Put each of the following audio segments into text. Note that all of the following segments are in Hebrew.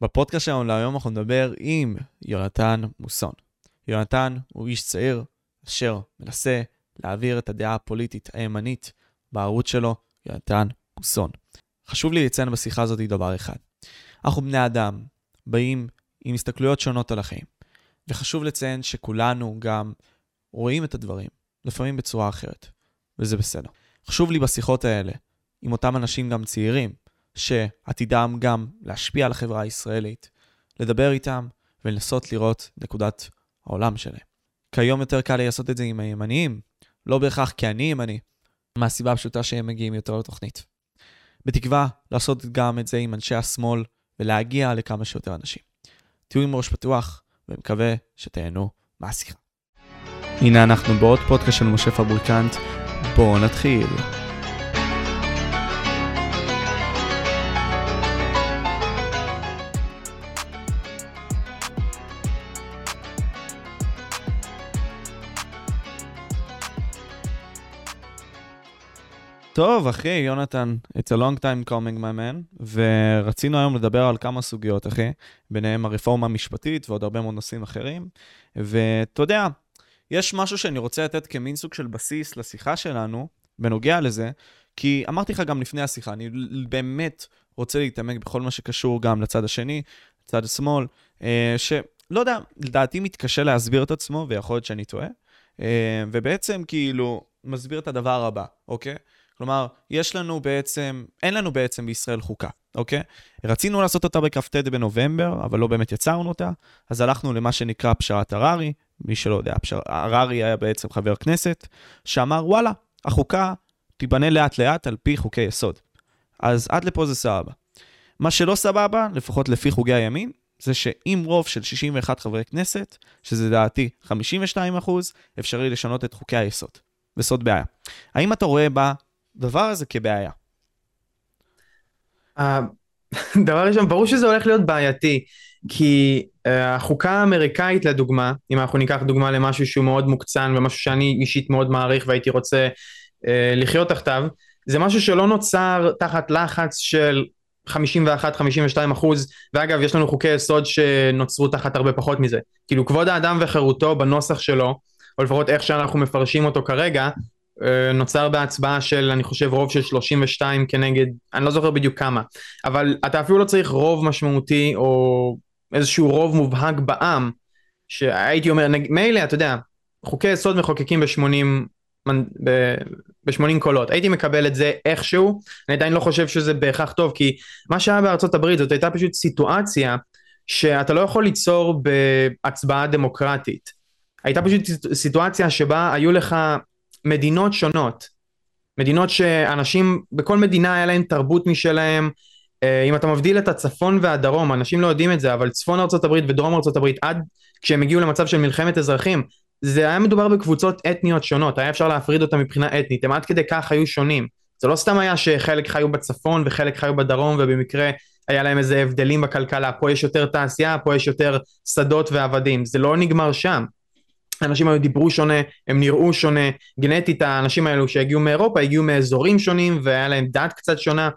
בפודקאסט שלנו להיום אנחנו נדבר עם יונתן מוסון. יונתן הוא איש צעיר אשר מנסה להעביר את הדעה הפוליטית הימנית בערוץ שלו, יונתן מוסון. חשוב לי לציין בשיחה הזאת דבר אחד. אנחנו בני אדם, באים עם הסתכלויות שונות על החיים, וחשוב לציין שכולנו גם רואים את הדברים, לפעמים בצורה אחרת, וזה בסדר. חשוב לי בשיחות האלה, עם אותם אנשים גם צעירים, שעתידם גם להשפיע על החברה הישראלית, לדבר איתם ולנסות לראות נקודת העולם שלהם. כיום יותר קל לי לעשות את זה עם הימניים, לא בהכרח כי אני ימני, מהסיבה הפשוטה שהם מגיעים יותר לתוכנית. בתקווה לעשות גם את זה עם אנשי השמאל ולהגיע לכמה שיותר אנשים. תהיו עם ראש פתוח, ומקווה שתהנו מהשיחה. הנה אנחנו בעוד פודקאסט של משה פבריקנט, בואו נתחיל. טוב, אחי, יונתן, it's a long time coming, my man, ורצינו היום לדבר על כמה סוגיות, אחי, ביניהם הרפורמה המשפטית ועוד הרבה מאוד נושאים אחרים, ואתה יודע, יש משהו שאני רוצה לתת כמין סוג של בסיס לשיחה שלנו, בנוגע לזה, כי אמרתי לך גם לפני השיחה, אני באמת רוצה להתעמק בכל מה שקשור גם לצד השני, לצד השמאל, אה, שלא יודע, לדעתי מתקשה להסביר את עצמו, ויכול להיות שאני טועה, אה, ובעצם כאילו מסביר את הדבר הבא, אוקיי? כלומר, יש לנו בעצם, אין לנו בעצם בישראל חוקה, אוקיי? רצינו לעשות אותה בכ"ט בנובמבר, אבל לא באמת יצרנו אותה, אז הלכנו למה שנקרא פשרת הררי, מי שלא יודע, פשר... הררי היה בעצם חבר כנסת, שאמר, וואלה, החוקה תיבנה לאט-לאט על פי חוקי יסוד. אז עד לפה זה סבבה. מה שלא סבבה, לפחות לפי חוגי הימין, זה שעם רוב של 61 חברי כנסת, שזה דעתי 52 אחוז, אפשרי לשנות את חוקי היסוד. וסוד בעיה. האם אתה רואה בה הדבר הזה כבעיה? דבר ראשון, ברור שזה הולך להיות בעייתי, כי uh, החוקה האמריקאית לדוגמה, אם אנחנו ניקח דוגמה למשהו שהוא מאוד מוקצן ומשהו שאני אישית מאוד מעריך והייתי רוצה uh, לחיות תחתיו, זה משהו שלא נוצר תחת לחץ של 51-52 אחוז, ואגב יש לנו חוקי יסוד שנוצרו תחת הרבה פחות מזה. כאילו כבוד האדם וחירותו בנוסח שלו, או לפחות איך שאנחנו מפרשים אותו כרגע, אה, נוצר בהצבעה של אני חושב רוב של 32 כנגד אני לא זוכר בדיוק כמה אבל אתה אפילו לא צריך רוב משמעותי או איזשהו רוב מובהק בעם שהייתי אומר מילא אתה יודע חוקי יסוד מחוקקים ב-80 ב-80 קולות. הייתי מקבל את זה איכשהו אני עדיין לא חושב שזה בהכרח טוב כי מה שהיה בארצות הברית זאת הייתה פשוט סיטואציה שאתה לא יכול ליצור בהצבעה דמוקרטית. הייתה פשוט סיטואציה שבה היו לך מדינות שונות, מדינות שאנשים, בכל מדינה היה להם תרבות משלהם, אה, אם אתה מבדיל את הצפון והדרום, אנשים לא יודעים את זה, אבל צפון הברית ודרום הברית, עד כשהם הגיעו למצב של מלחמת אזרחים, זה היה מדובר בקבוצות אתניות שונות, היה אפשר להפריד אותם מבחינה אתנית, הם עד כדי כך היו שונים. זה לא סתם היה שחלק חיו בצפון וחלק חיו בדרום ובמקרה היה להם איזה הבדלים בכלכלה, פה יש יותר תעשייה, פה יש יותר שדות ועבדים, זה לא נגמר שם. האנשים האלו דיברו שונה, הם נראו שונה, גנטית האנשים האלו שהגיעו מאירופה הגיעו מאזורים שונים והיה להם דת קצת שונה,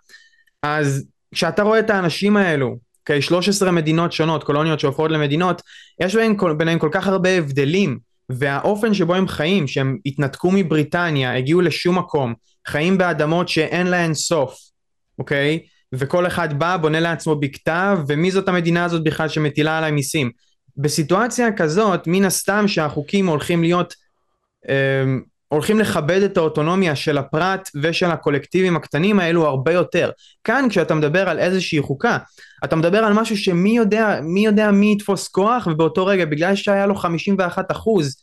אז כשאתה רואה את האנשים האלו, כ-13 מדינות שונות, קולוניות שהופכות למדינות, יש ביניהם, ביניהם כל כך הרבה הבדלים, והאופן שבו הם חיים, שהם התנתקו מבריטניה, הגיעו לשום מקום, חיים באדמות שאין להן סוף, אוקיי? וכל אחד בא, בונה לעצמו בקתה, ומי זאת המדינה הזאת בכלל שמטילה עליי מיסים? בסיטואציה כזאת, מן הסתם שהחוקים הולכים להיות, אה, הולכים לכבד את האוטונומיה של הפרט ושל הקולקטיבים הקטנים האלו הרבה יותר. כאן כשאתה מדבר על איזושהי חוקה, אתה מדבר על משהו שמי יודע, מי יודע מי יתפוס כוח, ובאותו רגע, בגלל שהיה לו 51 אחוז,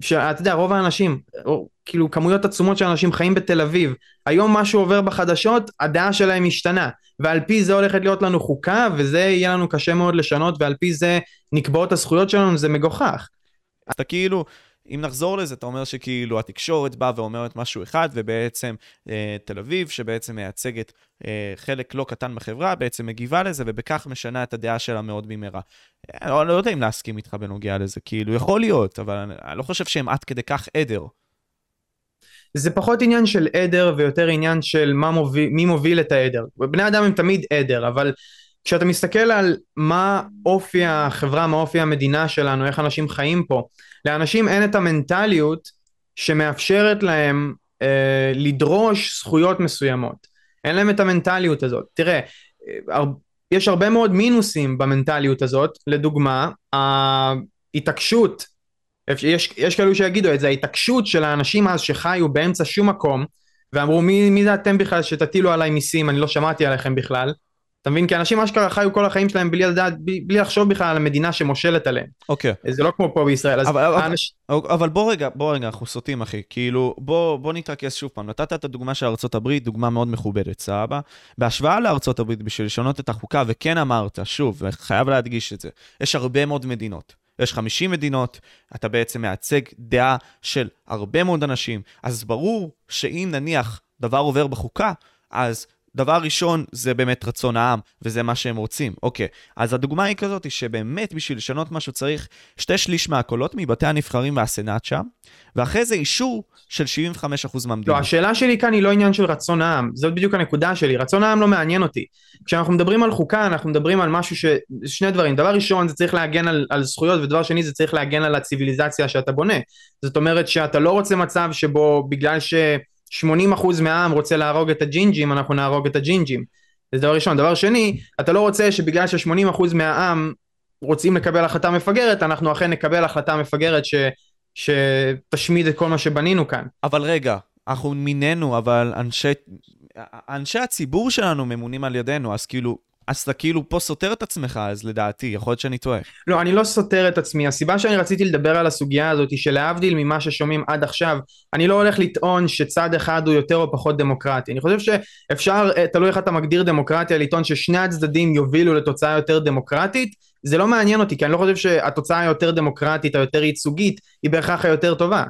שאתה יודע, רוב האנשים, או, כאילו כמויות עצומות של אנשים חיים בתל אביב, היום משהו עובר בחדשות, הדעה שלהם משתנה, ועל פי זה הולכת להיות לנו חוקה, וזה יהיה לנו קשה מאוד לשנות, ועל פי זה נקבעות הזכויות שלנו, זה מגוחך. אתה כאילו, אם נחזור לזה, אתה אומר שכאילו התקשורת באה ואומרת משהו אחד, ובעצם אה, תל אביב, שבעצם מייצגת אה, חלק לא קטן בחברה, בעצם מגיבה לזה, ובכך משנה את הדעה שלה מאוד במהרה. אני לא, לא יודע אם להסכים איתך בנוגע לזה, כאילו, יכול להיות, אבל אני, אני לא חושב שהם עד כדי כך עדר. זה פחות עניין של עדר ויותר עניין של מוביל, מי מוביל את העדר. בני אדם הם תמיד עדר, אבל כשאתה מסתכל על מה אופי החברה, מה אופי המדינה שלנו, איך אנשים חיים פה, לאנשים אין את המנטליות שמאפשרת להם אה, לדרוש זכויות מסוימות. אין להם את המנטליות הזאת. תראה, אה, יש הרבה מאוד מינוסים במנטליות הזאת, לדוגמה, ההתעקשות, יש, יש כאלו שיגידו את זה, ההתעקשות של האנשים אז שחיו באמצע שום מקום, ואמרו מי, מי זה אתם בכלל שתטילו עליי מיסים, אני לא שמעתי עליכם בכלל, אתה מבין? כי אנשים אשכרה חיו כל החיים שלהם בלי לדעת, בלי, לחשוב בכלל על המדינה שמושלת עליהם. אוקיי. Okay. זה לא כמו פה בישראל. אז אבל, האנש... אבל, אבל בוא רגע, בוא רגע, אנחנו סוטים אחי. כאילו, בוא, בוא נתרכז שוב פעם. נתת את הדוגמה של ארה"ב, דוגמה מאוד מכובדת, סבבה? בהשוואה לארה"ב, בשביל לשנות את החוקה, וכן אמרת, שוב, וחייב להדגיש את זה, יש הרבה מאוד מדינות. יש 50 מדינות, אתה בעצם מייצג דעה של הרבה מאוד אנשים, אז ברור שאם נניח דבר עובר בחוקה, אז דבר ראשון, זה באמת רצון העם, וזה מה שהם רוצים. אוקיי, אז הדוגמה היא כזאת, שבאמת בשביל לשנות משהו צריך שתי שליש מהקולות מבתי הנבחרים והסנאט שם, ואחרי זה אישור של 75% מהמדינה. לא, השאלה שלי כאן היא לא עניין של רצון העם, זאת בדיוק הנקודה שלי, רצון העם לא מעניין אותי. כשאנחנו מדברים על חוקה, אנחנו מדברים על משהו ש... שני דברים, דבר ראשון זה צריך להגן על, על זכויות, ודבר שני זה צריך להגן על הציוויליזציה שאתה בונה. זאת אומרת שאתה לא רוצה מצב שבו בגלל ש... 80% מהעם רוצה להרוג את הג'ינג'ים, אנחנו נהרוג את הג'ינג'ים. זה דבר ראשון. דבר שני, אתה לא רוצה שבגלל ש-80% מהעם רוצים לקבל החלטה מפגרת, אנחנו אכן נקבל החלטה מפגרת ש... שתשמיד את כל מה שבנינו כאן. אבל רגע, אנחנו מינינו, אבל אנשי, אנשי הציבור שלנו ממונים על ידינו, אז כאילו, אז אתה כאילו פה סותר את עצמך, אז לדעתי, יכול להיות שאני טועה. לא, אני לא סותר את עצמי. הסיבה שאני רציתי לדבר על הסוגיה הזאת היא שלהבדיל ממה ששומעים עד עכשיו, אני לא הולך לטעון שצד אחד הוא יותר או פחות דמוקרטי. אני חושב שאפשר, אה, תלוי איך אתה מגדיר דמוקרטיה, לטעון ששני הצדדים יובילו לתוצאה יותר דמוקרטית. זה לא מעניין אותי, כי אני לא חושב שהתוצאה היותר דמוקרטית, היותר ייצוגית, היא בהכרח היותר טובה.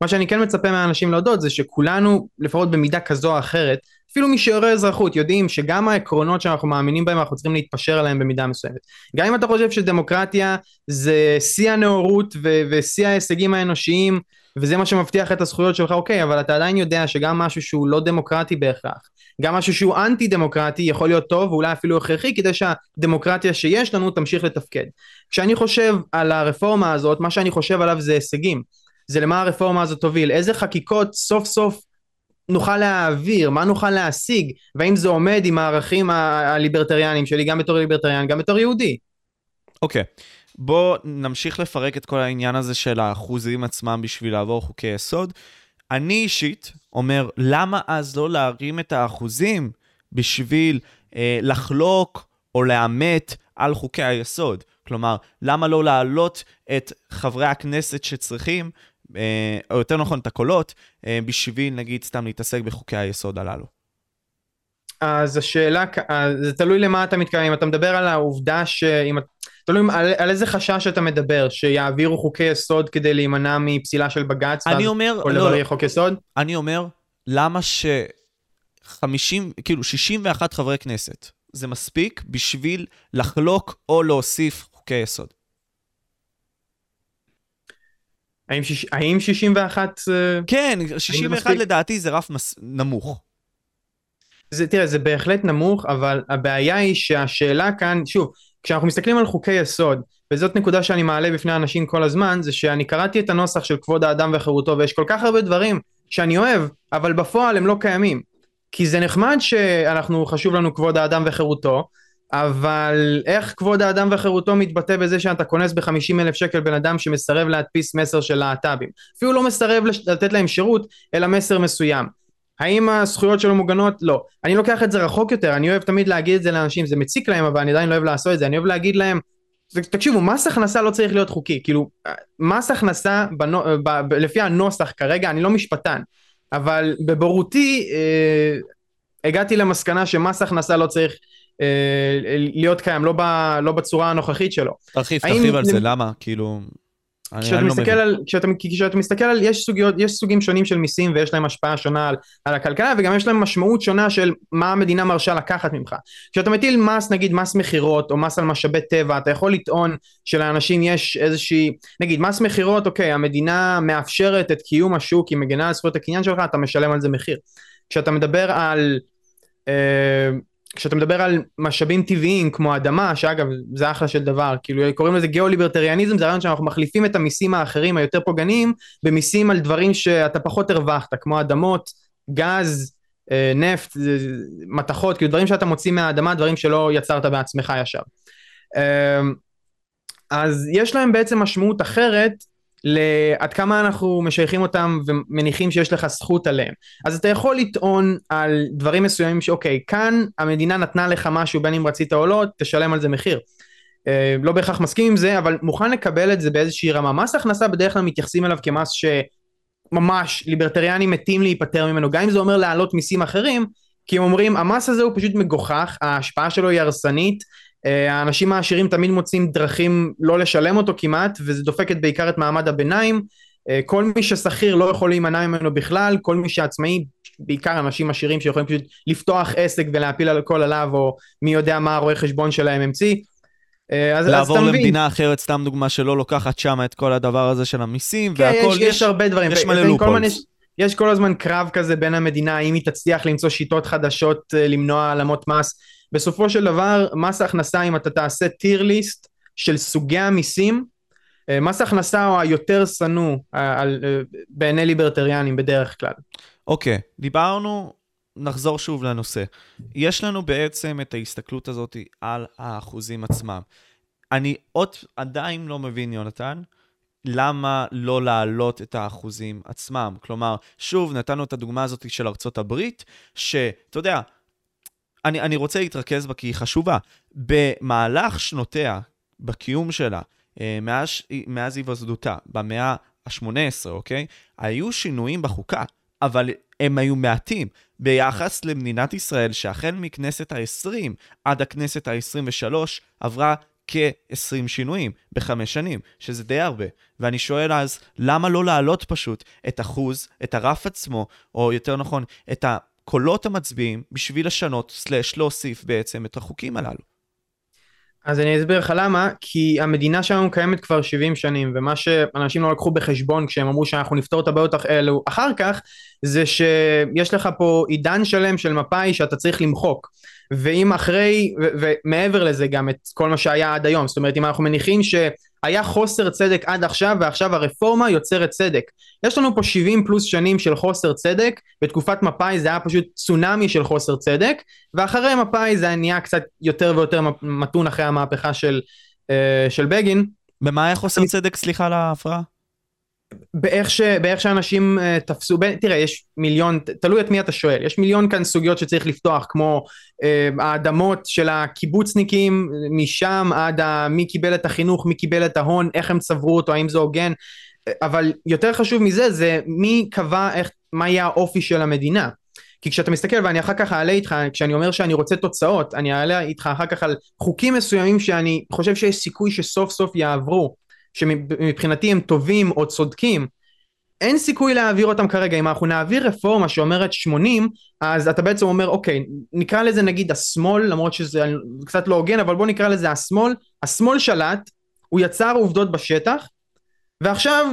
מה שאני כן מצפה מהאנשים להודות זה שכולנו, לפחות במידה כזו או אחרת, אפילו מי שיורה אזרחות יודעים שגם העקרונות שאנחנו מאמינים בהם אנחנו צריכים להתפשר עליהם במידה מסוימת. גם אם אתה חושב שדמוקרטיה זה שיא הנאורות ושיא ההישגים האנושיים וזה מה שמבטיח את הזכויות שלך, אוקיי, אבל אתה עדיין יודע שגם משהו שהוא לא דמוקרטי בהכרח, גם משהו שהוא אנטי דמוקרטי יכול להיות טוב ואולי אפילו הכרחי כדי שהדמוקרטיה שיש לנו תמשיך לתפקד. כשאני חושב על הרפורמה הזאת, מה שאני חושב עליו זה הישגים. זה למה הרפורמה הזאת תוביל, איזה חקיקות סוף סוף נוכל להעביר, מה נוכל להשיג, והאם זה עומד עם הערכים הליברטריאניים שלי גם בתור ליברטריאן, גם בתור יהודי. אוקיי, okay. בוא נמשיך לפרק את כל העניין הזה של האחוזים עצמם בשביל לעבור חוקי יסוד. אני אישית אומר, למה אז לא להרים את האחוזים בשביל אה, לחלוק או לאמת על חוקי היסוד? כלומר, למה לא להעלות את חברי הכנסת שצריכים או יותר נכון את הקולות, אה, בשביל נגיד סתם להתעסק בחוקי היסוד הללו? אז השאלה, זה תלוי למה אתה מתכוון, אם אתה מדבר על העובדה שאם, תלוי על, על איזה חשש אתה מדבר, שיעבירו חוקי יסוד כדי להימנע מפסילה של בג"ץ, אני אומר, כל דבר לא, יהיה חוק יסוד? אני אומר, למה ש... 50, כאילו 61 חברי כנסת, זה מספיק בשביל לחלוק או להוסיף חוקי יסוד. האם, שיש, האם 61... אה, כן, 61 לדעתי זה רף מס... נמוך. זה, תראה, זה בהחלט נמוך, אבל הבעיה היא שהשאלה כאן, שוב, כשאנחנו מסתכלים על חוקי יסוד, וזאת נקודה שאני מעלה בפני אנשים כל הזמן, זה שאני קראתי את הנוסח של כבוד האדם וחירותו, ויש כל כך הרבה דברים שאני אוהב, אבל בפועל הם לא קיימים. כי זה נחמד שאנחנו, חשוב לנו כבוד האדם וחירותו, אבל איך כבוד האדם וחירותו מתבטא בזה שאתה כונס ב-50 אלף שקל בן אדם שמסרב להדפיס מסר של להט"בים? אפילו לא מסרב לתת להם שירות, אלא מסר מסוים. האם הזכויות שלו מוגנות? לא. אני לוקח את זה רחוק יותר, אני אוהב תמיד להגיד את זה לאנשים, זה מציק להם, אבל אני עדיין לא אוהב לעשות את זה, אני אוהב להגיד להם, תקשיבו, מס הכנסה לא צריך להיות חוקי, כאילו, מס הכנסה בנו, ב, לפי הנוסח כרגע, אני לא משפטן, אבל בבורותי אה, הגעתי למסקנה שמס הכנסה לא צריך להיות קיים, לא, ב, לא בצורה הנוכחית שלו. תרחיב, תרחיב על זה, למה? כאילו... כשאתה לא מסתכל על, כשאתה, כשאתה מסתכל על, יש סוגיות, יש סוגים שונים של מיסים ויש להם השפעה שונה על, על הכלכלה וגם יש להם משמעות שונה של מה המדינה מרשה לקחת ממך. כשאתה מטיל מס, נגיד מס מכירות או מס על משאבי טבע, אתה יכול לטעון שלאנשים יש איזושהי, נגיד מס מכירות, אוקיי, המדינה מאפשרת את קיום השוק, היא מגנה על זכויות הקניין שלך, אתה משלם על זה מחיר. כשאתה מדבר על... אה, כשאתה מדבר על משאבים טבעיים כמו אדמה, שאגב זה אחלה של דבר, כאילו קוראים לזה גיאו-ליברטריאניזם, זה רעיון שאנחנו מחליפים את המיסים האחרים היותר פוגעניים במיסים על דברים שאתה פחות הרווחת, כמו אדמות, גז, אה, נפט, מתכות, כאילו דברים שאתה מוציא מהאדמה, דברים שלא יצרת בעצמך ישר. אה, אז יש להם בעצם משמעות אחרת לעד כמה אנחנו משייכים אותם ומניחים שיש לך זכות עליהם. אז אתה יכול לטעון על דברים מסוימים שאוקיי, כאן המדינה נתנה לך משהו בין אם רצית או לא, תשלם על זה מחיר. אה, לא בהכרח מסכים עם זה, אבל מוכן לקבל את זה באיזושהי רמה. מס הכנסה בדרך כלל מתייחסים אליו כמס שממש ליברטריאנים מתים להיפטר ממנו, גם אם זה אומר להעלות מיסים אחרים, כי הם אומרים המס הזה הוא פשוט מגוחך, ההשפעה שלו היא הרסנית, האנשים העשירים תמיד מוצאים דרכים לא לשלם אותו כמעט, וזה דופקת בעיקר את מעמד הביניים. אה, כל מי ששכיר לא יכול להימנע ממנו בכלל, כל מי שעצמאי, בעיקר אנשים עשירים שיכולים פשוט לפתוח עסק ולהפיל על הכל עליו, או מי יודע מה הרואה חשבון שלהם המציא. אה, אז, לעבור אז למדינה אחרת, סתם דוגמה שלא לוקחת שם את כל הדבר הזה של המיסים, כן, והכל, יש, יש, יש הרבה דברים. יש מלא לופולס. יש כל הזמן קרב כזה בין המדינה, האם היא תצליח למצוא שיטות חדשות למנוע העלמות מס. בסופו של דבר מס הכנסה אם אתה תעשה טיר ליסט של סוגי המיסים אה, מס הכנסה הוא היותר שנוא אה, אה, בעיני ליברטריאנים בדרך כלל. אוקיי, okay, דיברנו, נחזור שוב לנושא. יש לנו בעצם את ההסתכלות הזאת על האחוזים עצמם. אני עוד עדיין לא מבין, יונתן, למה לא להעלות את האחוזים עצמם. כלומר, שוב, נתנו את הדוגמה הזאת של ארצות הברית, שאתה יודע, אני, אני רוצה להתרכז בה כי היא חשובה. במהלך שנותיה, בקיום שלה, אה, מאז, מאז היווסדותה, במאה ה-18, אוקיי? היו שינויים בחוקה, אבל הם היו מעטים ביחס למדינת ישראל, שהחל מכנסת ה-20 עד הכנסת ה-23 עברה כ-20 שינויים בחמש שנים, שזה די הרבה. ואני שואל אז, למה לא להעלות פשוט את אחוז, את הרף עצמו, או יותר נכון, את ה... קולות המצביעים בשביל לשנות, סלש להוסיף בעצם את החוקים הללו. אז אני אסביר לך למה, כי המדינה שלנו קיימת כבר 70 שנים, ומה שאנשים לא לקחו בחשבון כשהם אמרו שאנחנו נפתור את הבעיות האלו אחר כך, זה שיש לך פה עידן שלם של מפא"י שאתה צריך למחוק. ואם אחרי, ומעבר לזה גם את כל מה שהיה עד היום, זאת אומרת אם אנחנו מניחים שהיה חוסר צדק עד עכשיו ועכשיו הרפורמה יוצרת צדק. יש לנו פה 70 פלוס שנים של חוסר צדק, בתקופת מפא"י זה היה פשוט צונאמי של חוסר צדק, ואחרי מפא"י זה נהיה קצת יותר ויותר מתון אחרי המהפכה של, uh, של בגין. במה היה חוסר צדק? סליחה על ההפרעה. באיך, ש, באיך שאנשים uh, תפסו, ב, תראה יש מיליון, תלוי את מי אתה שואל, יש מיליון כאן סוגיות שצריך לפתוח כמו uh, האדמות של הקיבוצניקים משם עד ה, מי קיבל את החינוך, מי קיבל את ההון, איך הם צברו אותו, האם זה הוגן, אבל יותר חשוב מזה זה מי קבע איך, מה יהיה האופי של המדינה. כי כשאתה מסתכל ואני אחר כך אעלה איתך, כשאני אומר שאני רוצה תוצאות, אני אעלה איתך אחר כך על חוקים מסוימים שאני חושב שיש סיכוי שסוף סוף יעברו. שמבחינתי הם טובים או צודקים, אין סיכוי להעביר אותם כרגע. אם אנחנו נעביר רפורמה שאומרת 80, אז אתה בעצם אומר, אוקיי, נקרא לזה נגיד השמאל, למרות שזה קצת לא הוגן, אבל בוא נקרא לזה השמאל. השמאל שלט, הוא יצר עובדות בשטח, ועכשיו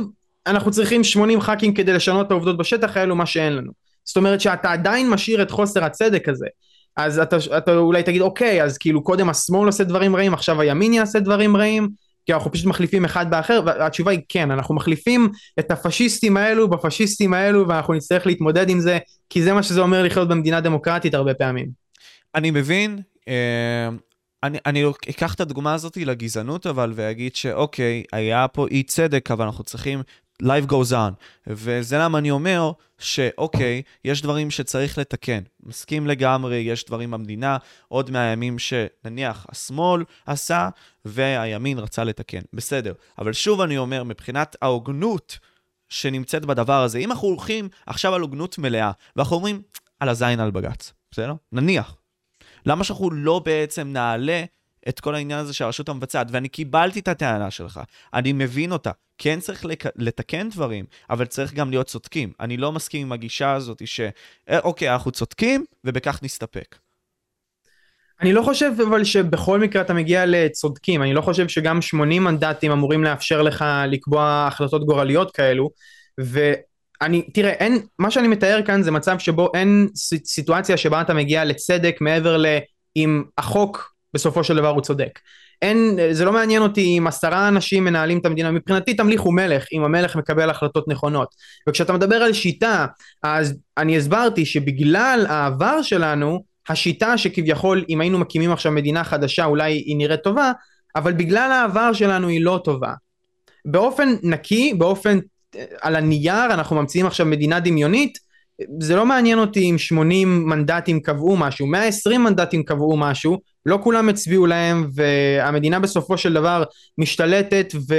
אנחנו צריכים 80 ח"כים כדי לשנות את העובדות בשטח האלו, מה שאין לנו. זאת אומרת שאתה עדיין משאיר את חוסר הצדק הזה. אז אתה, אתה אולי תגיד, אוקיי, אז כאילו קודם השמאל עושה דברים רעים, עכשיו הימין יעשה דברים רעים, כי אנחנו פשוט מחליפים אחד באחר, והתשובה היא כן, אנחנו מחליפים את הפשיסטים האלו בפשיסטים האלו, ואנחנו נצטרך להתמודד עם זה, כי זה מה שזה אומר לחיות במדינה דמוקרטית הרבה פעמים. אני מבין, אה, אני, אני אקח את הדוגמה הזאת לגזענות, אבל, ואגיד שאוקיי, היה פה אי צדק, אבל אנחנו צריכים life goes on. וזה למה אני אומר שאוקיי, יש דברים שצריך לתקן. מסכים לגמרי, יש דברים במדינה, עוד מהימים שנניח השמאל עשה, והימין רצה לתקן. בסדר. אבל שוב אני אומר, מבחינת ההוגנות שנמצאת בדבר הזה, אם אנחנו הולכים עכשיו על הוגנות מלאה, ואנחנו אומרים, על הזין על בג"ץ, בסדר? נניח. למה שאנחנו לא בעצם נעלה את כל העניין הזה של הרשות המבצעת, ואני קיבלתי את הטענה שלך, אני מבין אותה. כן צריך לתקן דברים, אבל צריך גם להיות צודקים. אני לא מסכים עם הגישה הזאת ש... אה, אוקיי, אנחנו צודקים, ובכך נסתפק. אני לא חושב אבל שבכל מקרה אתה מגיע לצודקים, אני לא חושב שגם 80 מנדטים אמורים לאפשר לך לקבוע החלטות גורליות כאלו, ואני, תראה, אין, מה שאני מתאר כאן זה מצב שבו אין סיטואציה שבה אתה מגיע לצדק מעבר ל... אם החוק בסופו של דבר הוא צודק. אין, זה לא מעניין אותי אם עשרה אנשים מנהלים את המדינה, מבחינתי תמליך הוא מלך, אם המלך מקבל החלטות נכונות. וכשאתה מדבר על שיטה, אז אני הסברתי שבגלל העבר שלנו, השיטה שכביכול אם היינו מקימים עכשיו מדינה חדשה אולי היא נראית טובה, אבל בגלל העבר שלנו היא לא טובה. באופן נקי, באופן על הנייר, אנחנו ממציאים עכשיו מדינה דמיונית, זה לא מעניין אותי אם 80 מנדטים קבעו משהו, 120 מנדטים קבעו משהו, לא כולם הצביעו להם והמדינה בסופו של דבר משתלטת ו...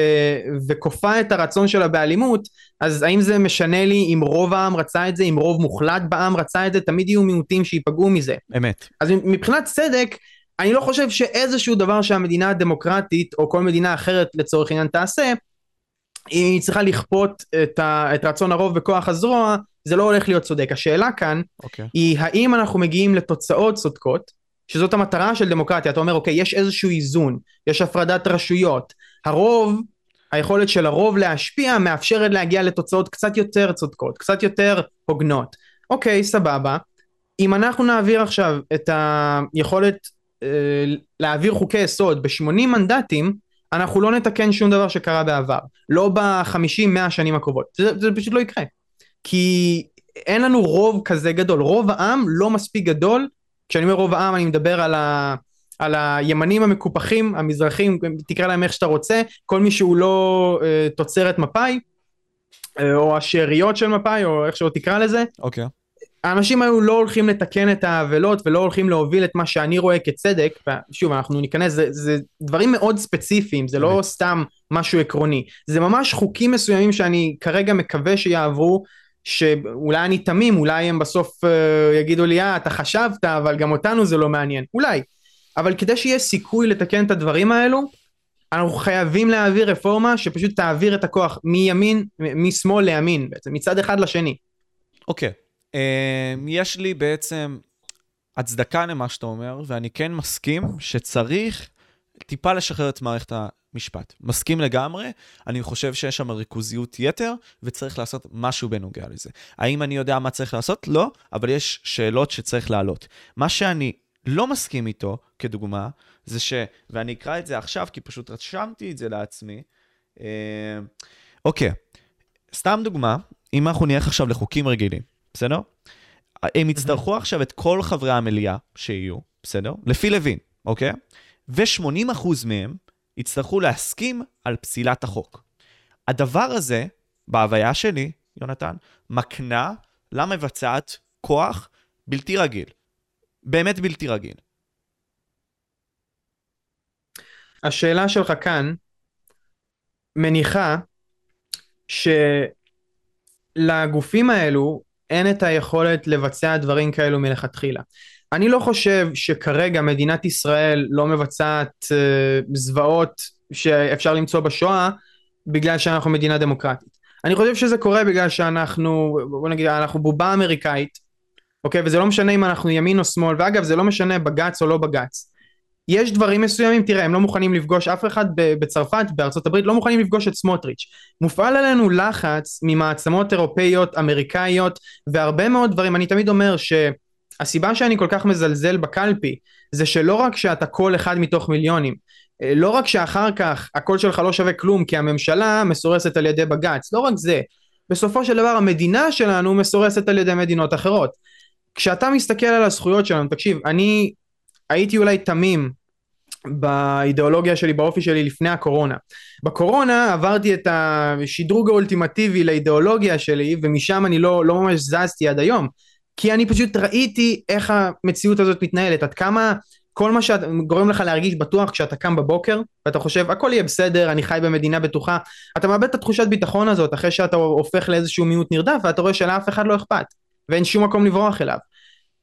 וכופה את הרצון שלה באלימות, אז האם זה משנה לי אם רוב העם רצה את זה, אם רוב מוחלט בעם רצה את זה, תמיד יהיו מיעוטים שייפגעו מזה. אמת. אז מבחינת צדק, אני לא חושב שאיזשהו דבר שהמדינה הדמוקרטית או כל מדינה אחרת לצורך עניין תעשה, היא צריכה לכפות את, ה, את רצון הרוב בכוח הזרוע, זה לא הולך להיות צודק. השאלה כאן okay. אוקיי. היא האם אנחנו מגיעים לתוצאות צודקות, שזאת המטרה של דמוקרטיה, אתה אומר אוקיי, יש איזשהו איזון, יש הפרדת רשויות, הרוב, היכולת של הרוב להשפיע מאפשרת להגיע לתוצאות קצת יותר צודקות, קצת יותר הוגנות. אוקיי, סבבה. אם אנחנו נעביר עכשיו את היכולת אה, להעביר חוקי יסוד ב-80 מנדטים, אנחנו לא נתקן שום דבר שקרה בעבר. לא ב-50-100 שנים הקרובות. זה, זה פשוט לא יקרה. כי אין לנו רוב כזה גדול. רוב העם לא מספיק גדול. כשאני אומר רוב העם אני מדבר על, ה, על הימנים המקופחים, המזרחים, תקרא להם איך שאתה רוצה, כל מי שהוא לא אה, תוצרת מפא"י, אה, או השאריות של מפא"י, או איך שלא תקרא לזה. אוקיי. Okay. האנשים האלו לא הולכים לתקן את העוולות ולא הולכים להוביל את מה שאני רואה כצדק, ושוב אנחנו ניכנס, זה, זה דברים מאוד ספציפיים, זה לא סתם משהו עקרוני, זה ממש חוקים מסוימים שאני כרגע מקווה שיעברו, שאולי אני תמים, אולי הם בסוף uh, יגידו לי, אה, אתה חשבת, אבל גם אותנו זה לא מעניין, אולי, אבל כדי שיהיה סיכוי לתקן את הדברים האלו, אנחנו חייבים להעביר רפורמה שפשוט תעביר את הכוח מימין, משמאל לימין בעצם, מצד אחד לשני. אוקיי. Okay. אמ, יש לי בעצם הצדקה למה שאתה אומר, ואני כן מסכים שצריך טיפה לשחרר את מערכת המשפט. מסכים לגמרי, אני חושב שיש שם ריכוזיות יתר, וצריך לעשות משהו בנוגע לזה. האם אני יודע מה צריך לעשות? לא, אבל יש שאלות שצריך להעלות. מה שאני לא מסכים איתו, כדוגמה, זה ש... ואני אקרא את זה עכשיו, כי פשוט רשמתי את זה לעצמי. אמ, אוקיי, סתם דוגמה, אם אנחנו נלך עכשיו לחוקים רגילים. בסדר? הם יצטרכו עכשיו את כל חברי המליאה שיהיו, בסדר? לפי לוין, אוקיי? ו-80% מהם יצטרכו להסכים על פסילת החוק. הדבר הזה, בהוויה שלי, יונתן, מקנה למבצעת כוח בלתי רגיל. באמת בלתי רגיל. השאלה שלך כאן מניחה שלגופים האלו אין את היכולת לבצע דברים כאלו מלכתחילה. אני לא חושב שכרגע מדינת ישראל לא מבצעת אה, זוועות שאפשר למצוא בשואה בגלל שאנחנו מדינה דמוקרטית. אני חושב שזה קורה בגלל שאנחנו, בוא נגיד, אנחנו בובה אמריקאית, אוקיי? וזה לא משנה אם אנחנו ימין או שמאל, ואגב זה לא משנה בג"ץ או לא בג"ץ. יש דברים מסוימים, תראה, הם לא מוכנים לפגוש אף אחד בצרפת, בארצות הברית, לא מוכנים לפגוש את סמוטריץ'. מופעל עלינו לחץ ממעצמות אירופאיות, אמריקאיות, והרבה מאוד דברים. אני תמיד אומר שהסיבה שאני כל כך מזלזל בקלפי, זה שלא רק שאתה קול אחד מתוך מיליונים, אה, לא רק שאחר כך הקול שלך לא שווה כלום כי הממשלה מסורסת על ידי בג"ץ, לא רק זה, בסופו של דבר המדינה שלנו מסורסת על ידי מדינות אחרות. כשאתה מסתכל על הזכויות שלנו, תקשיב, אני הייתי אולי תמים באידיאולוגיה שלי, באופי שלי לפני הקורונה. בקורונה עברתי את השדרוג האולטימטיבי לאידיאולוגיה שלי ומשם אני לא, לא ממש זזתי עד היום. כי אני פשוט ראיתי איך המציאות הזאת מתנהלת, עד כמה כל מה שגורם לך להרגיש בטוח כשאתה קם בבוקר ואתה חושב הכל יהיה בסדר, אני חי במדינה בטוחה, אתה מאבד את התחושת ביטחון הזאת אחרי שאתה הופך לאיזשהו מיעוט נרדף ואתה רואה שלאף אחד לא אכפת ואין שום מקום לברוח אליו.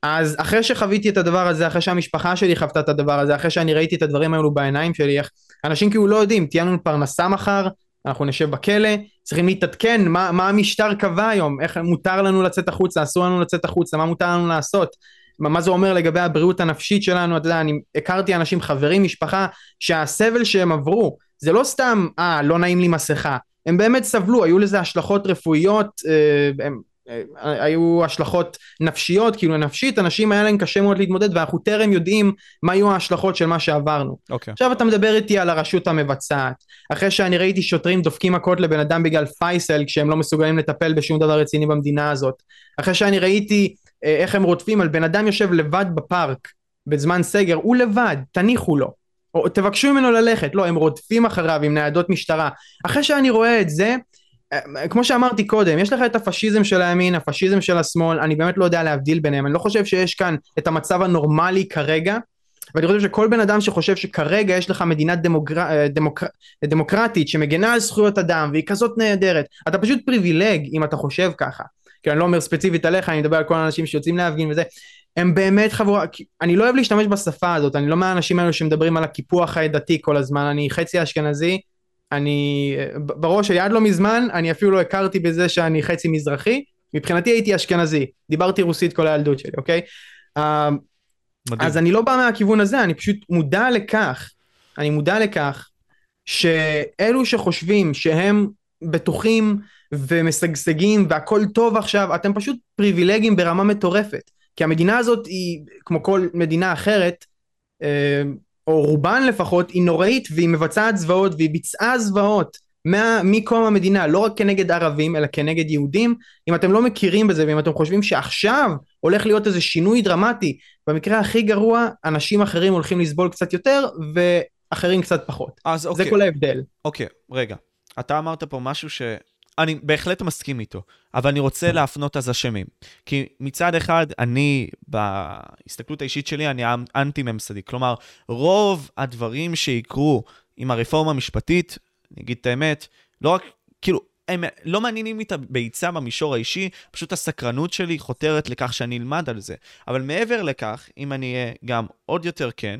אז אחרי שחוויתי את הדבר הזה, אחרי שהמשפחה שלי חוותה את הדבר הזה, אחרי שאני ראיתי את הדברים האלו בעיניים שלי, איך אנשים כאילו לא יודעים, תהיה לנו פרנסה מחר, אנחנו נשב בכלא, צריכים להתעדכן מה, מה המשטר קבע היום, איך מותר לנו לצאת החוצה, אסור לנו לצאת החוצה, מה מותר לנו לעשות, מה, מה זה אומר לגבי הבריאות הנפשית שלנו, אתה יודע, אני הכרתי אנשים, חברים, משפחה, שהסבל שהם עברו, זה לא סתם, אה, לא נעים לי מסכה, הם באמת סבלו, היו לזה השלכות רפואיות, אה, הם היו השלכות נפשיות, כאילו נפשית, אנשים היה להם קשה מאוד להתמודד ואנחנו טרם יודעים מה יהיו ההשלכות של מה שעברנו. Okay. אוקיי. עכשיו אתה מדבר איתי על הרשות המבצעת, אחרי שאני ראיתי שוטרים דופקים מכות לבן אדם בגלל פייסל כשהם לא מסוגלים לטפל בשום דבר רציני במדינה הזאת, אחרי שאני ראיתי אה, איך הם רודפים על בן אדם יושב לבד בפארק בזמן סגר, הוא לבד, תניחו לו. או תבקשו ממנו ללכת, לא, הם רודפים אחריו עם ניידות משטרה. אחרי שאני רואה את זה, כמו שאמרתי קודם, יש לך את הפשיזם של הימין, הפשיזם של השמאל, אני באמת לא יודע להבדיל ביניהם, אני לא חושב שיש כאן את המצב הנורמלי כרגע, ואני חושב שכל בן אדם שחושב שכרגע יש לך מדינה דמוקר... אה, דמוקר... דמוקרטית שמגנה על זכויות אדם והיא כזאת נהדרת, אתה פשוט פריבילג אם אתה חושב ככה. כי אני לא אומר ספציפית עליך, אני מדבר על כל האנשים שיוצאים להפגין וזה, הם באמת חבורה, אני לא אוהב להשתמש בשפה הזאת, אני לא מהאנשים האלו שמדברים על הקיפוח העדתי כל הזמן, אני חצי אשכנזי, אני בראש היד לא מזמן, אני אפילו לא הכרתי בזה שאני חצי מזרחי, מבחינתי הייתי אשכנזי, דיברתי רוסית כל הילדות שלי, אוקיי? אה, מדהים. אז אני לא בא מהכיוון הזה, אני פשוט מודע לכך, אני מודע לכך שאלו שחושבים שהם בטוחים ומשגשגים והכל טוב עכשיו, אתם פשוט פריבילגים ברמה מטורפת. כי המדינה הזאת היא, כמו כל מדינה אחרת, אה, או רובן לפחות, היא נוראית והיא מבצעת זוועות והיא ביצעה זוועות מה, מקום המדינה, לא רק כנגד ערבים אלא כנגד יהודים. אם אתם לא מכירים בזה ואם אתם חושבים שעכשיו הולך להיות איזה שינוי דרמטי, במקרה הכי גרוע אנשים אחרים הולכים לסבול קצת יותר ואחרים קצת פחות. אז אוקיי. זה כל ההבדל. אוקיי, רגע. אתה אמרת פה משהו ש... אני בהחלט מסכים איתו, אבל אני רוצה להפנות אז אשמים. כי מצד אחד, אני, בהסתכלות האישית שלי, אני אנטי-ממסדי. כלומר, רוב הדברים שיקרו עם הרפורמה המשפטית, אני אגיד את האמת, לא רק, כאילו, הם לא מעניינים לי את הביצה במישור האישי, פשוט הסקרנות שלי חותרת לכך שאני אלמד על זה. אבל מעבר לכך, אם אני אהיה גם עוד יותר כן,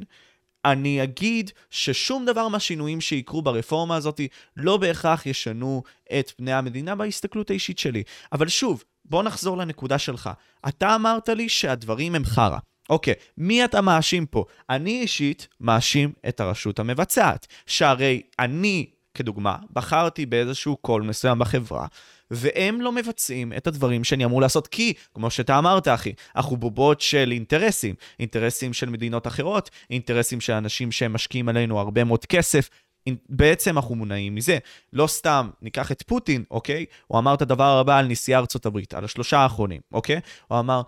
אני אגיד ששום דבר מהשינויים שיקרו ברפורמה הזאת לא בהכרח ישנו את פני המדינה בהסתכלות האישית שלי. אבל שוב, בוא נחזור לנקודה שלך. אתה אמרת לי שהדברים הם חרא. אוקיי, מי אתה מאשים פה? אני אישית מאשים את הרשות המבצעת, שהרי אני, כדוגמה, בחרתי באיזשהו קול מסוים בחברה, והם לא מבצעים את הדברים שאני אמור לעשות, כי, כמו שאתה אמרת, אחי, אנחנו בובות של אינטרסים, אינטרסים של מדינות אחרות, אינטרסים של אנשים שהם משקיעים עלינו הרבה מאוד כסף. בעצם אנחנו מונעים מזה. לא סתם, ניקח את פוטין, אוקיי? הוא אמר את הדבר הבא על נשיאי ארצות הברית, על השלושה האחרונים, אוקיי? הוא אמר,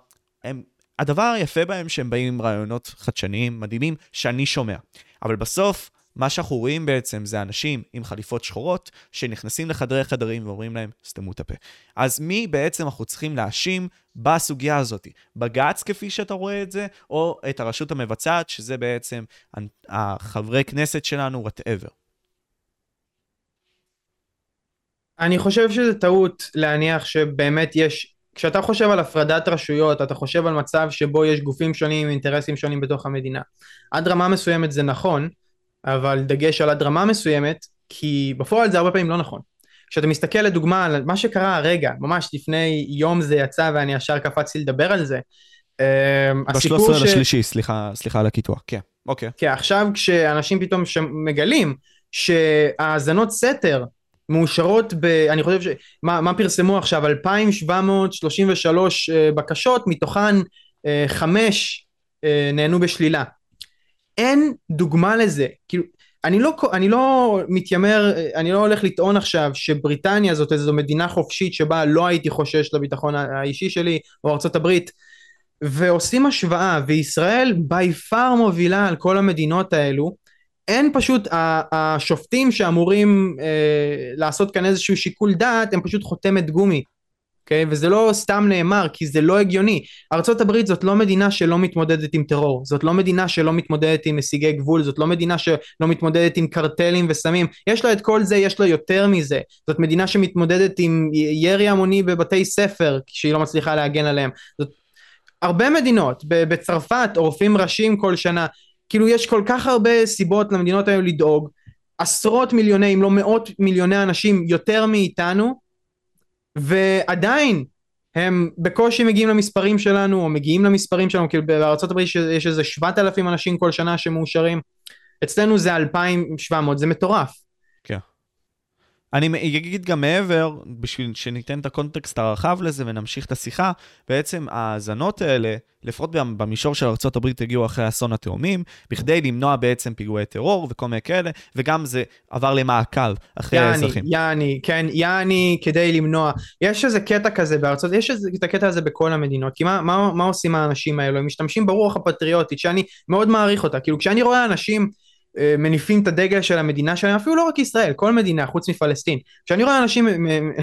הם, הדבר היפה בהם שהם באים עם רעיונות חדשניים, מדהימים, שאני שומע. אבל בסוף, מה שאנחנו רואים בעצם זה אנשים עם חליפות שחורות שנכנסים לחדרי חדרים ואומרים להם, סתמו את הפה. אז מי בעצם אנחנו צריכים להאשים בסוגיה הזאת? בג"ץ כפי שאתה רואה את זה, או את הרשות המבצעת, שזה בעצם החברי כנסת שלנו, whatever. אני חושב שזה טעות להניח שבאמת יש, כשאתה חושב על הפרדת רשויות, אתה חושב על מצב שבו יש גופים שונים עם אינטרסים שונים בתוך המדינה. עד רמה מסוימת זה נכון, אבל דגש על הדרמה מסוימת, כי בפועל זה הרבה פעמים לא נכון. כשאתה מסתכל לדוגמה על מה שקרה הרגע, ממש לפני יום זה יצא ואני ישר קפצתי לדבר על זה. אמ, ב-13 ש... לשלישי, סליחה, סליחה על הקיטוח, כן, אוקיי. כן, עכשיו כשאנשים פתאום מגלים שהאזנות סתר מאושרות ב... אני חושב ש... מה, מה פרסמו עכשיו? 2,733 אה, בקשות, מתוכן אה, חמש אה, נהנו בשלילה. אין דוגמה לזה, כאילו, אני לא, אני לא מתיימר, אני לא הולך לטעון עכשיו שבריטניה זאת איזו מדינה חופשית שבה לא הייתי חושש לביטחון האישי שלי, או הברית, ועושים השוואה, וישראל בי פאר מובילה על כל המדינות האלו, אין פשוט, השופטים שאמורים אה, לעשות כאן איזשהו שיקול דעת, הם פשוט חותמת גומי. אוקיי? וזה לא סתם נאמר, כי זה לא הגיוני. ארה"ב זאת לא מדינה שלא מתמודדת עם טרור, זאת לא מדינה שלא מתמודדת עם משיגי גבול, זאת לא מדינה שלא מתמודדת עם קרטלים וסמים, יש לה את כל זה, יש לה יותר מזה. זאת מדינה שמתמודדת עם ירי המוני בבתי ספר, כשהיא לא מצליחה להגן עליהם. זאת הרבה מדינות, בצרפת עורפים ראשים כל שנה, כאילו יש כל כך הרבה סיבות למדינות האלו לדאוג, עשרות מיליוני אם לא מאות מיליוני אנשים יותר מאיתנו ועדיין הם בקושי מגיעים למספרים שלנו, או מגיעים למספרים שלנו, כאילו בארה"ב יש איזה 7,000 אנשים כל שנה שמאושרים, אצלנו זה 2,700, זה מטורף. אני אגיד גם מעבר, בשביל שניתן את הקונטקסט הרחב לזה ונמשיך את השיחה, בעצם ההאזנות האלה, לפחות במישור של ארה"ב הגיעו אחרי אסון התאומים, בכדי למנוע בעצם פיגועי טרור וכל מיני כאלה, וגם זה עבר למעקב אחרי יעני, האזרחים. יעני, כן, יעני כדי למנוע. יש איזה קטע כזה בארצות, יש איזה, את הקטע הזה בכל המדינות, כי מה, מה, מה עושים האנשים האלו? הם משתמשים ברוח הפטריוטית, שאני מאוד מעריך אותה. כאילו, כשאני רואה אנשים... אה, מניפים את הדגל של המדינה שלהם, אפילו לא רק ישראל, כל מדינה חוץ מפלסטין. כשאני רואה אנשים,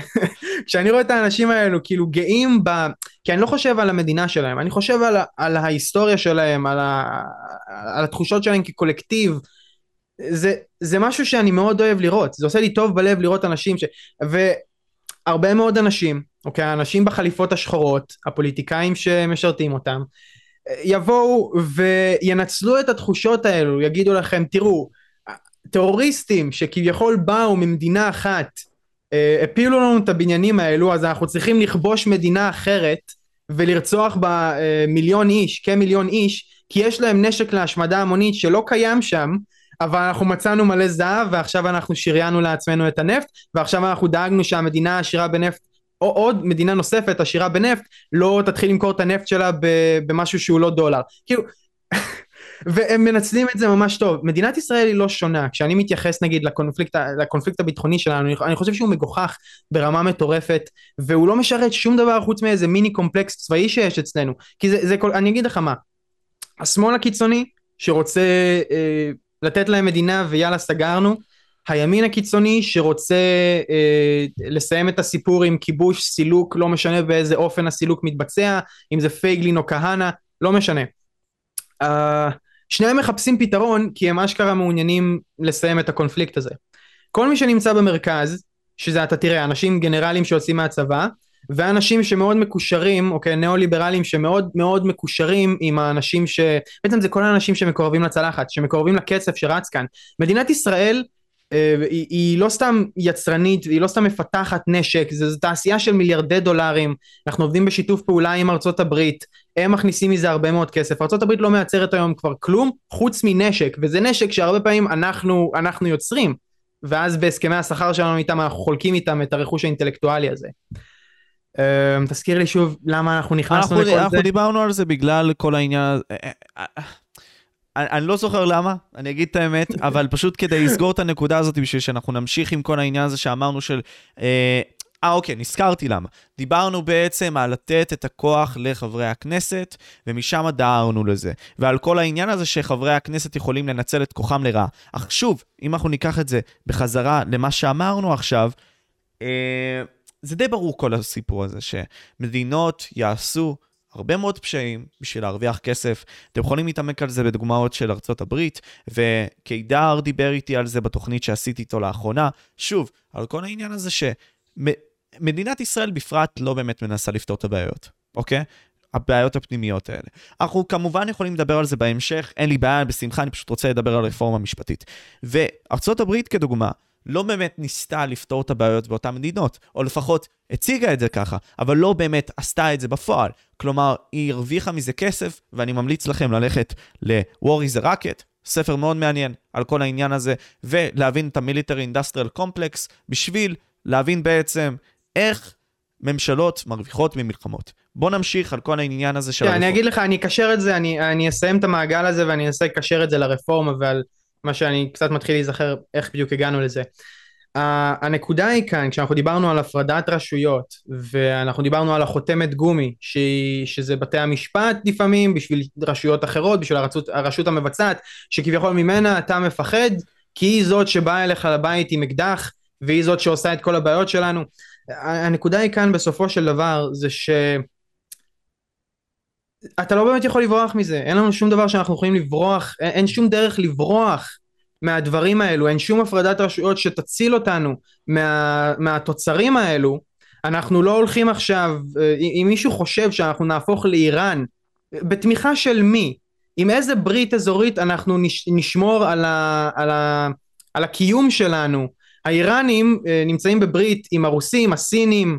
כשאני רואה את האנשים האלו כאילו גאים ב... כי אני לא חושב על המדינה שלהם, אני חושב על, על ההיסטוריה שלהם, על, ה, על התחושות שלהם כקולקטיב. זה, זה משהו שאני מאוד אוהב לראות, זה עושה לי טוב בלב לראות אנשים ש... והרבה מאוד אנשים, אוקיי, האנשים בחליפות השחורות, הפוליטיקאים שמשרתים אותם, יבואו וינצלו את התחושות האלו, יגידו לכם, תראו, טרוריסטים שכביכול באו ממדינה אחת, אה, הפילו לנו את הבניינים האלו, אז אנחנו צריכים לכבוש מדינה אחרת ולרצוח בה אה, מיליון איש, כמיליון איש, כי יש להם נשק להשמדה המונית שלא קיים שם, אבל אנחנו מצאנו מלא זהב ועכשיו אנחנו שריינו לעצמנו את הנפט ועכשיו אנחנו דאגנו שהמדינה העשירה בנפט או עוד מדינה נוספת עשירה בנפט לא תתחיל למכור את הנפט שלה במשהו שהוא לא דולר. כאילו והם מנצלים את זה ממש טוב. מדינת ישראל היא לא שונה. כשאני מתייחס נגיד לקונפליקט, לקונפליקט הביטחוני שלנו אני חושב שהוא מגוחך ברמה מטורפת והוא לא משרת שום דבר חוץ מאיזה mini complex צבאי שיש אצלנו. כי זה, זה כל, אני אגיד לך מה השמאל הקיצוני שרוצה אה, לתת להם מדינה ויאללה סגרנו הימין הקיצוני שרוצה אה, לסיים את הסיפור עם כיבוש, סילוק, לא משנה באיזה אופן הסילוק מתבצע, אם זה פייגלין או כהנא, לא משנה. אה, שניהם מחפשים פתרון כי הם אשכרה מעוניינים לסיים את הקונפליקט הזה. כל מי שנמצא במרכז, שזה אתה תראה, אנשים גנרלים שיוצאים מהצבא, ואנשים שמאוד מקושרים, אוקיי, ניאו-ליברלים שמאוד מאוד מקושרים עם האנשים ש... בעצם זה כל האנשים שמקורבים לצלחת, שמקורבים לקצף שרץ כאן. מדינת ישראל היא, היא לא סתם יצרנית, היא לא סתם מפתחת נשק, זו תעשייה של מיליארדי דולרים, אנחנו עובדים בשיתוף פעולה עם ארצות הברית, הם מכניסים מזה הרבה מאוד כסף, ארצות הברית לא מייצרת היום כבר כלום חוץ מנשק, וזה נשק שהרבה פעמים אנחנו, אנחנו יוצרים, ואז בהסכמי השכר שלנו איתם אנחנו חולקים איתם את הרכוש האינטלקטואלי הזה. Uh, תזכיר לי שוב למה אנחנו נכנסנו אנחנו, לכל אנחנו זה. אנחנו דיברנו על זה בגלל כל העניין, אני, אני לא זוכר למה, אני אגיד את האמת, אבל פשוט כדי לסגור את הנקודה הזאת, בשביל שאנחנו נמשיך עם כל העניין הזה שאמרנו של... אה, אה, אוקיי, נזכרתי למה. דיברנו בעצם על לתת את הכוח לחברי הכנסת, ומשם דהרנו לזה. ועל כל העניין הזה שחברי הכנסת יכולים לנצל את כוחם לרעה. אך שוב, אם אנחנו ניקח את זה בחזרה למה שאמרנו עכשיו, אה, זה די ברור כל הסיפור הזה, שמדינות יעשו הרבה מאוד פשעים בשביל להרוויח כסף. אתם יכולים להתעמק על זה בדוגמאות של ארצות הברית, וקידר דיבר איתי על זה בתוכנית שעשיתי איתו לאחרונה. שוב, על כל העניין הזה שמדינת ישראל בפרט לא באמת מנסה לפתור את הבעיות, אוקיי? הבעיות הפנימיות האלה. אנחנו כמובן יכולים לדבר על זה בהמשך, אין לי בעיה, בשמחה, אני פשוט רוצה לדבר על רפורמה משפטית. וארצות הברית כדוגמה, לא באמת ניסתה לפתור את הבעיות באותן מדינות, או לפחות הציגה את זה ככה, אבל לא באמת עשתה את זה בפועל. כלומר, היא הרוויחה מזה כסף, ואני ממליץ לכם ללכת ל-War is a Rocket, ספר מאוד מעניין על כל העניין הזה, ולהבין את ה-Military Industrial Complex, בשביל להבין בעצם איך ממשלות מרוויחות ממלחמות. בוא נמשיך על כל העניין הזה של הרפורמה. אני אגיד לך, אני אקשר את זה, אני, אני אסיים את המעגל הזה ואני אנסה לקשר את זה לרפורמה ועל מה שאני קצת מתחיל להיזכר איך בדיוק הגענו לזה. Uh, הנקודה היא כאן, כשאנחנו דיברנו על הפרדת רשויות, ואנחנו דיברנו על החותמת גומי, ש... שזה בתי המשפט לפעמים, בשביל רשויות אחרות, בשביל הרשות, הרשות המבצעת, שכביכול ממנה אתה מפחד, כי היא זאת שבאה אליך לבית עם אקדח, והיא זאת שעושה את כל הבעיות שלנו. הנקודה היא כאן בסופו של דבר, זה ש... אתה לא באמת יכול לברוח מזה, אין לנו שום דבר שאנחנו יכולים לברוח, אין, אין שום דרך לברוח מהדברים האלו, אין שום הפרדת רשויות שתציל אותנו מה, מהתוצרים האלו, אנחנו לא הולכים עכשיו, אה, אם מישהו חושב שאנחנו נהפוך לאיראן, בתמיכה של מי? עם איזה ברית אזורית אנחנו נש, נשמור על, ה, על, ה, על הקיום שלנו? האיראנים אה, נמצאים בברית עם הרוסים, הסינים,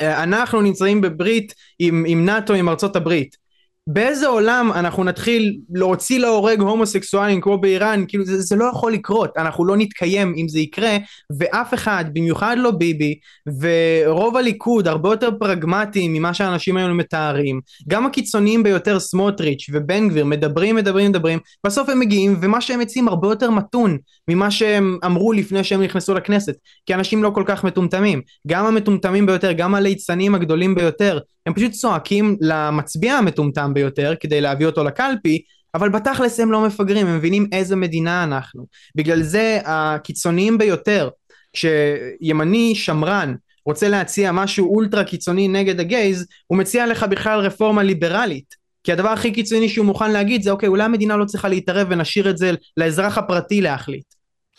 אנחנו נמצאים בברית עם, עם נאט"ו, עם ארצות הברית. באיזה עולם אנחנו נתחיל להוציא להורג הומוסקסואלים כמו באיראן, כאילו זה, זה לא יכול לקרות, אנחנו לא נתקיים אם זה יקרה, ואף אחד, במיוחד לא ביבי, ורוב הליכוד הרבה יותר פרגמטיים ממה שהאנשים האלו מתארים, גם הקיצוניים ביותר סמוטריץ' ובן גביר מדברים מדברים מדברים, בסוף הם מגיעים ומה שהם מציעים הרבה יותר מתון ממה שהם אמרו לפני שהם נכנסו לכנסת, כי אנשים לא כל כך מטומטמים, גם המטומטמים ביותר, גם הליצנים הגדולים ביותר, הם פשוט צועקים למצביע המטומטם ביותר כדי להביא אותו לקלפי, אבל בתכלס הם לא מפגרים, הם מבינים איזה מדינה אנחנו. בגלל זה הקיצוניים ביותר, כשימני שמרן רוצה להציע משהו אולטרה קיצוני נגד הגייז, הוא מציע לך בכלל רפורמה ליברלית. כי הדבר הכי קיצוני שהוא מוכן להגיד זה אוקיי, אולי המדינה לא צריכה להתערב ונשאיר את זה לאזרח הפרטי להחליט.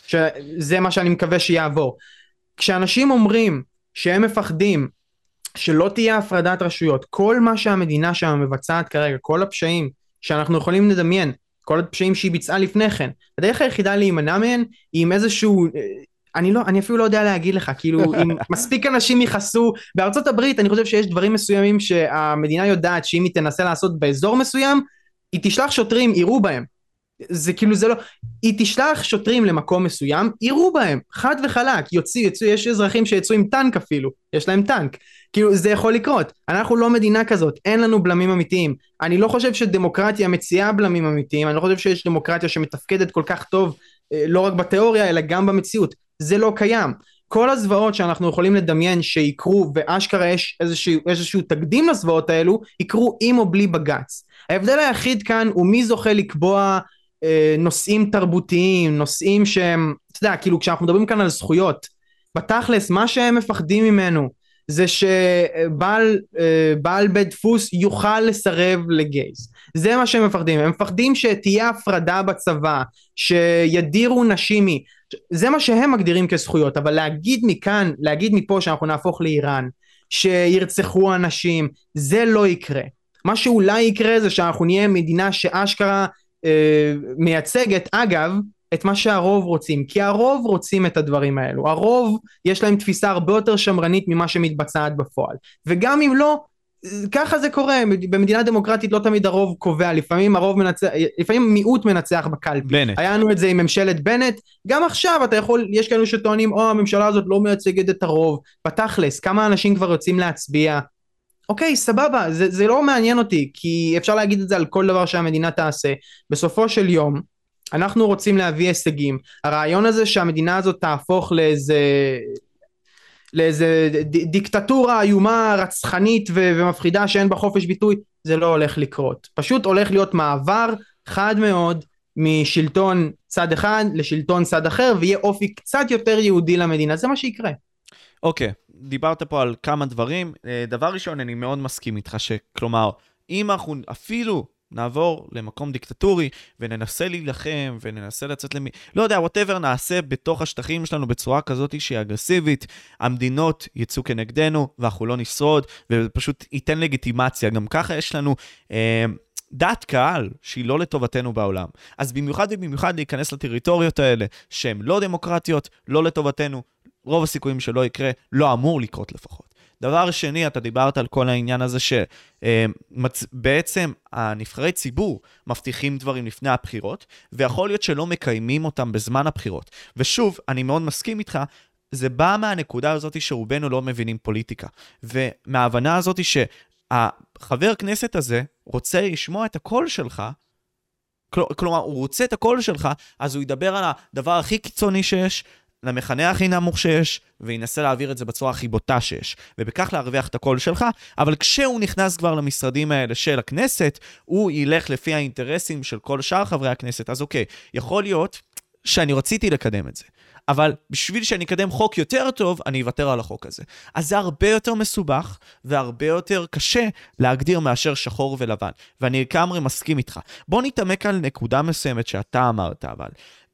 שזה מה שאני מקווה שיעבור. כשאנשים אומרים שהם מפחדים שלא תהיה הפרדת רשויות, כל מה שהמדינה שם מבצעת כרגע, כל הפשעים שאנחנו יכולים לדמיין, כל הפשעים שהיא ביצעה לפני כן, הדרך היחידה להימנע מהן היא עם איזשהו אני לא, אני אפילו לא יודע להגיד לך, כאילו אם מספיק אנשים יכעסו, בארצות הברית אני חושב שיש דברים מסוימים שהמדינה יודעת שאם היא תנסה לעשות באזור מסוים, היא תשלח שוטרים, יראו בהם. זה כאילו זה לא, היא תשלח שוטרים למקום מסוים, יראו בהם, חד וחלק, יוצאו, יוצאו, יש אזרחים שיצאו עם טנק אפילו, יש להם טנק, כאילו זה יכול לקרות, אנחנו לא מדינה כזאת, אין לנו בלמים אמיתיים, אני לא חושב שדמוקרטיה מציעה בלמים אמיתיים, אני לא חושב שיש דמוקרטיה שמתפקדת כל כך טוב, אה, לא רק בתיאוריה אלא גם במציאות, זה לא קיים, כל הזוועות שאנחנו יכולים לדמיין שיקרו ואשכרה יש איזשהו, איזשהו תקדים לזוועות האלו יקרו עם או בלי בג"ץ. ההבדל היחיד כאן הוא מי זוכה לקבוע נושאים תרבותיים, נושאים שהם, אתה יודע, כאילו כשאנחנו מדברים כאן על זכויות, בתכלס מה שהם מפחדים ממנו זה שבעל אה, בית דפוס יוכל לסרב לגייז. זה מה שהם מפחדים, הם מפחדים שתהיה הפרדה בצבא, שידירו נשים מ... זה מה שהם מגדירים כזכויות, אבל להגיד מכאן, להגיד מפה שאנחנו נהפוך לאיראן, שירצחו אנשים, זה לא יקרה. מה שאולי יקרה זה שאנחנו נהיה מדינה שאשכרה אה, מייצגת, אגב, את מה שהרוב רוצים, כי הרוב רוצים את הדברים האלו, הרוב יש להם תפיסה הרבה יותר שמרנית ממה שמתבצעת בפועל, וגם אם לא, ככה זה קורה, במדינה דמוקרטית לא תמיד הרוב קובע, לפעמים הרוב מנצח, לפעמים מיעוט מנצח בקלפי. בנט. היה לנו את זה עם ממשלת בנט, גם עכשיו אתה יכול, יש כאלו שטוענים, או הממשלה הזאת לא מייצגת את הרוב, בתכלס, כמה אנשים כבר יוצאים להצביע, אוקיי, סבבה, זה, זה לא מעניין אותי, כי אפשר להגיד את זה על כל דבר שהמדינה תעשה. בסופו של יום, אנחנו רוצים להביא הישגים. הרעיון הזה שהמדינה הזאת תהפוך לאיזה... לאיזה דיקטטורה איומה, רצחנית ו- ומפחידה שאין בה חופש ביטוי, זה לא הולך לקרות. פשוט הולך להיות מעבר חד מאוד משלטון צד אחד לשלטון צד אחר, ויהיה אופי קצת יותר יהודי למדינה, זה מה שיקרה. אוקיי, דיברת פה על כמה דברים. אה, דבר ראשון, אני מאוד מסכים איתך שכלומר, אם אנחנו אפילו נעבור למקום דיקטטורי וננסה להילחם וננסה לצאת למי... לא יודע, whatever נעשה בתוך השטחים שלנו בצורה כזאת שהיא אגרסיבית, המדינות יצאו כנגדנו ואנחנו לא נשרוד, ופשוט ייתן לגיטימציה. גם ככה יש לנו... אה, דעת קהל שהיא לא לטובתנו בעולם. אז במיוחד ובמיוחד להיכנס לטריטוריות האלה, שהן לא דמוקרטיות, לא לטובתנו, רוב הסיכויים שלא יקרה, לא אמור לקרות לפחות. דבר שני, אתה דיברת על כל העניין הזה שבעצם הנבחרי ציבור מבטיחים דברים לפני הבחירות, ויכול להיות שלא מקיימים אותם בזמן הבחירות. ושוב, אני מאוד מסכים איתך, זה בא מהנקודה הזאת שרובנו לא מבינים פוליטיקה. ומההבנה הזאת שהחבר כנסת הזה רוצה לשמוע את הקול שלך, כלומר, הוא רוצה את הקול שלך, אז הוא ידבר על הדבר הכי קיצוני שיש, למכנה הכי נמוך שיש, וינסה להעביר את זה בצורה הכי בוטה שיש, ובכך להרוויח את הקול שלך, אבל כשהוא נכנס כבר למשרדים האלה של הכנסת, הוא ילך לפי האינטרסים של כל שאר חברי הכנסת. אז אוקיי, יכול להיות שאני רציתי לקדם את זה. אבל בשביל שאני אקדם חוק יותר טוב, אני אוותר על החוק הזה. אז זה הרבה יותר מסובך והרבה יותר קשה להגדיר מאשר שחור ולבן. ואני לגמרי מסכים איתך. בוא נתעמק על נקודה מסוימת שאתה אמרת, אבל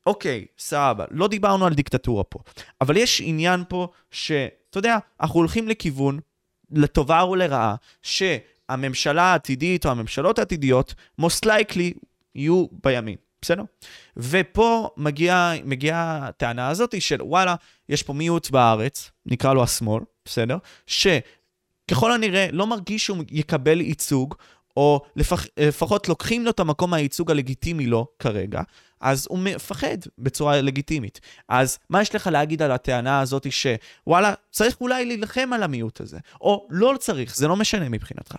אוקיי, סבבה, לא דיברנו על דיקטטורה פה, אבל יש עניין פה שאתה יודע, אנחנו הולכים לכיוון, לטובה או לרעה, שהממשלה העתידית או הממשלות העתידיות, most likely יהיו בימין, בסדר? ופה מגיעה מגיע הטענה הזאת של וואלה, יש פה מיעוט בארץ, נקרא לו השמאל, בסדר? שככל הנראה לא מרגיש שהוא יקבל ייצוג, או לפח, לפחות לוקחים לו את המקום הייצוג הלגיטימי לו כרגע, אז הוא מפחד בצורה לגיטימית. אז מה יש לך להגיד על הטענה הזאת שוואלה, צריך אולי להילחם על המיעוט הזה, או לא צריך, זה לא משנה מבחינתך.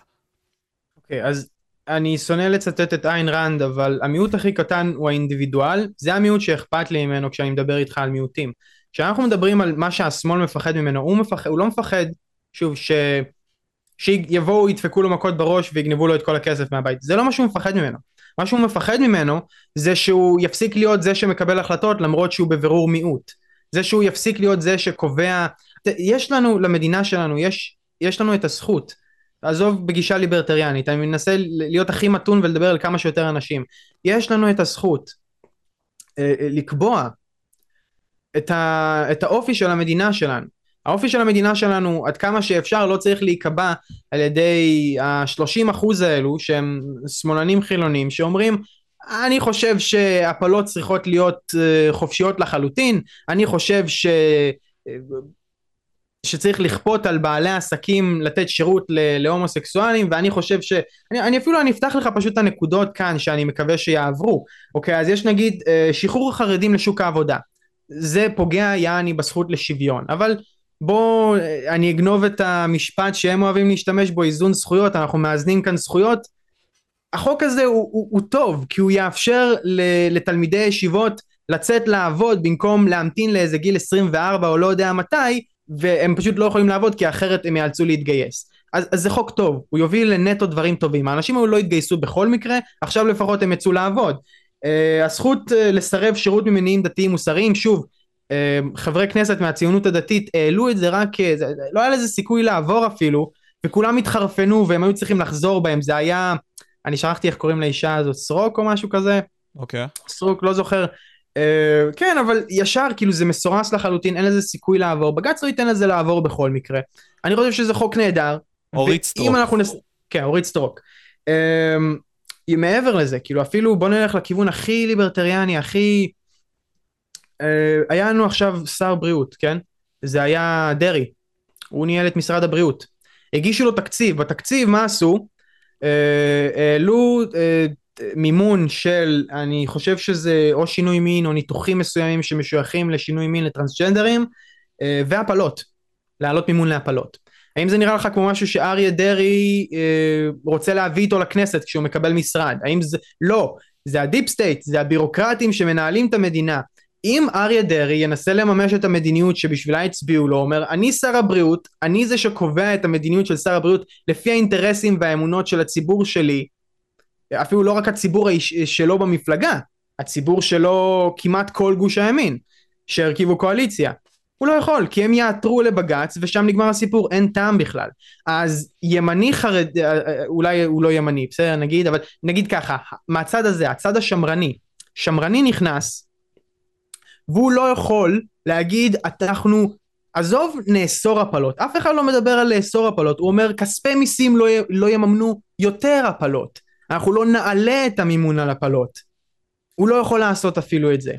אוקיי, okay, אז אני שונא לצטט את איין ראנד, אבל המיעוט הכי קטן הוא האינדיבידואל, זה המיעוט שאכפת לי ממנו כשאני מדבר איתך על מיעוטים. כשאנחנו מדברים על מה שהשמאל מפחד ממנו, הוא, מפחד, הוא לא מפחד, שוב, ש... שיבואו, ידפקו לו מכות בראש ויגנבו לו את כל הכסף מהבית. זה לא מה שהוא מפחד ממנו. מה שהוא מפחד ממנו זה שהוא יפסיק להיות זה שמקבל החלטות למרות שהוא בבירור מיעוט. זה שהוא יפסיק להיות זה שקובע... יש לנו, למדינה שלנו, יש, יש לנו את הזכות. עזוב בגישה ליברטריאנית, אני מנסה להיות הכי מתון ולדבר על כמה שיותר אנשים. יש לנו את הזכות אה, אה, לקבוע את, ה, את האופי של המדינה שלנו. האופי של המדינה שלנו עד כמה שאפשר לא צריך להיקבע על ידי השלושים אחוז האלו שהם שמאלנים חילונים שאומרים אני חושב שהפלות צריכות להיות אה, חופשיות לחלוטין, אני חושב ש... שצריך לכפות על בעלי עסקים לתת שירות להומוסקסואלים ואני חושב ש... אני, אני אפילו אני אפתח לך פשוט את הנקודות כאן שאני מקווה שיעברו. אוקיי אז יש נגיד אה, שחרור החרדים לשוק העבודה. זה פוגע יעני בזכות לשוויון. אבל בוא אני אגנוב את המשפט שהם אוהבים להשתמש בו איזון זכויות אנחנו מאזנים כאן זכויות החוק הזה הוא, הוא, הוא טוב כי הוא יאפשר לתלמידי ישיבות לצאת לעבוד במקום להמתין לאיזה גיל 24 או לא יודע מתי והם פשוט לא יכולים לעבוד כי אחרת הם יאלצו להתגייס. אז, אז זה חוק טוב, הוא יוביל לנטו דברים טובים. האנשים האלו לא יתגייסו בכל מקרה, עכשיו לפחות הם יצאו לעבוד. Uh, הזכות uh, לסרב שירות ממניעים דתיים מוסריים, שוב, חברי כנסת מהציונות הדתית העלו את זה רק, זה, לא היה לזה סיכוי לעבור אפילו, וכולם התחרפנו והם היו צריכים לחזור בהם, זה היה, אני שכחתי איך קוראים לאישה הזאת, סרוק או משהו כזה? אוקיי. Okay. סרוק, לא זוכר. Uh, כן אבל ישר כאילו זה מסורס לחלוטין אין לזה סיכוי לעבור בג"ץ לא ייתן לזה לעבור בכל מקרה אני חושב שזה חוק נהדר. אורית סטרוק. אנחנו נס... כן אורית סטרוק. Uh, מעבר לזה כאילו אפילו בוא נלך לכיוון הכי ליברטריאני הכי היה לנו עכשיו שר בריאות כן? זה היה דרעי. הוא ניהל את משרד הבריאות. הגישו לו תקציב. בתקציב מה עשו? העלו uh, uh, מימון של, אני חושב שזה או שינוי מין או ניתוחים מסוימים שמשויכים לשינוי מין לטרנסג'נדרים, אה, והפלות, להעלות מימון להפלות. האם זה נראה לך כמו משהו שאריה דרעי אה, רוצה להביא איתו לכנסת כשהוא מקבל משרד? האם זה... לא, זה ה deep state, זה הבירוקרטים שמנהלים את המדינה. אם אריה דרעי ינסה לממש את המדיניות שבשבילה הצביעו לו, אומר אני שר הבריאות, אני זה שקובע את המדיניות של שר הבריאות לפי האינטרסים והאמונות של הציבור שלי, אפילו לא רק הציבור שלו במפלגה, הציבור שלו כמעט כל גוש הימין שהרכיבו קואליציה. הוא לא יכול, כי הם יעתרו לבג"ץ ושם נגמר הסיפור, אין טעם בכלל. אז ימני חרד, אה, אה, אולי הוא לא ימני, בסדר נגיד, אבל נגיד ככה, מהצד הזה, הצד השמרני, שמרני נכנס, והוא לא יכול להגיד אנחנו, עזוב נאסור הפלות, אף אחד לא מדבר על לאסור הפלות, הוא אומר כספי מיסים לא, לא יממנו יותר הפלות. אנחנו לא נעלה את המימון על הפלות. הוא לא יכול לעשות אפילו את זה.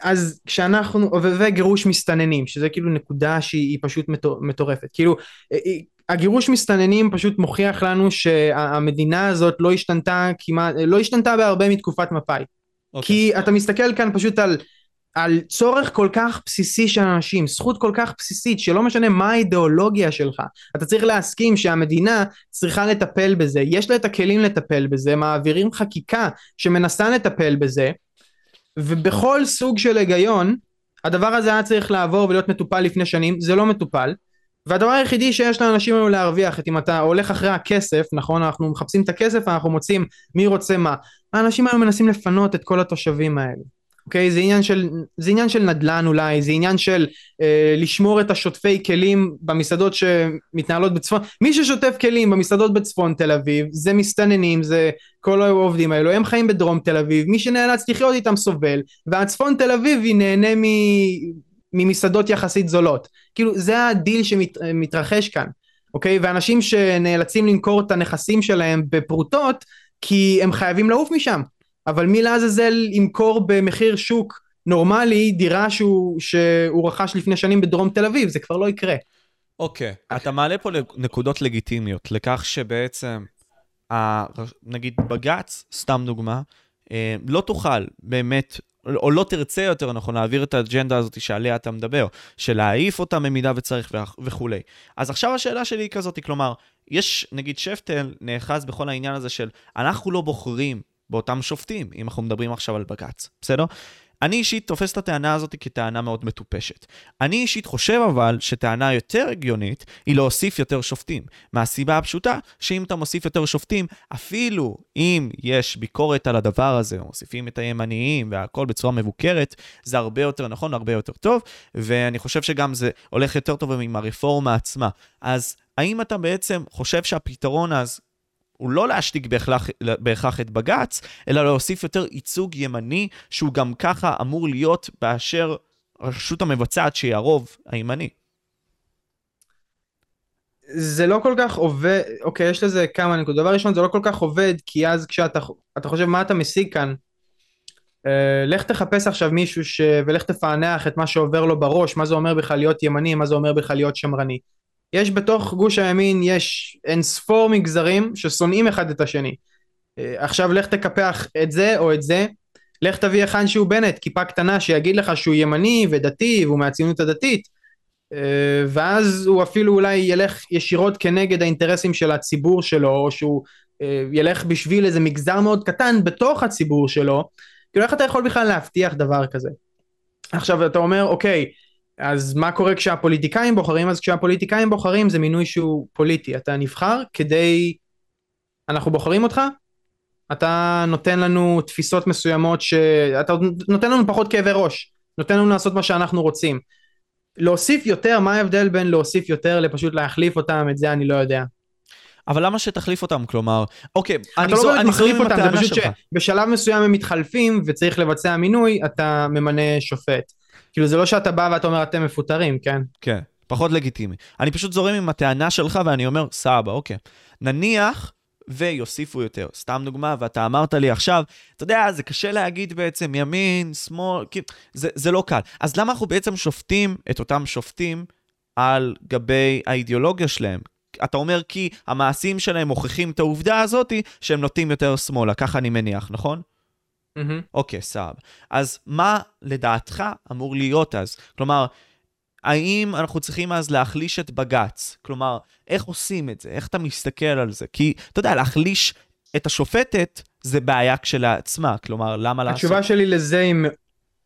אז כשאנחנו, וגירוש מסתננים, שזה כאילו נקודה שהיא פשוט מטורפת. כאילו, הגירוש מסתננים פשוט מוכיח לנו שהמדינה הזאת לא השתנתה כמעט, לא השתנתה בהרבה מתקופת מפא"י. Okay. אוקיי. כי אתה מסתכל כאן פשוט על על צורך כל כך בסיסי של אנשים, זכות כל כך בסיסית שלא משנה מה האידיאולוגיה שלך, אתה צריך להסכים שהמדינה צריכה לטפל בזה, יש לה את הכלים לטפל בזה, מעבירים חקיקה שמנסה לטפל בזה, ובכל סוג של היגיון, הדבר הזה היה צריך לעבור ולהיות מטופל לפני שנים, זה לא מטופל, והדבר היחידי שיש לאנשים האלו להרוויח, את אם אתה הולך אחרי הכסף, נכון, אנחנו מחפשים את הכסף, אנחנו מוצאים מי רוצה מה, האנשים האלו מנסים לפנות את כל התושבים האלו. אוקיי? זה עניין של, זה עניין של נדל"ן אולי, זה עניין של אה, לשמור את השוטפי כלים במסעדות שמתנהלות בצפון, מי ששוטף כלים במסעדות בצפון תל אביב, זה מסתננים, זה כל העובדים האלו, הם חיים בדרום תל אביב, מי שנאלץ לחיות איתם סובל, והצפון תל אביבי נהנה מ... ממסעדות יחסית זולות. כאילו, זה הדיל שמתרחש כאן, אוקיי? ואנשים שנאלצים למכור את הנכסים שלהם בפרוטות, כי הם חייבים לעוף משם. אבל מי לעזאזל ימכור במחיר שוק נורמלי דירה שהוא, שהוא רכש לפני שנים בדרום תל אביב, זה כבר לא יקרה. אוקיי, okay. אתה מעלה פה נקודות לגיטימיות, לכך שבעצם נגיד בג"ץ, סתם דוגמה, אה, לא תוכל באמת, או לא תרצה יותר נכון להעביר את האג'נדה הזאת שעליה אתה מדבר, של להעיף אותה במידה וצריך וכולי. אז עכשיו השאלה שלי היא כזאת, כלומר, יש, נגיד שפטל נאחז בכל העניין הזה של אנחנו לא בוחרים באותם שופטים, אם אנחנו מדברים עכשיו על בג"ץ, בסדר? אני אישית תופס את הטענה הזאת כטענה מאוד מטופשת. אני אישית חושב אבל שטענה יותר הגיונית היא להוסיף יותר שופטים. מהסיבה הפשוטה שאם אתה מוסיף יותר שופטים, אפילו אם יש ביקורת על הדבר הזה, מוסיפים את הימניים והכל בצורה מבוקרת, זה הרבה יותר נכון, הרבה יותר טוב, ואני חושב שגם זה הולך יותר טוב עם הרפורמה עצמה. אז האם אתה בעצם חושב שהפתרון אז הוא לא להשתיק בהכרח, את בג"ץ, אלא להוסיף יותר ייצוג ימני, שהוא גם ככה אמור להיות באשר הרשות המבצעת שהיא הרוב הימני. זה לא כל כך עובד, אוקיי, יש לזה כמה נקודות. דבר ראשון, זה לא כל כך עובד, כי אז כשאתה חושב מה אתה משיג כאן, אה, לך תחפש עכשיו מישהו ש... ולך תפענח את מה שעובר לו בראש, מה זה אומר בכלל להיות ימני, מה זה אומר בכלל להיות שמרני. יש בתוך גוש הימין, יש אין ספור מגזרים ששונאים אחד את השני. אה, עכשיו לך תקפח את זה או את זה, לך תביא היכן שהוא בנט, כיפה קטנה שיגיד לך שהוא ימני ודתי והוא מהציונות הדתית, אה, ואז הוא אפילו אולי ילך ישירות כנגד האינטרסים של הציבור שלו, או שהוא אה, ילך בשביל איזה מגזר מאוד קטן בתוך הציבור שלו, כאילו איך אתה יכול בכלל להבטיח דבר כזה? עכשיו אתה אומר אוקיי, אז מה קורה כשהפוליטיקאים בוחרים? אז כשהפוליטיקאים בוחרים זה מינוי שהוא פוליטי. אתה נבחר כדי... אנחנו בוחרים אותך, אתה נותן לנו תפיסות מסוימות ש... אתה נותן לנו פחות כאבי ראש, נותן לנו לעשות מה שאנחנו רוצים. להוסיף יותר, מה ההבדל בין להוסיף יותר לפשוט להחליף אותם, את זה אני לא יודע. אבל למה שתחליף אותם? כלומר, אוקיי, אני זו, אני מחליף אותם, זה פשוט שבשלב מסוים הם מתחלפים וצריך לבצע מינוי, אתה ממנה שופט. כאילו זה לא שאתה בא ואתה אומר אתם מפוטרים, כן? כן, פחות לגיטימי. אני פשוט זורם עם הטענה שלך ואני אומר, סבא, אוקיי. נניח ויוסיפו יותר. סתם דוגמה, ואתה אמרת לי עכשיו, אתה יודע, זה קשה להגיד בעצם ימין, שמאל, זה, זה לא קל. אז למה אנחנו בעצם שופטים את אותם שופטים על גבי האידיאולוגיה שלהם? אתה אומר כי המעשים שלהם מוכיחים את העובדה הזאת שהם נוטים יותר שמאלה, ככה אני מניח, נכון? אוקיי, mm-hmm. okay, סבבה. אז מה לדעתך אמור להיות אז? כלומר, האם אנחנו צריכים אז להחליש את בג"ץ? כלומר, איך עושים את זה? איך אתה מסתכל על זה? כי, אתה יודע, להחליש את השופטת זה בעיה כשלעצמה. כלומר, למה לעשות... התשובה שלי לזה היא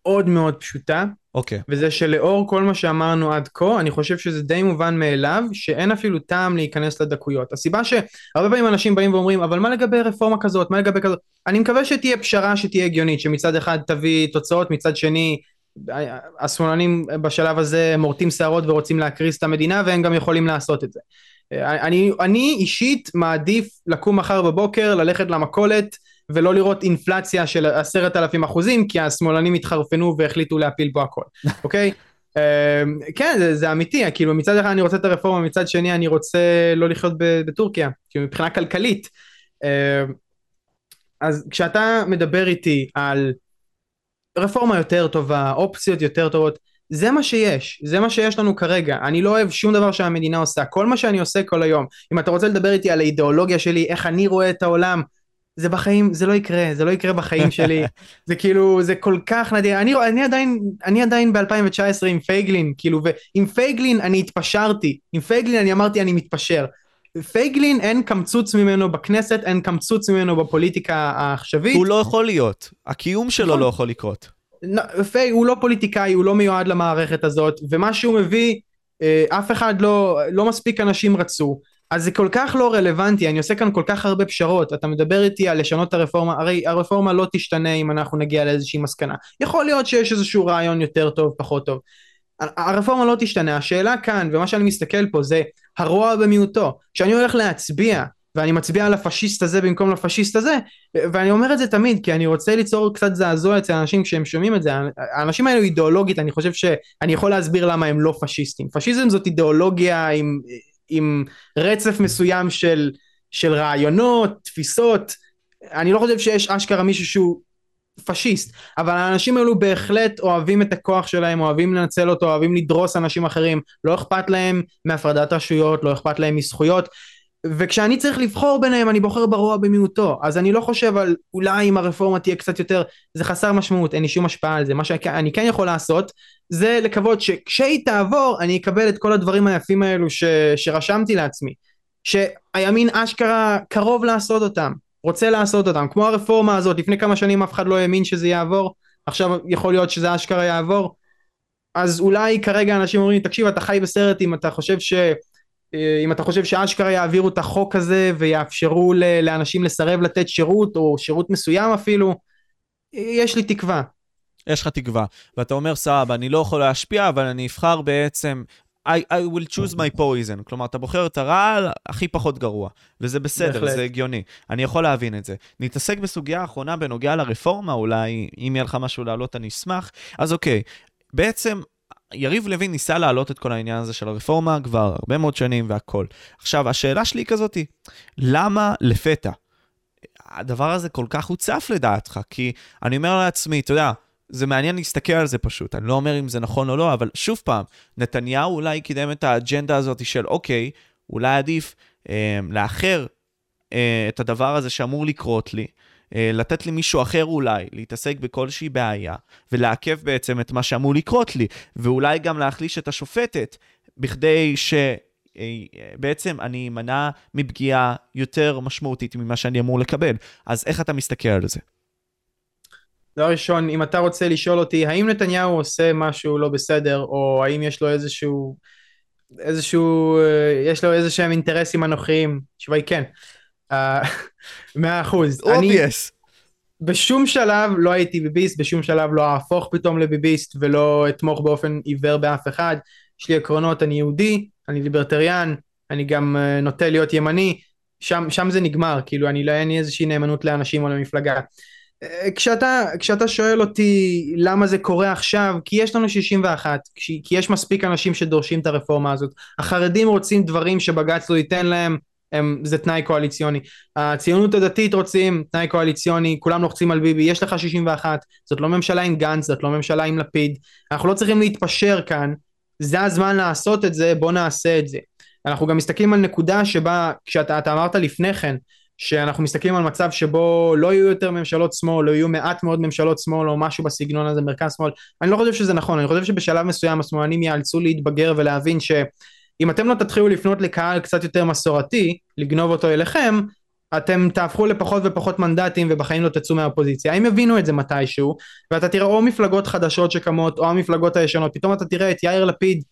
מאוד מאוד פשוטה. אוקיי. Okay. וזה שלאור כל מה שאמרנו עד כה, אני חושב שזה די מובן מאליו, שאין אפילו טעם להיכנס לדקויות. הסיבה שהרבה פעמים אנשים באים ואומרים, אבל מה לגבי רפורמה כזאת, מה לגבי כזאת? אני מקווה שתהיה פשרה שתהיה הגיונית, שמצד אחד תביא תוצאות, מצד שני, השמאלנים בשלב הזה מורטים שערות ורוצים להקריס את המדינה, והם גם יכולים לעשות את זה. אני, אני אישית מעדיף לקום מחר בבוקר, ללכת למכולת, ולא לראות אינפלציה של עשרת אלפים אחוזים, כי השמאלנים התחרפנו והחליטו להפיל פה הכל, אוקיי? אמ, כן, זה, זה אמיתי, כאילו מצד אחד אני רוצה את הרפורמה, מצד שני אני רוצה לא לחיות בטורקיה, כאילו מבחינה כלכלית. אמ, אז כשאתה מדבר איתי על רפורמה יותר טובה, אופציות יותר טובות, זה מה שיש, זה מה שיש לנו כרגע. אני לא אוהב שום דבר שהמדינה עושה, כל מה שאני עושה כל היום. אם אתה רוצה לדבר איתי על האידיאולוגיה שלי, איך אני רואה את העולם, זה בחיים, זה לא יקרה, זה לא יקרה בחיים שלי. זה כאילו, זה כל כך נדיר. אני, אני עדיין, אני עדיין ב-2019 עם פייגלין, כאילו, ועם פייגלין אני התפשרתי. עם פייגלין אני אמרתי אני מתפשר. פייגלין אין קמצוץ ממנו בכנסת, אין קמצוץ ממנו בפוליטיקה העכשווית. הוא לא יכול להיות, הקיום שלו נכון. לא יכול לקרות. פיי הוא לא פוליטיקאי, הוא לא מיועד למערכת הזאת, ומה שהוא מביא, אה, אף אחד לא, לא מספיק אנשים רצו. אז זה כל כך לא רלוונטי, אני עושה כאן כל כך הרבה פשרות, אתה מדבר איתי על לשנות את הרפורמה, הרי הרפורמה לא תשתנה אם אנחנו נגיע לאיזושהי מסקנה. יכול להיות שיש איזשהו רעיון יותר טוב, פחות טוב. הרפורמה לא תשתנה, השאלה כאן, ומה שאני מסתכל פה זה הרוע במיעוטו. כשאני הולך להצביע, ואני מצביע על הפשיסט הזה במקום לפשיסט הזה, ואני אומר את זה תמיד, כי אני רוצה ליצור קצת זעזוע אצל אנשים כשהם שומעים את זה. האנשים האלו אידיאולוגית, אני חושב שאני יכול להסביר למה הם לא פשיסטים. פשיזם זאת אידיאולוגיה עם עם רצף מסוים של, של רעיונות, תפיסות, אני לא חושב שיש אשכרה מישהו שהוא פשיסט, אבל האנשים האלו בהחלט אוהבים את הכוח שלהם, אוהבים לנצל אותו, אוהבים לדרוס אנשים אחרים, לא אכפת להם מהפרדת רשויות, לא אכפת להם מזכויות. וכשאני צריך לבחור ביניהם אני בוחר ברוע במיעוטו. אז אני לא חושב על אולי אם הרפורמה תהיה קצת יותר זה חסר משמעות אין לי שום השפעה על זה. מה שאני כן יכול לעשות זה לקוות שכשהיא תעבור אני אקבל את כל הדברים היפים האלו ש, שרשמתי לעצמי. שהימין אשכרה קרוב לעשות אותם רוצה לעשות אותם. כמו הרפורמה הזאת לפני כמה שנים אף אחד לא האמין שזה יעבור עכשיו יכול להיות שזה אשכרה יעבור. אז אולי כרגע אנשים אומרים תקשיב אתה חי בסרט אם אתה חושב ש... אה, אם אתה חושב שאשכרה יעבירו את החוק הזה ויאפשרו לאנשים לסרב לתת שירות או שירות מסוים אפילו, יש לי תקווה. יש לך תקווה, ואתה אומר סבבה, אני לא יכול להשפיע, אבל אני אבחר בעצם, I, I will choose my poison, כלומר, אתה בוחר את הרעל הכי פחות גרוע, וזה בסדר, בהחלט. זה הגיוני, אני יכול להבין את זה. נתעסק בסוגיה האחרונה בנוגע לרפורמה, אולי, אם יהיה לך משהו להעלות אני אשמח. אז אוקיי, בעצם יריב לוין ניסה להעלות את כל העניין הזה של הרפורמה כבר הרבה מאוד שנים והכל. עכשיו, השאלה שלי היא כזאתי, למה לפתע הדבר הזה כל כך הוצף לדעתך? כי אני אומר לעצמי, אתה יודע, זה מעניין להסתכל על זה פשוט, אני לא אומר אם זה נכון או לא, אבל שוב פעם, נתניהו אולי קידם את האג'נדה הזאת של אוקיי, אולי עדיף אה, לאחר אה, את הדבר הזה שאמור לקרות לי, לתת למישהו אחר אולי להתעסק בכלשהי בעיה, ולעכב בעצם את מה שאמור לקרות לי, ואולי גם להחליש את השופטת, בכדי ש... אה, בעצם אני אמנע מפגיעה יותר משמעותית ממה שאני אמור לקבל. אז איך אתה מסתכל על זה? דבר ראשון, אם אתה רוצה לשאול אותי, האם נתניהו עושה משהו לא בסדר, או האם יש לו איזשהו, איזשהו, אה, יש לו איזה שהם אינטרסים אנוכיים? התשובה היא כן. מאה אחוז. אני בשום שלב לא הייתי ביביסט, בשום שלב לא אהפוך פתאום לביביסט ולא אתמוך באופן עיוור באף אחד. יש לי עקרונות, אני יהודי, אני ליברטריאן, אני גם uh, נוטה להיות ימני, שם, שם זה נגמר, כאילו אני לא, אין לי איזושהי נאמנות לאנשים או למפלגה. Uh, כשאתה, כשאתה שואל אותי למה זה קורה עכשיו, כי יש לנו 61, כי, כי יש מספיק אנשים שדורשים את הרפורמה הזאת. החרדים רוצים דברים שבג"ץ לא ייתן להם, הם, זה תנאי קואליציוני. הציונות הדתית רוצים תנאי קואליציוני, כולם לוחצים על ביבי, יש לך 61, זאת לא ממשלה עם גנץ, זאת לא ממשלה עם לפיד, אנחנו לא צריכים להתפשר כאן, זה הזמן לעשות את זה, בוא נעשה את זה. אנחנו גם מסתכלים על נקודה שבה, כשאתה אמרת לפני כן, שאנחנו מסתכלים על מצב שבו לא יהיו יותר ממשלות שמאל, לא יהיו מעט מאוד ממשלות שמאל או משהו בסגנון הזה, מרכז שמאל, אני לא חושב שזה נכון, אני חושב שבשלב מסוים השמאלנים ייאלצו להתבגר ולהבין ש... אם אתם לא תתחילו לפנות לקהל קצת יותר מסורתי, לגנוב אותו אליכם, אתם תהפכו לפחות ופחות מנדטים ובחיים לא תצאו מהאופוזיציה. הם יבינו את זה מתישהו, ואתה תראה או מפלגות חדשות שקמות, או המפלגות הישנות, פתאום אתה תראה את יאיר לפיד,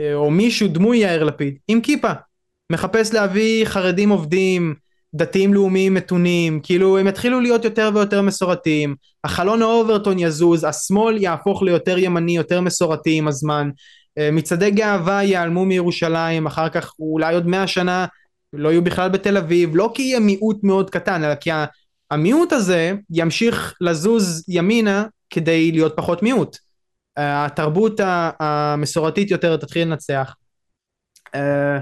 אה, או מישהו דמוי יאיר לפיד, עם כיפה, מחפש להביא חרדים עובדים, דתיים לאומיים מתונים, כאילו הם יתחילו להיות יותר ויותר מסורתיים, החלון האוברטון יזוז, השמאל יהפוך ליותר ימני, יותר מסורתי עם הזמן, מצעדי גאווה ייעלמו מירושלים, אחר כך אולי עוד מאה שנה לא יהיו בכלל בתל אביב, לא כי יהיה מיעוט מאוד קטן, אלא כי המיעוט הזה ימשיך לזוז ימינה כדי להיות פחות מיעוט. אה, התרבות המסורתית יותר תתחיל לנצח. אה,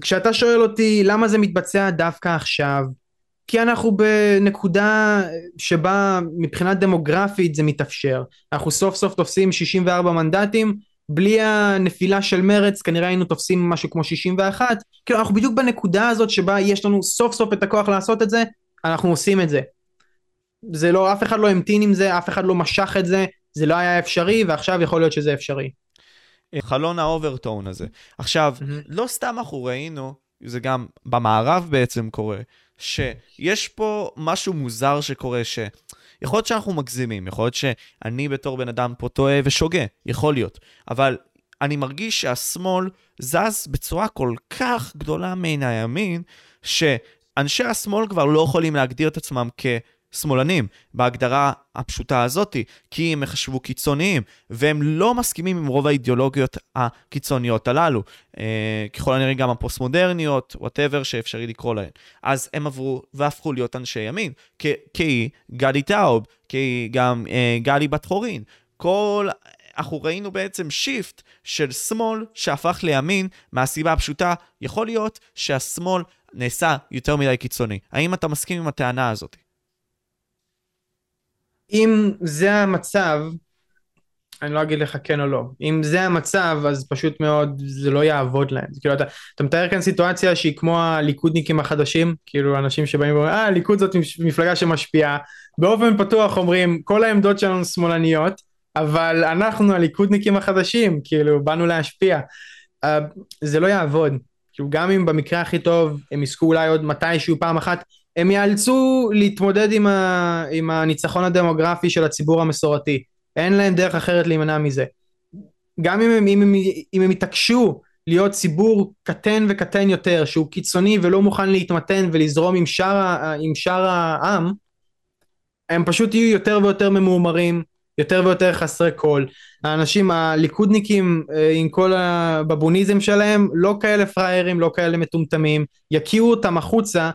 כשאתה שואל אותי למה זה מתבצע דווקא עכשיו, כי אנחנו בנקודה שבה מבחינה דמוגרפית זה מתאפשר. אנחנו סוף סוף תופסים 64 מנדטים, בלי הנפילה של מרץ כנראה היינו תופסים משהו כמו 61, כאילו אנחנו בדיוק בנקודה הזאת שבה יש לנו סוף סוף את הכוח לעשות את זה, אנחנו עושים את זה. זה לא, אף אחד לא המתין עם זה, אף אחד לא משך את זה, זה לא היה אפשרי, ועכשיו יכול להיות שזה אפשרי. חלון האוברטון הזה. עכשיו, mm-hmm. לא סתם אנחנו ראינו, זה גם במערב בעצם קורה, שיש פה משהו מוזר שקורה, ש... יכול להיות שאנחנו מגזימים, יכול להיות שאני בתור בן אדם פה טועה ושוגה, יכול להיות. אבל אני מרגיש שהשמאל זז בצורה כל כך גדולה מן הימין, שאנשי השמאל כבר לא יכולים להגדיר את עצמם כ... שמאלנים, בהגדרה הפשוטה הזאתי, כי הם יחשבו קיצוניים, והם לא מסכימים עם רוב האידיאולוגיות הקיצוניות הללו. אה, ככל הנראה גם הפוסט-מודרניות, whatever שאפשרי לקרוא להן. אז הם עברו והפכו להיות אנשי ימין, כהי גלי טאוב, כהי גם אה, גלי בת חורין. כל... אנחנו ראינו בעצם שיפט של שמאל שהפך לימין מהסיבה הפשוטה, יכול להיות שהשמאל נעשה יותר מדי קיצוני. האם אתה מסכים עם הטענה הזאת? אם זה המצב, אני לא אגיד לך כן או לא. אם זה המצב, אז פשוט מאוד זה לא יעבוד להם. כאילו אתה, אתה מתאר כאן סיטואציה שהיא כמו הליכודניקים החדשים, כאילו אנשים שבאים ואומרים, אה, הליכוד זאת מפלגה שמשפיעה. באופן פתוח אומרים, כל העמדות שלנו שמאלניות, אבל אנחנו הליכודניקים החדשים, כאילו, באנו להשפיע. Uh, זה לא יעבוד. כאילו, גם אם במקרה הכי טוב הם יזכו אולי עוד מתישהו פעם אחת, הם יאלצו להתמודד עם, ה, עם הניצחון הדמוגרפי של הציבור המסורתי. אין להם דרך אחרת להימנע מזה. גם אם הם, אם הם, אם הם יתעקשו להיות ציבור קטן וקטן יותר, שהוא קיצוני ולא מוכן להתמתן ולזרום עם שאר, עם שאר העם, הם פשוט יהיו יותר ויותר ממורמרים, יותר ויותר חסרי קול. האנשים, הליכודניקים אה, עם כל הבבוניזם שלהם, לא כאלה פראיירים, לא כאלה מטומטמים, יקיעו אותם החוצה,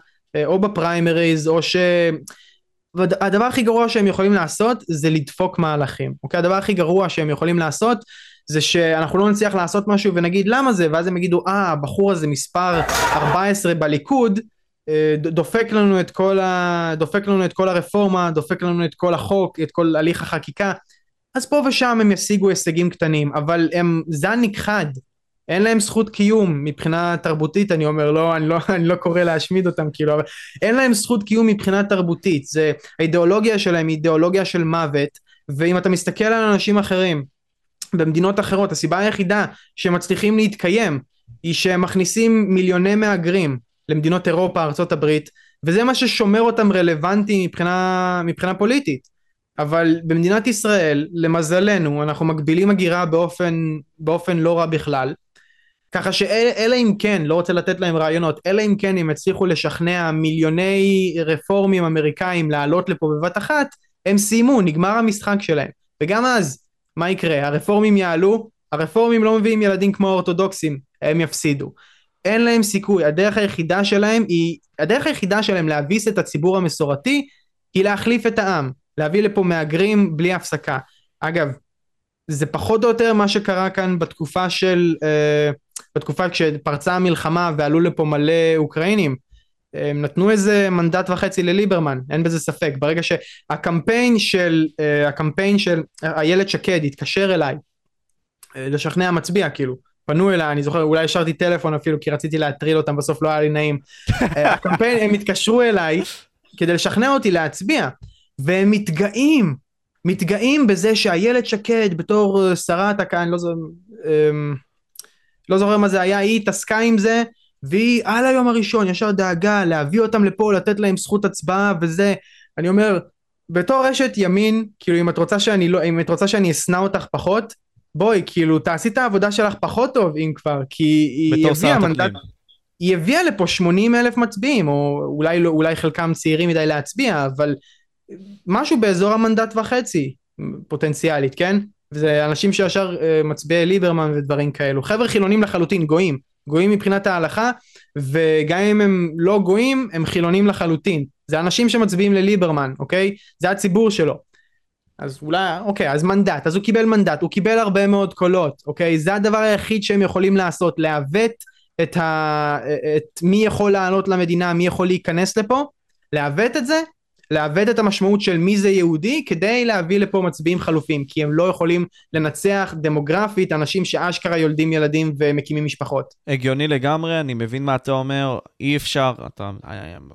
או בפריימריז, או ש... הדבר הכי גרוע שהם יכולים לעשות זה לדפוק מהלכים, אוקיי? הדבר הכי גרוע שהם יכולים לעשות זה שאנחנו לא נצליח לעשות משהו ונגיד למה זה, ואז הם יגידו, אה, הבחור הזה מספר 14 בליכוד, אה, דופק לנו את כל ה... דופק לנו את כל הרפורמה, דופק לנו את כל החוק, את כל הליך החקיקה, אז פה ושם הם ישיגו הישגים קטנים, אבל הם זן נכחד, אין להם זכות קיום מבחינה תרבותית, אני אומר, לא, אני לא, אני לא קורא להשמיד אותם, כאילו, אבל אין להם זכות קיום מבחינה תרבותית, זה, האידיאולוגיה שלהם היא אידיאולוגיה של מוות, ואם אתה מסתכל על אנשים אחרים, במדינות אחרות, הסיבה היחידה שהם מצליחים להתקיים, היא שהם מכניסים מיליוני מהגרים למדינות אירופה, ארה"ב, וזה מה ששומר אותם רלוונטיים מבחינה, מבחינה פוליטית. אבל במדינת ישראל, למזלנו, אנחנו מגבילים הגירה באופן, באופן לא רע בכלל, ככה שאלה אם כן, לא רוצה לתת להם רעיונות, אלא אם כן הם הצליחו לשכנע מיליוני רפורמים אמריקאים לעלות לפה בבת אחת, הם סיימו, נגמר המשחק שלהם. וגם אז, מה יקרה? הרפורמים יעלו, הרפורמים לא מביאים ילדים כמו האורתודוקסים, הם יפסידו. אין להם סיכוי, הדרך היחידה שלהם היא, הדרך היחידה שלהם להביס את הציבור המסורתי היא להחליף את העם, להביא לפה מהגרים בלי הפסקה. אגב, זה פחות או יותר מה שקרה כאן בתקופה של, אה, בתקופה כשפרצה המלחמה ועלו לפה מלא אוקראינים. הם נתנו איזה מנדט וחצי לליברמן, אין בזה ספק. ברגע שהקמפיין של, אה, הקמפיין של איילת שקד התקשר אליי, אה, לשכנע מצביע כאילו, פנו אליי, אני זוכר, אולי השארתי טלפון אפילו כי רציתי להטריל אותם, בסוף לא היה לי נעים. הקמפיין, הם התקשרו אליי כדי לשכנע אותי להצביע, והם מתגאים מתגאים בזה שאיילת שקד בתור אה, שרת הכאן, לא, אמ, לא זוכר מה זה היה, היא התעסקה עם זה, והיא על היום הראשון ישר דאגה להביא אותם לפה, לתת להם זכות הצבעה וזה, אני אומר, בתור אשת ימין, כאילו אם את רוצה שאני לא, אם את רוצה שאני אשנא אותך פחות, בואי, כאילו תעשי את העבודה שלך פחות טוב אם כבר, כי היא הביאה מנדט, היא הביאה לפה 80 אלף מצביעים, או אולי, לא, אולי חלקם צעירים מדי להצביע, אבל משהו באזור המנדט וחצי פוטנציאלית, כן? וזה אנשים שישר uh, מצביעי ליברמן ודברים כאלו. חבר'ה חילונים לחלוטין, גויים. גויים מבחינת ההלכה, וגם אם הם לא גויים, הם חילונים לחלוטין. זה אנשים שמצביעים לליברמן, אוקיי? זה הציבור שלו. אז אולי, אוקיי, אז מנדט, אז הוא קיבל מנדט, הוא קיבל הרבה מאוד קולות, אוקיי? זה הדבר היחיד שהם יכולים לעשות, לעוות את, ה... את מי יכול לעלות למדינה, מי יכול להיכנס לפה, לעוות את זה, לעוות את המשמעות של מי זה יהודי כדי להביא לפה מצביעים חלופים כי הם לא יכולים לנצח דמוגרפית אנשים שאשכרה יולדים ילדים ומקימים משפחות. הגיוני לגמרי, אני מבין מה אתה אומר, אי אפשר, אתה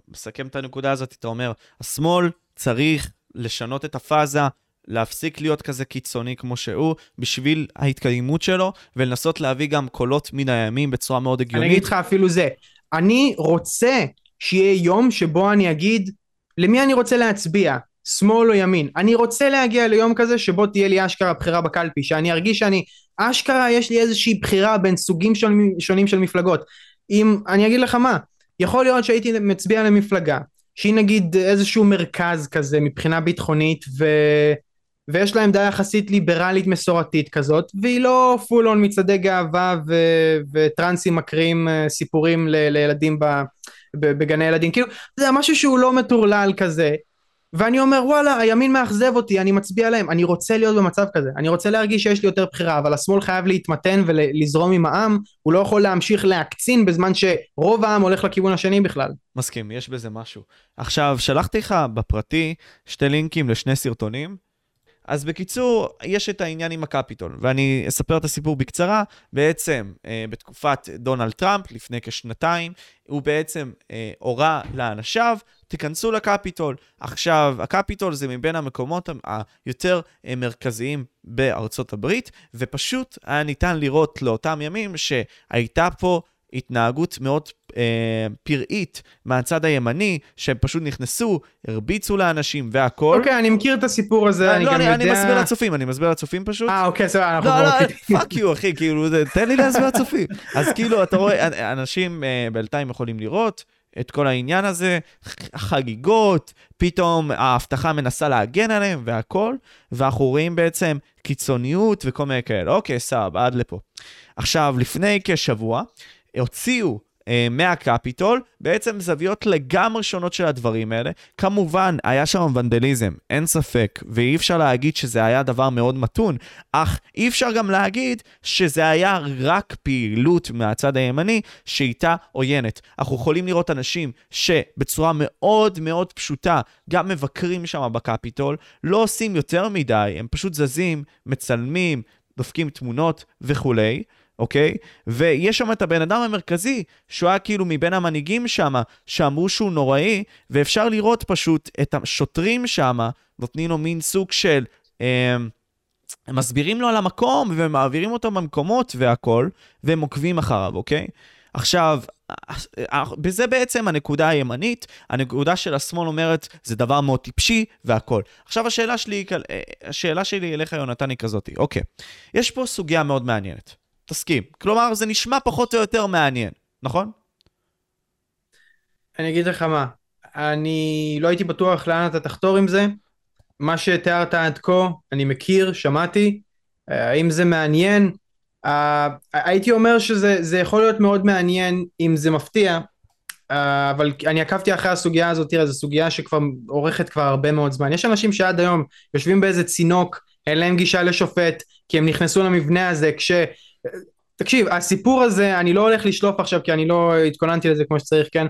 מסכם את הנקודה הזאת, אתה אומר, השמאל צריך לשנות את הפאזה, להפסיק להיות כזה קיצוני כמו שהוא, בשביל ההתקיימות שלו, ולנסות להביא גם קולות מן הימין בצורה מאוד הגיונית. אני אגיד לך אפילו זה, אני רוצה שיהיה יום שבו אני אגיד, למי אני רוצה להצביע? שמאל או ימין. אני רוצה להגיע ליום כזה שבו תהיה לי אשכרה בחירה בקלפי, שאני ארגיש שאני, אשכרה יש לי איזושהי בחירה בין סוגים שונים, שונים של מפלגות. אם, אני אגיד לך מה, יכול להיות שהייתי מצביע למפלגה, שהיא נגיד איזשהו מרכז כזה מבחינה ביטחונית, ו... ויש לה עמדה יחסית ליברלית מסורתית כזאת, והיא לא פול און מצעדי גאווה ו... וטרנסים מקריאים אה, סיפורים ל... לילדים ב... בגני ילדים, כאילו זה משהו שהוא לא מטורלל כזה, ואני אומר וואלה הימין מאכזב אותי אני מצביע להם. אני רוצה להיות במצב כזה. אני רוצה להרגיש שיש לי יותר בחירה אבל השמאל חייב להתמתן ולזרום עם העם. הוא לא יכול להמשיך להקצין בזמן שרוב העם הולך לכיוון השני בכלל. מסכים יש בזה משהו. עכשיו שלחתי לך בפרטי שתי לינקים לשני סרטונים אז בקיצור, יש את העניין עם הקפיטול, ואני אספר את הסיפור בקצרה. בעצם, אה, בתקופת דונלד טראמפ, לפני כשנתיים, הוא בעצם אה, הורה לאנשיו, תיכנסו לקפיטול. עכשיו, הקפיטול זה מבין המקומות היותר אה, מרכזיים בארצות הברית, ופשוט היה ניתן לראות לאותם ימים שהייתה פה התנהגות מאוד אה, פראית מהצד הימני, שהם פשוט נכנסו, הרביצו לאנשים והכול. אוקיי, okay, אני מכיר את הסיפור הזה, אני לא, גם אני, יודע... אני מסביר לצופים, אני מסביר לצופים פשוט. אה, אוקיי, סבבה, אנחנו... לא, לא, fuck you, אחי, כאילו, תן לי להסביר לצופים. אז כאילו, אתה רואה, אנשים אה, בינתיים יכולים לראות. את כל העניין הזה, חגיגות, פתאום ההבטחה מנסה להגן עליהם והכל, ואנחנו רואים בעצם קיצוניות וכל מיני כאלה. אוקיי, סבבה, עד לפה. עכשיו, לפני כשבוע, הוציאו אה, מהקפיטול, בעצם זוויות לגמרי שונות של הדברים האלה. כמובן, היה שם ונדליזם, אין ספק, ואי אפשר להגיד שזה היה דבר מאוד מתון, אך אי אפשר גם להגיד שזה היה רק פעילות מהצד הימני שאיתה עוינת. אנחנו יכולים לראות אנשים שבצורה מאוד מאוד פשוטה גם מבקרים שם בקפיטול, לא עושים יותר מדי, הם פשוט זזים, מצלמים, דופקים תמונות וכולי. אוקיי? ויש שם את הבן אדם המרכזי, שהוא היה כאילו מבין המנהיגים שם, שאמרו שהוא נוראי, ואפשר לראות פשוט את השוטרים שם, נותנים לו מין סוג של... אה, מסבירים לו על המקום, ומעבירים אותו במקומות והכל, והם עוקבים אחריו, אוקיי? עכשיו, בזה בעצם הנקודה הימנית, הנקודה של השמאל אומרת, זה דבר מאוד טיפשי והכל. עכשיו השאלה שלי, השאלה שלי אליך, יונתן, היא כזאתי, אוקיי, יש פה סוגיה מאוד מעניינת. תסכים. כלומר, זה נשמע פחות או יותר מעניין, נכון? אני אגיד לך מה, אני לא הייתי בטוח לאן אתה תחתור עם זה. מה שתיארת עד כה, אני מכיר, שמעתי. האם זה מעניין? Uh, הייתי אומר שזה יכול להיות מאוד מעניין אם זה מפתיע, uh, אבל אני עקבתי אחרי הסוגיה הזאת, תראה, זו סוגיה שכבר אורכת כבר הרבה מאוד זמן. יש אנשים שעד היום יושבים באיזה צינוק, אין להם גישה לשופט, כי הם נכנסו למבנה הזה כש... תקשיב, הסיפור הזה, אני לא הולך לשלוף עכשיו כי אני לא התכוננתי לזה כמו שצריך, כן?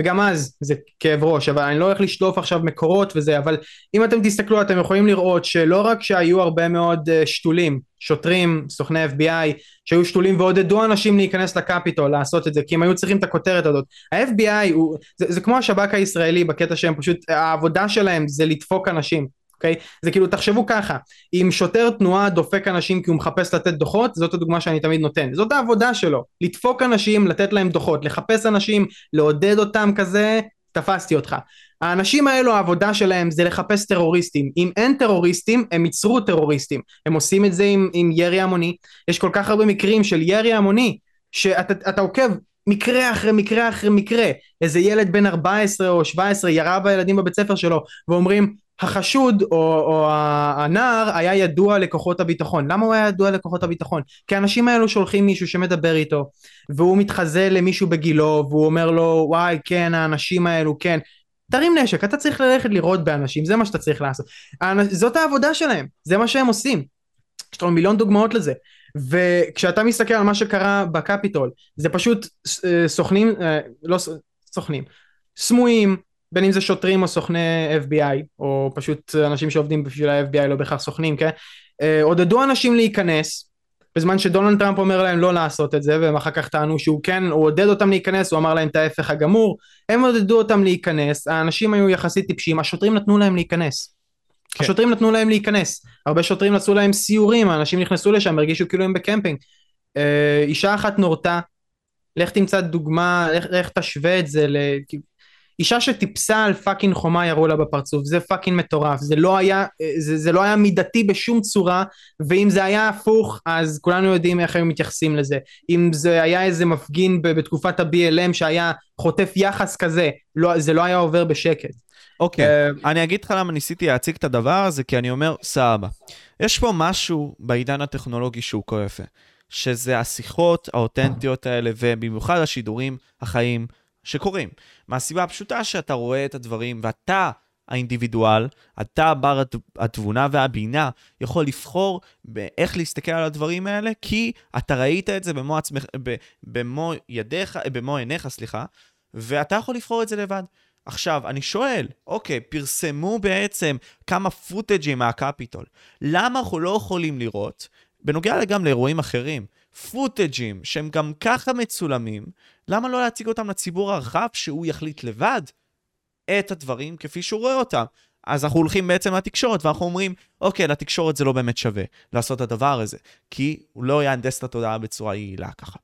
וגם אז זה כאב ראש, אבל אני לא הולך לשלוף עכשיו מקורות וזה, אבל אם אתם תסתכלו אתם יכולים לראות שלא רק שהיו הרבה מאוד uh, שתולים, שוטרים, סוכני FBI, שהיו שתולים ועודדו אנשים להיכנס לקפיטול לעשות את זה, כי הם היו צריכים את הכותרת הזאת. ה-FBI הוא, זה, זה כמו השב"כ הישראלי בקטע שהם פשוט, העבודה שלהם זה לדפוק אנשים. אוקיי? זה כאילו תחשבו ככה, אם שוטר תנועה דופק אנשים כי הוא מחפש לתת דוחות, זאת הדוגמה שאני תמיד נותן, זאת העבודה שלו, לדפוק אנשים, לתת להם דוחות, לחפש אנשים, לעודד אותם כזה, תפסתי אותך. האנשים האלו העבודה שלהם זה לחפש טרוריסטים, אם אין טרוריסטים הם ייצרו טרוריסטים, הם עושים את זה עם, עם ירי המוני, יש כל כך הרבה מקרים של ירי המוני, שאתה עוקב מקרה אחרי מקרה אחרי מקרה, איזה ילד בן 14 או 17 ירה בילדים בבית ספר שלו ואומרים החשוד או, או הנער היה ידוע לכוחות הביטחון. למה הוא היה ידוע לכוחות הביטחון? כי האנשים האלו שולחים מישהו שמדבר איתו והוא מתחזה למישהו בגילו והוא אומר לו וואי כן האנשים האלו כן. תרים נשק אתה צריך ללכת לראות באנשים זה מה שאתה צריך לעשות. זאת העבודה שלהם זה מה שהם עושים. יש לנו מיליון דוגמאות לזה. וכשאתה מסתכל על מה שקרה בקפיטול זה פשוט אה, סוכנים אה, לא סוכנים. סמויים בין אם זה שוטרים או סוכני FBI, או פשוט אנשים שעובדים בשביל ה-FBI, לא בהכרח סוכנים, כן? אה, עודדו אנשים להיכנס, בזמן שדונלד טראמפ אומר להם לא לעשות את זה, והם אחר כך טענו שהוא כן, הוא עודד אותם להיכנס, הוא אמר להם את ההפך הגמור, הם עודדו אותם להיכנס, האנשים היו יחסית טיפשים, השוטרים נתנו להם להיכנס. כן. השוטרים נתנו להם להיכנס, הרבה שוטרים עשו להם סיורים, האנשים נכנסו לשם, הרגישו כאילו הם בקמפינג. אה, אישה אחת נורתה, לך תמצא דוגמה, לך, לך תשווה את זה, אישה שטיפסה על fucking חומה ירו לה בפרצוף, זה fucking מטורף, זה לא היה, זה, זה לא היה מידתי בשום צורה, ואם זה היה הפוך, אז כולנו יודעים איך היו מתייחסים לזה. אם זה היה איזה מפגין בתקופת ה-BLM שהיה חוטף יחס כזה, לא, זה לא היה עובר בשקט. אוקיי, okay. uh, אני אגיד לך למה ניסיתי להציג את הדבר הזה, כי אני אומר, סבבה. יש פה משהו בעידן הטכנולוגי שהוא כה יפה, שזה השיחות האותנטיות האלה, ובמיוחד השידורים החיים. שקורים. מהסיבה הפשוטה שאתה רואה את הדברים ואתה האינדיבידואל, אתה בר התבונה והבינה, יכול לבחור באיך להסתכל על הדברים האלה, כי אתה ראית את זה במו, עצמך, במו ידיך, במו עיניך, סליחה, ואתה יכול לבחור את זה לבד. עכשיו, אני שואל, אוקיי, פרסמו בעצם כמה פוטג'ים מהקפיטול. למה אנחנו לא יכולים לראות, בנוגע גם לאירועים אחרים, פוטג'ים שהם גם ככה מצולמים, למה לא להציג אותם לציבור הרחב שהוא יחליט לבד את הדברים כפי שהוא רואה אותם? אז אנחנו הולכים בעצם לתקשורת ואנחנו אומרים, אוקיי, לתקשורת זה לא באמת שווה לעשות את הדבר הזה, כי הוא לא יהנדס את התודעה בצורה יעילה ככה.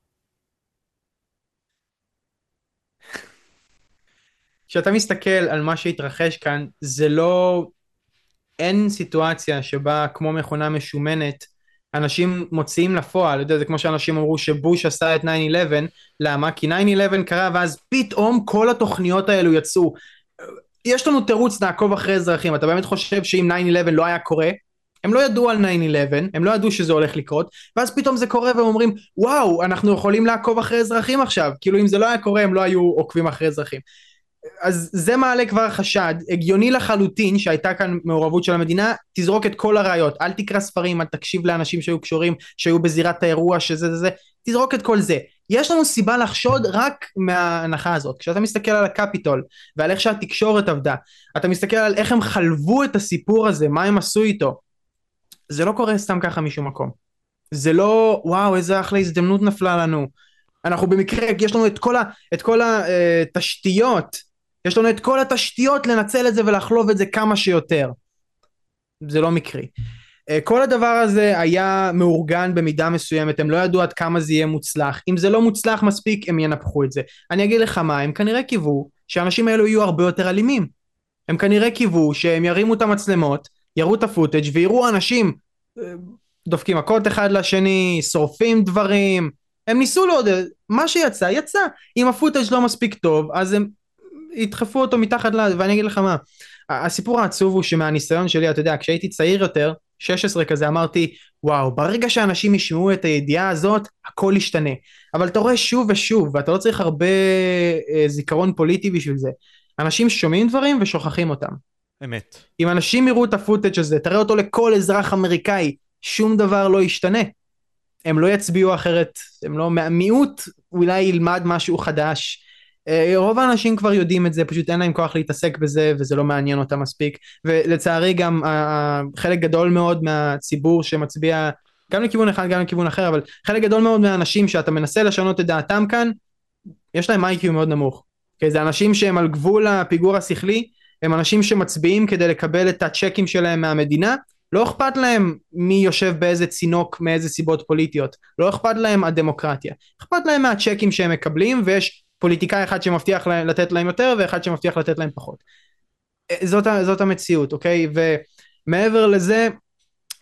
כשאתה מסתכל על מה שהתרחש כאן, זה לא... אין סיטואציה שבה כמו מכונה משומנת, אנשים מוציאים לפועל, יודע, זה כמו שאנשים אמרו שבוש עשה את 9-11, למה? כי 9-11 קרה ואז פתאום כל התוכניות האלו יצאו. יש לנו תירוץ לעקוב אחרי אזרחים, אתה באמת חושב שאם 9-11 לא היה קורה, הם לא ידעו על 9-11, הם לא ידעו שזה הולך לקרות, ואז פתאום זה קורה והם אומרים, וואו, אנחנו יכולים לעקוב אחרי אזרחים עכשיו, כאילו אם זה לא היה קורה הם לא היו עוקבים אחרי אזרחים. אז זה מעלה כבר חשד, הגיוני לחלוטין שהייתה כאן מעורבות של המדינה, תזרוק את כל הראיות, אל תקרא ספרים, אל תקשיב לאנשים שהיו קשורים, שהיו בזירת האירוע, שזה זה זה, תזרוק את כל זה. יש לנו סיבה לחשוד רק מההנחה הזאת. כשאתה מסתכל על הקפיטול ועל איך שהתקשורת עבדה, אתה מסתכל על איך הם חלבו את הסיפור הזה, מה הם עשו איתו. זה לא קורה סתם ככה משום מקום. זה לא, וואו, איזה אחלה הזדמנות נפלה לנו. אנחנו במקרה, יש לנו את כל, ה, את כל התשתיות, אה, יש לנו את כל התשתיות לנצל את זה ולחלוב את זה כמה שיותר. זה לא מקרי. אה, כל הדבר הזה היה מאורגן במידה מסוימת, הם לא ידעו עד כמה זה יהיה מוצלח. אם זה לא מוצלח מספיק, הם ינפחו את זה. אני אגיד לך מה, הם כנראה קיוו שהאנשים האלו יהיו הרבה יותר אלימים. הם כנראה קיוו שהם ירימו את המצלמות, יראו את הפוטאג' ויראו אנשים אה, דופקים מכות אחד לשני, שורפים דברים. הם ניסו לעודד, מה שיצא, יצא. אם הפוטאג' לא מספיק טוב, אז הם ידחפו אותו מתחת ל... ואני אגיד לך מה, הסיפור העצוב הוא שמהניסיון שלי, אתה יודע, כשהייתי צעיר יותר, 16 כזה, אמרתי, וואו, ברגע שאנשים ישמעו את הידיעה הזאת, הכל ישתנה. אבל אתה רואה שוב ושוב, ואתה לא צריך הרבה אה, זיכרון פוליטי בשביל זה. אנשים שומעים דברים ושוכחים אותם. אמת. אם אנשים יראו את הפוטאג' הזה, תראה אותו לכל אזרח אמריקאי, שום דבר לא ישתנה. הם לא יצביעו אחרת, הם לא, מיעוט אולי ילמד משהו חדש, רוב האנשים כבר יודעים את זה, פשוט אין להם כוח להתעסק בזה וזה לא מעניין אותם מספיק. ולצערי גם חלק גדול מאוד מהציבור שמצביע גם לכיוון אחד גם לכיוון אחר אבל חלק גדול מאוד מהאנשים שאתה מנסה לשנות את דעתם כאן יש להם איי-קיו מאוד נמוך. כי זה אנשים שהם על גבול הפיגור השכלי הם אנשים שמצביעים כדי לקבל את הצ'קים שלהם מהמדינה. לא אכפת להם מי יושב באיזה צינוק מאיזה סיבות פוליטיות. לא אכפת להם הדמוקרטיה. אכפת להם מהצ'קים שהם מקבלים ויש פוליטיקאי אחד שמבטיח לתת להם יותר ואחד שמבטיח לתת להם פחות. זאת, זאת המציאות, אוקיי? ומעבר לזה,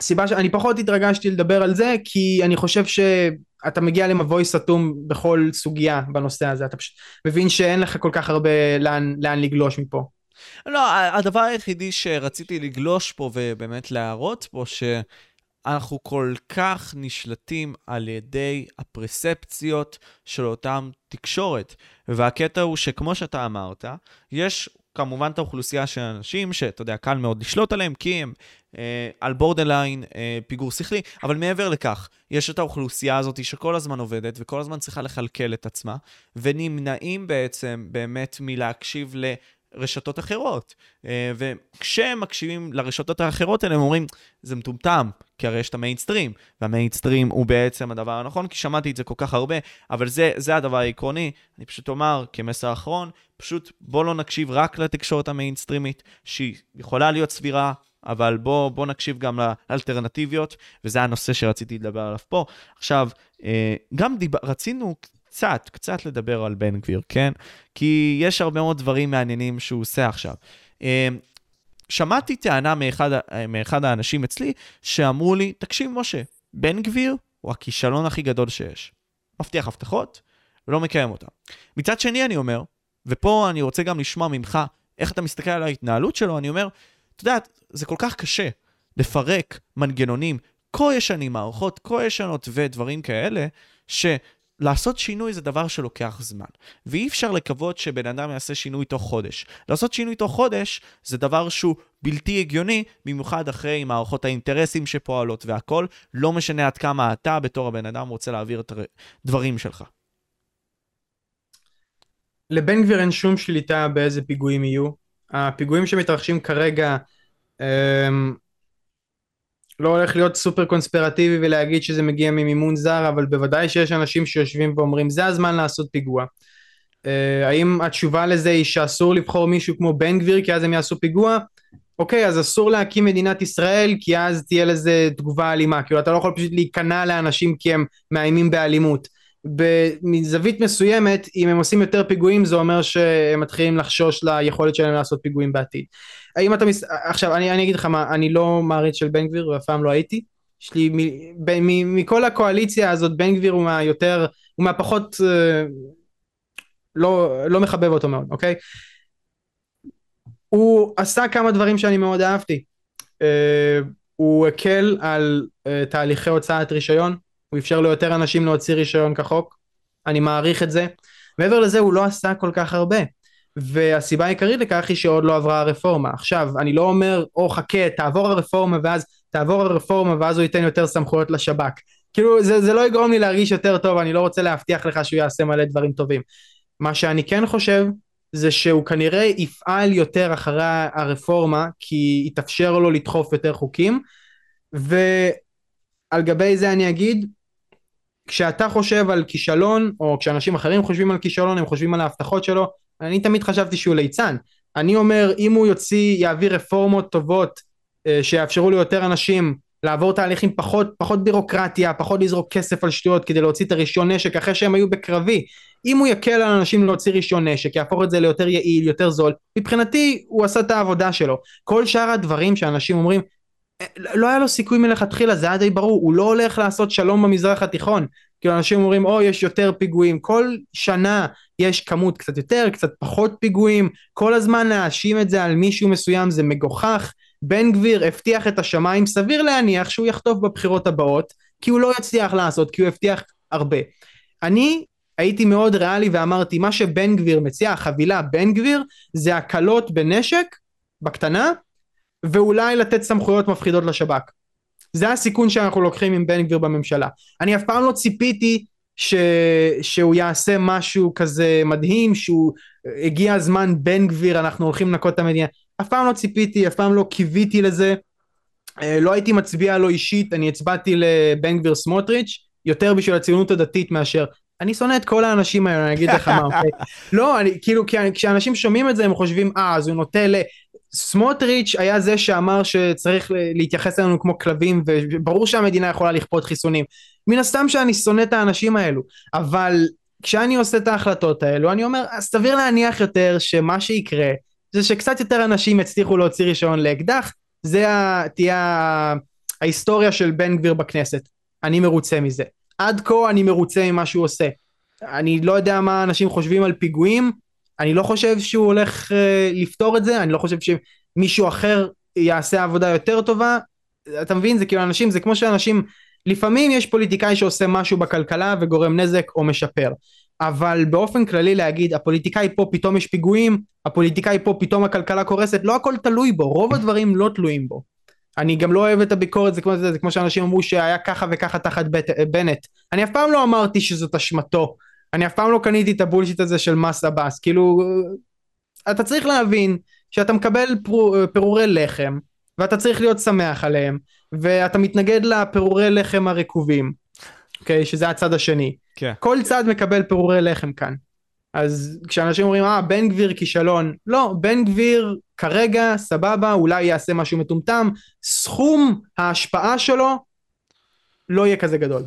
סיבה שאני פחות התרגשתי לדבר על זה, כי אני חושב שאתה מגיע למבוי סתום בכל סוגיה בנושא הזה, אתה פשוט מבין שאין לך כל כך הרבה לאן, לאן לגלוש מפה. לא, הדבר היחידי שרציתי לגלוש פה ובאמת להראות פה, ש... אנחנו כל כך נשלטים על ידי הפרספציות של אותם תקשורת. והקטע הוא שכמו שאתה אמרת, יש כמובן את האוכלוסייה של אנשים שאתה יודע, קל מאוד לשלוט עליהם, כי הם אה, על בורדרליין, אה, פיגור שכלי, אבל מעבר לכך, יש את האוכלוסייה הזאת שכל הזמן עובדת וכל הזמן צריכה לכלכל את עצמה, ונמנעים בעצם באמת מלהקשיב ל... רשתות אחרות. אה, וכשהם מקשיבים לרשתות האחרות האלה, הם אומרים, זה מטומטם, כי הרי יש את המיינסטרים, והמיינסטרים הוא בעצם הדבר הנכון, כי שמעתי את זה כל כך הרבה, אבל זה, זה הדבר העקרוני. אני פשוט אומר, כמסר אחרון, פשוט בוא לא נקשיב רק לתקשורת המיינסטרימית, שהיא יכולה להיות סבירה, אבל בוא, בוא נקשיב גם לאלטרנטיביות, וזה הנושא שרציתי לדבר עליו פה. עכשיו, אה, גם דיב... רצינו קצת, קצת לדבר על בן גביר, כן? כי יש הרבה מאוד דברים מעניינים שהוא עושה עכשיו. אה, שמעתי טענה מאחד, מאחד האנשים אצלי, שאמרו לי, תקשיב, משה, בן גביר הוא הכישלון הכי גדול שיש. מבטיח הבטחות, ולא מקיים אותן. מצד שני, אני אומר, ופה אני רוצה גם לשמוע ממך איך אתה מסתכל על ההתנהלות שלו, אני אומר, אתה יודע, זה כל כך קשה לפרק מנגנונים כה ישנים, מערכות כה ישנות ודברים כאלה, ש... לעשות שינוי זה דבר שלוקח זמן, ואי אפשר לקוות שבן אדם יעשה שינוי תוך חודש. לעשות שינוי תוך חודש זה דבר שהוא בלתי הגיוני, במיוחד אחרי מערכות האינטרסים שפועלות והכל, לא משנה עד כמה אתה בתור הבן אדם רוצה להעביר את הדברים שלך. לבן גביר אין שום שליטה באיזה פיגועים יהיו. הפיגועים שמתרחשים כרגע אמ, לא הולך להיות סופר קונספירטיבי ולהגיד שזה מגיע ממימון זר, אבל בוודאי שיש אנשים שיושבים ואומרים זה הזמן לעשות פיגוע. אה, האם התשובה לזה היא שאסור לבחור מישהו כמו בן גביר כי אז הם יעשו פיגוע? אוקיי, אז אסור להקים מדינת ישראל כי אז תהיה לזה תגובה אלימה. כאילו אתה לא יכול פשוט להיכנע לאנשים כי הם מאיימים באלימות. מזווית מסוימת, אם הם עושים יותר פיגועים זה אומר שהם מתחילים לחשוש ליכולת שלהם לעשות פיגועים בעתיד. האם אתה מס... עכשיו אני, אני אגיד לך מה, אני לא מעריץ של בן גביר ואף פעם לא הייתי. יש לי, מ, ב, מ, מכל הקואליציה הזאת בן גביר הוא מהיותר, הוא מהפחות, אה, לא, לא מחבב אותו מאוד, אוקיי? הוא עשה כמה דברים שאני מאוד אהבתי. אה, הוא הקל על אה, תהליכי הוצאת רישיון, הוא אפשר ליותר אנשים להוציא רישיון כחוק, אני מעריך את זה. מעבר לזה הוא לא עשה כל כך הרבה. והסיבה העיקרית לכך היא שעוד לא עברה הרפורמה. עכשיו, אני לא אומר, או חכה, תעבור הרפורמה ואז, תעבור הרפורמה ואז הוא ייתן יותר סמכויות לשב"כ. כאילו, זה, זה לא יגרום לי להרגיש יותר טוב, אני לא רוצה להבטיח לך שהוא יעשה מלא דברים טובים. מה שאני כן חושב, זה שהוא כנראה יפעל יותר אחרי הרפורמה, כי יתאפשר לו לדחוף יותר חוקים, ועל גבי זה אני אגיד, כשאתה חושב על כישלון, או כשאנשים אחרים חושבים על כישלון, הם חושבים על ההבטחות שלו, אני תמיד חשבתי שהוא ליצן. אני אומר, אם הוא יוציא, יעביר רפורמות טובות, אה, שיאפשרו ליותר אנשים לעבור תהליכים פחות, פחות בירוקרטיה, פחות לזרוק כסף על שטויות כדי להוציא את הרישיון נשק אחרי שהם היו בקרבי. אם הוא יקל על אנשים להוציא רישיון נשק, יהפוך את זה ליותר יעיל, יותר זול, מבחינתי הוא עשה את העבודה שלו. כל שאר הדברים שאנשים אומרים, לא היה לו סיכוי מלכתחילה, זה היה די ברור, הוא לא הולך לעשות שלום במזרח התיכון. כאילו אנשים אומרים, או, יש יותר פיגועים, כל שנה יש כמות קצת יותר, קצת פחות פיגועים, כל הזמן להאשים את זה על מישהו מסוים זה מגוחך. בן גביר הבטיח את השמיים, סביר להניח שהוא יחטוף בבחירות הבאות, כי הוא לא יצליח לעשות, כי הוא הבטיח הרבה. אני הייתי מאוד ריאלי ואמרתי, מה שבן גביר מציע, החבילה בן גביר, זה הקלות בנשק, בקטנה, ואולי לתת סמכויות מפחידות לשב"כ. זה הסיכון שאנחנו לוקחים עם בן גביר בממשלה. אני אף פעם לא ציפיתי ש... שהוא יעשה משהו כזה מדהים, שהוא הגיע הזמן בן גביר, אנחנו הולכים לנקות את המדינה. אף פעם לא ציפיתי, אף פעם לא קיוויתי לזה. אה, לא הייתי מצביע לו אישית, אני הצבעתי לבן גביר סמוטריץ', יותר בשביל הציונות הדתית מאשר אני שונא את כל האנשים האלה, אני אגיד לך מה, אוקיי? לא, אני, כאילו, כי כשאנשים שומעים את זה הם חושבים, אה, אז הוא נוטה ל... סמוטריץ' היה זה שאמר שצריך להתייחס אלינו כמו כלבים, וברור שהמדינה יכולה לכפות חיסונים. מן הסתם שאני שונא את האנשים האלו, אבל כשאני עושה את ההחלטות האלו, אני אומר, סביר להניח יותר שמה שיקרה, זה שקצת יותר אנשים יצליחו להוציא רישיון לאקדח, זה. תהיה ההיסטוריה של בן גביר בכנסת. אני מרוצה מזה. עד כה אני מרוצה ממה שהוא עושה. אני לא יודע מה אנשים חושבים על פיגועים, אני לא חושב שהוא הולך uh, לפתור את זה, אני לא חושב שמישהו אחר יעשה עבודה יותר טובה. אתה מבין? זה כאילו אנשים, זה כמו שאנשים, לפעמים יש פוליטיקאי שעושה משהו בכלכלה וגורם נזק או משפר. אבל באופן כללי להגיד הפוליטיקאי פה פתאום יש פיגועים, הפוליטיקאי פה פתאום הכלכלה קורסת, לא הכל תלוי בו, רוב הדברים לא תלויים בו. אני גם לא אוהב את הביקורת, זה כמו, זה, זה כמו שאנשים אמרו שהיה ככה וככה תחת בנט. אני אף פעם לא אמרתי שזאת אשמתו. אני אף פעם לא קניתי את הבולשיט הזה של מס עבאס. כאילו, אתה צריך להבין שאתה מקבל פרו, פירורי לחם, ואתה צריך להיות שמח עליהם, ואתה מתנגד לפירורי לחם הרקובים, אוקיי? Okay, שזה הצד השני. כן. כל צד מקבל פירורי לחם כאן. אז כשאנשים אומרים, אה, בן גביר כישלון, לא, בן גביר כרגע, סבבה, אולי יעשה משהו מטומטם, סכום ההשפעה שלו לא יהיה כזה גדול.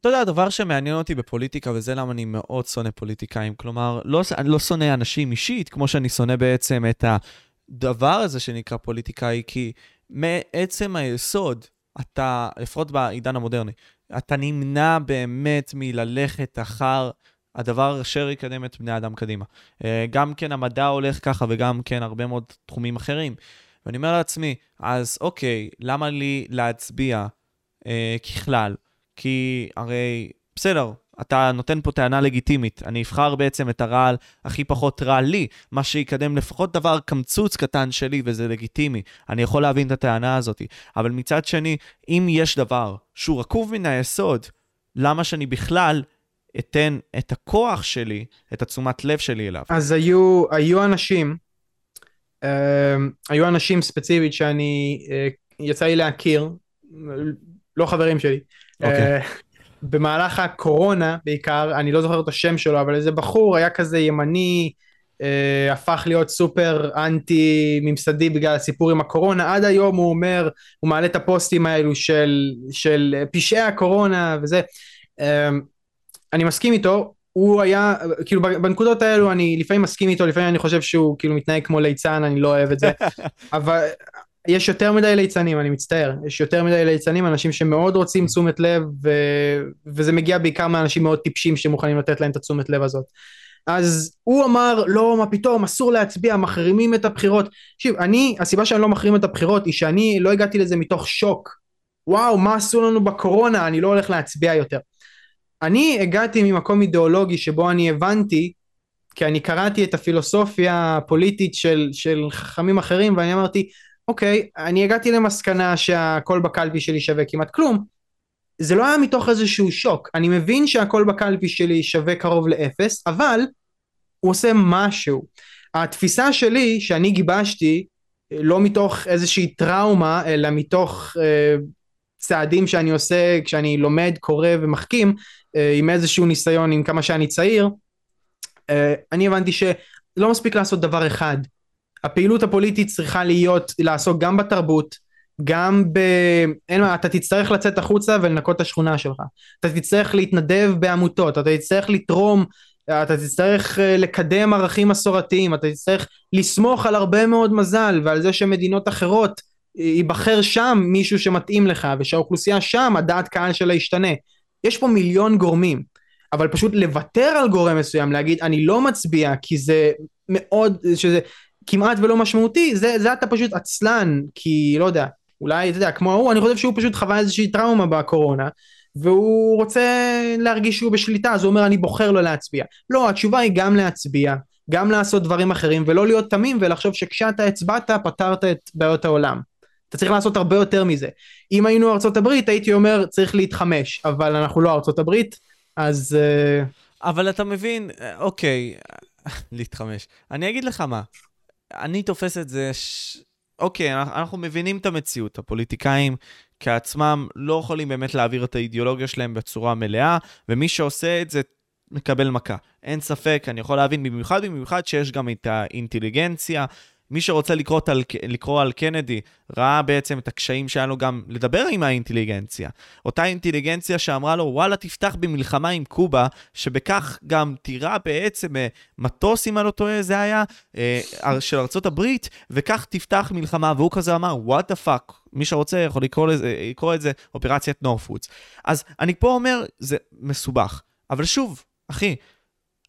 אתה יודע, הדבר שמעניין אותי בפוליטיקה, וזה למה אני מאוד שונא פוליטיקאים, כלומר, לא, אני לא שונא אנשים אישית, כמו שאני שונא בעצם את הדבר הזה שנקרא פוליטיקאי, כי מעצם היסוד, אתה, לפחות בעידן המודרני, אתה נמנע באמת מללכת אחר הדבר אשר יקדם את בני האדם קדימה. אה, גם כן המדע הולך ככה וגם כן הרבה מאוד תחומים אחרים. ואני אומר לעצמי, אז אוקיי, למה לי להצביע אה, ככלל? כי הרי, בסדר, אתה נותן פה טענה לגיטימית. אני אבחר בעצם את הרעל הכי פחות רע לי, מה שיקדם לפחות דבר קמצוץ קטן שלי, וזה לגיטימי. אני יכול להבין את הטענה הזאת. אבל מצד שני, אם יש דבר שהוא רקוב מן היסוד, למה שאני בכלל אתן את הכוח שלי, את התשומת לב שלי אליו. אז היו, היו אנשים, אה, היו אנשים ספציפית שאני, אה, יצא לי להכיר, לא חברים שלי. אוקיי. אה, במהלך הקורונה בעיקר, אני לא זוכר את השם שלו, אבל איזה בחור היה כזה ימני, אה, הפך להיות סופר אנטי ממסדי בגלל הסיפור עם הקורונה, עד היום הוא אומר, הוא מעלה את הפוסטים האלו של, של פשעי הקורונה וזה. אה, אני מסכים איתו, הוא היה, כאילו בנקודות האלו אני לפעמים מסכים איתו, לפעמים אני חושב שהוא כאילו מתנהג כמו ליצן, אני לא אוהב את זה, אבל יש יותר מדי ליצנים, אני מצטער, יש יותר מדי ליצנים, אנשים שמאוד רוצים תשומת לב, ו... וזה מגיע בעיקר מאנשים מאוד טיפשים שמוכנים לתת להם את התשומת לב הזאת. אז הוא אמר, לא, מה פתאום, אסור להצביע, מחרימים את הבחירות. תקשיב, אני, הסיבה שאני לא מחרים את הבחירות היא שאני לא הגעתי לזה מתוך שוק. וואו, מה עשו לנו בקורונה, אני לא הולך להצביע יותר. אני הגעתי ממקום אידיאולוגי שבו אני הבנתי, כי אני קראתי את הפילוסופיה הפוליטית של, של חכמים אחרים, ואני אמרתי, אוקיי, אני הגעתי למסקנה שהכל בקלפי שלי שווה כמעט כלום. זה לא היה מתוך איזשהו שוק. אני מבין שהכל בקלפי שלי שווה קרוב לאפס, אבל הוא עושה משהו. התפיסה שלי, שאני גיבשתי, לא מתוך איזושהי טראומה, אלא מתוך אה, צעדים שאני עושה כשאני לומד, קורא ומחכים, אה, עם איזשהו ניסיון, עם כמה שאני צעיר, אה, אני הבנתי שלא מספיק לעשות דבר אחד. הפעילות הפוליטית צריכה להיות, לעסוק גם בתרבות, גם ב... אין מה, אתה תצטרך לצאת החוצה ולנקות את השכונה שלך. אתה תצטרך להתנדב בעמותות, אתה תצטרך לתרום, אתה תצטרך אה, לקדם ערכים מסורתיים, אתה תצטרך לסמוך על הרבה מאוד מזל ועל זה שמדינות אחרות אה, ייבחר שם מישהו שמתאים לך ושהאוכלוסייה שם הדעת קהל שלה ישתנה. יש פה מיליון גורמים, אבל פשוט לוותר על גורם מסוים, להגיד אני לא מצביע כי זה מאוד, שזה כמעט ולא משמעותי, זה, זה אתה פשוט עצלן, כי לא יודע, אולי, אתה יודע, כמו ההוא, אני חושב שהוא פשוט חווה איזושהי טראומה בקורונה, והוא רוצה להרגיש שהוא בשליטה, אז הוא אומר, אני בוחר לא להצביע. לא, התשובה היא גם להצביע, גם לעשות דברים אחרים, ולא להיות תמים ולחשוב שכשאתה הצבעת, פתרת את בעיות העולם. אתה צריך לעשות הרבה יותר מזה. אם היינו ארצות הברית, הייתי אומר, צריך להתחמש, אבל אנחנו לא ארצות הברית, אז... אה, אבל אתה מבין, אוקיי, להתחמש. אני אגיד לך מה, אני תופס את זה, ש... אוקיי, אנחנו מבינים את המציאות, הפוליטיקאים כעצמם לא יכולים באמת להעביר את האידיאולוגיה שלהם בצורה מלאה, ומי שעושה את זה מקבל מכה. אין ספק, אני יכול להבין במיוחד במיוחד שיש גם את האינטליגנציה מי שרוצה לקרוא על, לקרוא על קנדי, ראה בעצם את הקשיים שהיה לו גם לדבר עם האינטליגנציה. אותה אינטליגנציה שאמרה לו, וואלה, תפתח במלחמה עם קובה, שבכך גם תירט בעצם אה, מטוס, אם אני לא טועה, זה היה, אה, של ארצות הברית, וכך תפתח מלחמה, והוא כזה אמר, what the fuck, מי שרוצה יכול לקרוא, לזה, לקרוא את זה אופרציית נורת'וודס. אז אני פה אומר, זה מסובך. אבל שוב, אחי,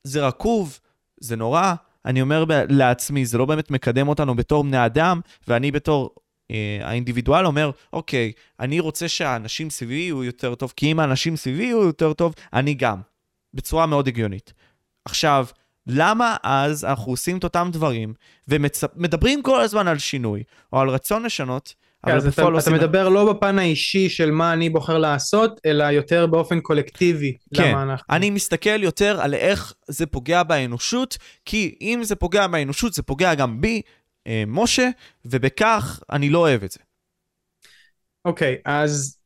זה רקוב, זה נורא, אני אומר לעצמי, זה לא באמת מקדם אותנו בתור בני אדם, ואני בתור אה, האינדיבידואל אומר, אוקיי, אני רוצה שהאנשים סביבי יהיו יותר טוב, כי אם האנשים סביבי יהיו יותר טוב, אני גם. בצורה מאוד הגיונית. עכשיו, למה אז אנחנו עושים את אותם דברים, ומדברים כל הזמן על שינוי, או על רצון לשנות, כן, אז אתה, אתה מדבר לא בפן האישי של מה אני בוחר לעשות, אלא יותר באופן קולקטיבי. כן, אנחנו... אני מסתכל יותר על איך זה פוגע באנושות, כי אם זה פוגע באנושות, זה פוגע גם בי, אה, משה, ובכך אני לא אוהב את זה. אוקיי, okay, אז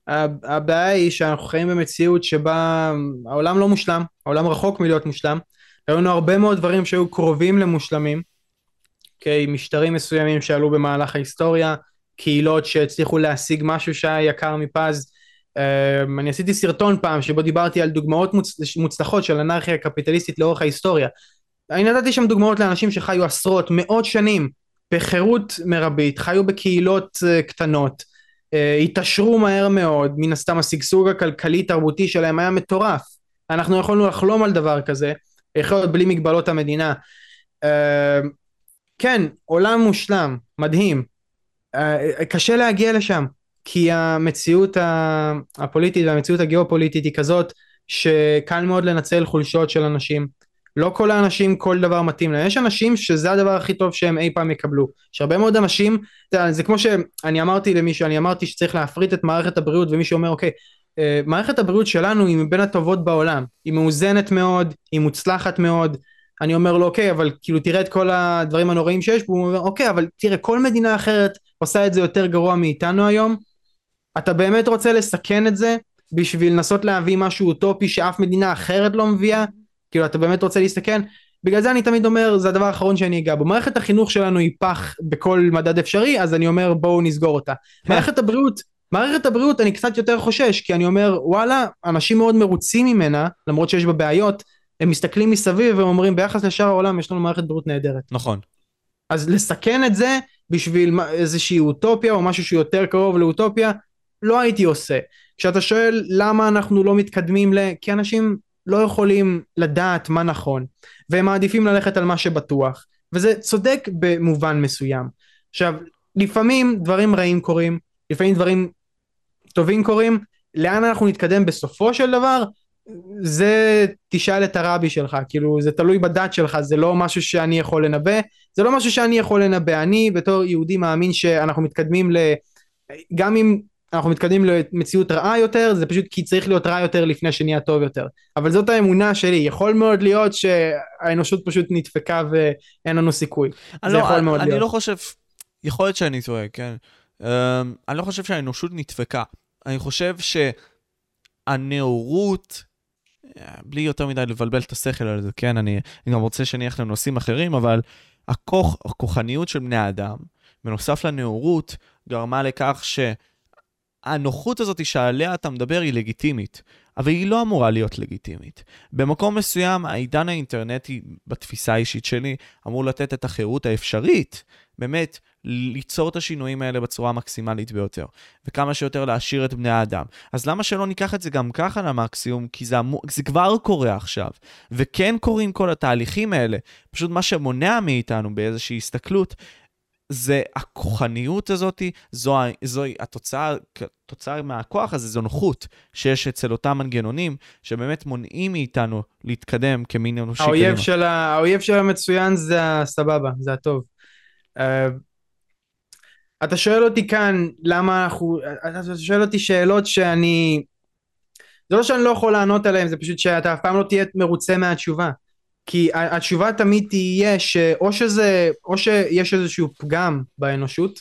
הבעיה היא שאנחנו חיים במציאות שבה העולם לא מושלם, העולם רחוק מלהיות מושלם. היו לנו הרבה מאוד דברים שהיו קרובים למושלמים, אוקיי, okay, משטרים מסוימים שעלו במהלך ההיסטוריה, קהילות שהצליחו להשיג משהו שהיה יקר מפז. Um, אני עשיתי סרטון פעם שבו דיברתי על דוגמאות מוצ... מוצלחות של אנרכיה קפיטליסטית לאורך ההיסטוריה. אני נתתי שם דוגמאות לאנשים שחיו עשרות, מאות שנים בחירות מרבית, חיו בקהילות uh, קטנות, uh, התעשרו מהר מאוד, מן הסתם השגשוג הכלכלי-תרבותי שלהם היה מטורף. אנחנו יכולנו לחלום על דבר כזה, להיות בלי מגבלות המדינה. Uh, כן, עולם מושלם, מדהים, קשה להגיע לשם, כי המציאות הפוליטית והמציאות הגיאופוליטית היא כזאת שקל מאוד לנצל חולשות של אנשים. לא כל האנשים כל דבר מתאים להם, יש אנשים שזה הדבר הכי טוב שהם אי פעם יקבלו. יש הרבה מאוד אנשים, זה כמו שאני אמרתי למישהו, אני אמרתי שצריך להפריט את מערכת הבריאות ומישהו אומר אוקיי, אה, מערכת הבריאות שלנו היא מבין הטובות בעולם, היא מאוזנת מאוד, היא מוצלחת מאוד, אני אומר לו אוקיי אבל כאילו תראה את כל הדברים הנוראים שיש פה, הוא אומר אוקיי אבל תראה כל מדינה אחרת עושה את זה יותר גרוע מאיתנו היום, אתה באמת רוצה לסכן את זה בשביל לנסות להביא משהו אוטופי שאף מדינה אחרת לא מביאה, כאילו אתה באמת רוצה להסתכן, בגלל זה אני תמיד אומר זה הדבר האחרון שאני אגע בו, מערכת החינוך שלנו היא פח בכל מדד אפשרי אז אני אומר בואו נסגור אותה, מערכת הבריאות מערכת הבריאות אני קצת יותר חושש כי אני אומר וואלה אנשים מאוד מרוצים ממנה למרות שיש בה בעיות הם מסתכלים מסביב והם אומרים ביחס לשאר העולם יש לנו מערכת בריאות נהדרת. נכון. אז לסכן את זה בשביל איזושהי אוטופיה או משהו שהוא יותר קרוב לאוטופיה לא הייתי עושה. כשאתה שואל למה אנחנו לא מתקדמים ל... כי אנשים לא יכולים לדעת מה נכון והם מעדיפים ללכת על מה שבטוח וזה צודק במובן מסוים. עכשיו לפעמים דברים רעים קורים לפעמים דברים טובים קורים לאן אנחנו נתקדם בסופו של דבר זה תשאל את הרבי שלך כאילו זה תלוי בדת שלך זה לא משהו שאני יכול לנבא זה לא משהו שאני יכול לנבא אני בתור יהודי מאמין שאנחנו מתקדמים ל... גם אם אנחנו מתקדמים למציאות רעה יותר זה פשוט כי צריך להיות רע יותר לפני שנהיה טוב יותר אבל זאת האמונה שלי יכול מאוד להיות שהאנושות פשוט נדפקה ואין לנו סיכוי זה לא, יכול מאוד אני להיות. לא חושב, יכול להיות שאני טועה, כן. Um, אני לא חושב שהאנושות נדפקה. אני חושב שהנאורות, בלי יותר מדי לבלבל את השכל על זה, כן, אני, אני גם רוצה שנלך לנושאים אחרים, אבל הכוח, הכוחניות של בני האדם, בנוסף לנאורות, גרמה לכך שהנוחות הזאת שעליה אתה מדבר היא לגיטימית, אבל היא לא אמורה להיות לגיטימית. במקום מסוים, העידן האינטרנטי, בתפיסה האישית שלי, אמור לתת את החירות האפשרית, באמת, ליצור את השינויים האלה בצורה המקסימלית ביותר, וכמה שיותר להעשיר את בני האדם. אז למה שלא ניקח את זה גם ככה למקסימום? כי זה, אמור, זה כבר קורה עכשיו, וכן קורים כל התהליכים האלה. פשוט מה שמונע מאיתנו באיזושהי הסתכלות, זה הכוחניות הזאת, זו, זו התוצאה, תוצאה מהכוח הזה, זו נוחות שיש אצל אותם מנגנונים, שבאמת מונעים מאיתנו להתקדם כמין אנושי האויב של, ה... האויב של המצוין זה הסבבה, זה הטוב. Uh, אתה שואל אותי כאן למה אנחנו, אתה שואל אותי שאלות שאני, זה לא שאני לא יכול לענות עליהן, זה פשוט שאתה אף פעם לא תהיה מרוצה מהתשובה. כי התשובה תמיד תהיה שאו שזה, או שיש איזשהו פגם באנושות,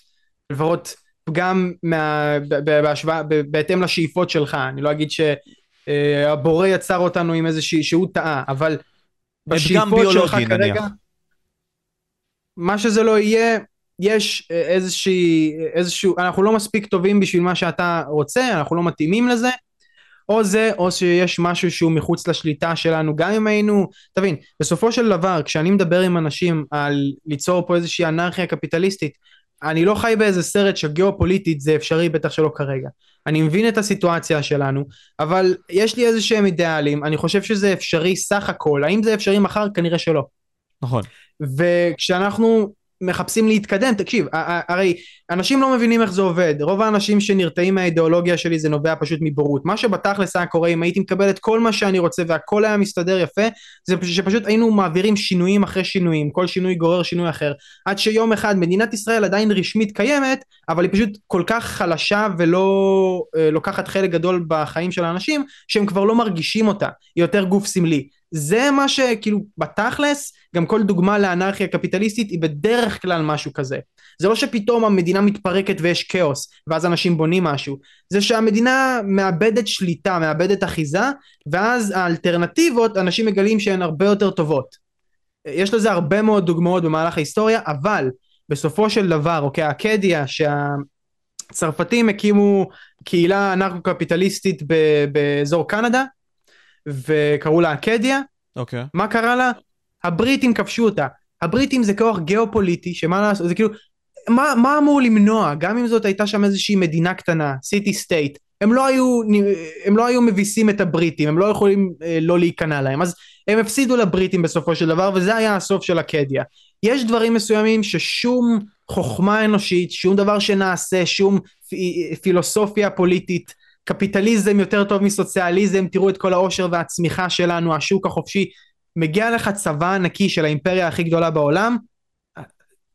לפחות פגם מה, בהשוואה, בהתאם לשאיפות שלך, אני לא אגיד שהבורא יצר אותנו עם איזושהי, שהוא טעה, אבל בשאיפות שלך כרגע, מה שזה לא יהיה, יש איזושהי, איזשהו, אנחנו לא מספיק טובים בשביל מה שאתה רוצה, אנחנו לא מתאימים לזה, או זה או שיש משהו שהוא מחוץ לשליטה שלנו גם אם היינו תבין בסופו של דבר כשאני מדבר עם אנשים על ליצור פה איזושהי אנרכיה קפיטליסטית אני לא חי באיזה סרט שגיאופוליטית זה אפשרי בטח שלא כרגע. אני מבין את הסיטואציה שלנו אבל יש לי איזה שהם אידיאלים אני חושב שזה אפשרי סך הכל האם זה אפשרי מחר? כנראה שלא. נכון וכשאנחנו מחפשים להתקדם, תקשיב, הרי אנשים לא מבינים איך זה עובד, רוב האנשים שנרתעים מהאידיאולוגיה שלי זה נובע פשוט מבורות, מה שבתכלס היה קורה אם הייתי מקבל את כל מה שאני רוצה והכל היה מסתדר יפה, זה שפשוט היינו מעבירים שינויים אחרי שינויים, כל שינוי גורר שינוי אחר, עד שיום אחד מדינת ישראל עדיין רשמית קיימת, אבל היא פשוט כל כך חלשה ולא אה, לוקחת חלק גדול בחיים של האנשים, שהם כבר לא מרגישים אותה, היא יותר גוף סמלי. זה מה שכאילו בתכלס גם כל דוגמה לאנרכיה קפיטליסטית היא בדרך כלל משהו כזה. זה לא שפתאום המדינה מתפרקת ויש כאוס ואז אנשים בונים משהו. זה שהמדינה מאבדת שליטה מאבדת אחיזה ואז האלטרנטיבות אנשים מגלים שהן הרבה יותר טובות. יש לזה הרבה מאוד דוגמאות במהלך ההיסטוריה אבל בסופו של דבר אוקיי אקדיה שהצרפתים הקימו קהילה אנרכו קפיטליסטית באזור קנדה וקראו לה אקדיה. אוקיי. Okay. מה קרה לה? הבריטים כבשו אותה. הבריטים זה כוח גיאופוליטי, שמה לעשות, זה כאילו, מה, מה אמור למנוע? גם אם זאת הייתה שם איזושהי מדינה קטנה, סיטי סטייט, הם לא היו, הם לא היו מביסים את הבריטים, הם לא יכולים אה, לא להיכנע להם, אז הם הפסידו לבריטים בסופו של דבר, וזה היה הסוף של אקדיה. יש דברים מסוימים ששום חוכמה אנושית, שום דבר שנעשה, שום פילוסופיה פוליטית, קפיטליזם יותר טוב מסוציאליזם, תראו את כל העושר והצמיחה שלנו, השוק החופשי, מגיע לך צבא ענקי של האימפריה הכי גדולה בעולם,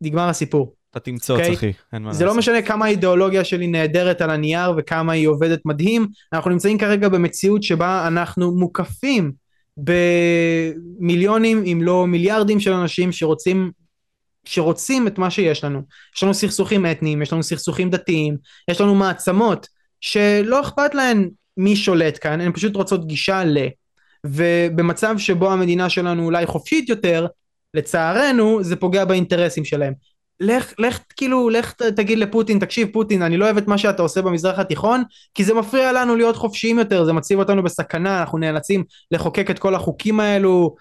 נגמר הסיפור. אתה תמצוץ, אוקיי? אחי, אין מה זה לא לעשות. משנה כמה האידיאולוגיה שלי נהדרת על הנייר וכמה היא עובדת מדהים, אנחנו נמצאים כרגע במציאות שבה אנחנו מוקפים במיליונים אם לא מיליארדים של אנשים שרוצים שרוצים את מה שיש לנו. יש לנו סכסוכים אתניים, יש לנו סכסוכים דתיים, יש לנו מעצמות שלא אכפת להן מי שולט כאן, הן פשוט רוצות גישה ל... ובמצב שבו המדינה שלנו אולי חופשית יותר, לצערנו זה פוגע באינטרסים שלהם. לך, לך, כאילו, לך תגיד לפוטין, תקשיב פוטין, אני לא אוהב את מה שאתה עושה במזרח התיכון, כי זה מפריע לנו להיות חופשיים יותר, זה מציב אותנו בסכנה, אנחנו נאלצים לחוקק את כל החוקים האלו.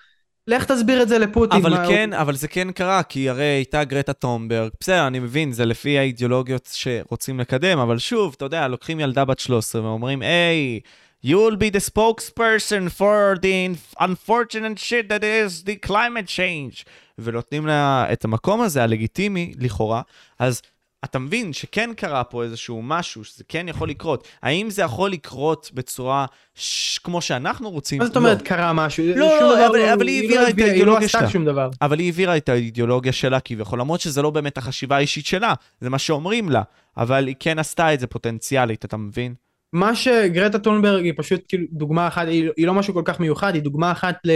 לך תסביר את זה לפוטין. אבל מה- כן, אבל זה כן קרה, כי הרי הייתה גרטה טומברג, בסדר, אני מבין, זה לפי האידיאולוגיות שרוצים לקדם, אבל שוב, אתה יודע, לוקחים ילדה בת 13 ואומרים, היי, you'll be the spokesperson for the unfortunate shit that is the climate change, ונותנים לה את המקום הזה, הלגיטימי, לכאורה, אז אתה מבין שכן קרה פה איזשהו משהו, שזה כן יכול לקרות. האם זה יכול לקרות בצורה ש... כמו שאנחנו רוצים? מה זאת לא. אומרת קרה משהו? לא, דבר אבל- לא- אבל היא לא העבירה את הביאה- היא לא האידיאולוגיה עשתה שלה. שום דבר. אבל היא העבירה את האידיאולוגיה שלה כביכול, למרות שזה לא באמת החשיבה האישית שלה, זה מה שאומרים לה, אבל היא כן עשתה את זה פוטנציאלית, אתה מבין? מה שגרטה טונברג היא פשוט כאילו דוגמה אחת, היא, היא לא משהו כל כך מיוחד, היא דוגמה אחת ל...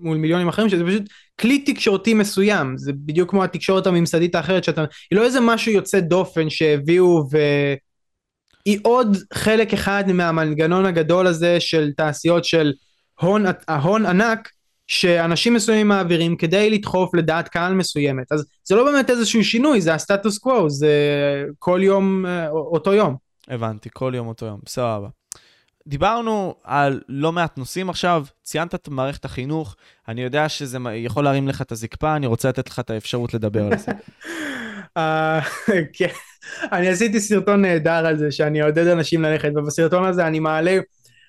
מול מיליונים אחרים, שזה פשוט כלי תקשורתי מסוים, זה בדיוק כמו התקשורת הממסדית האחרת שאתה, היא לא איזה משהו יוצא דופן שהביאו ו... היא עוד חלק אחד מהמנגנון הגדול הזה של תעשיות של הון, ההון ענק שאנשים מסוימים מעבירים כדי לדחוף לדעת קהל מסוימת. אז זה לא באמת איזשהו שינוי, זה הסטטוס קוו, זה כל יום אה, אותו יום. הבנתי, כל יום אותו יום, סבבה. דיברנו על לא מעט נושאים עכשיו, ציינת את מערכת החינוך, אני יודע שזה יכול להרים לך את הזקפה, אני רוצה לתת לך את האפשרות לדבר על זה. אה, כן, אני עשיתי סרטון נהדר על זה שאני אעודד אנשים ללכת ובסרטון הזה אני מעלה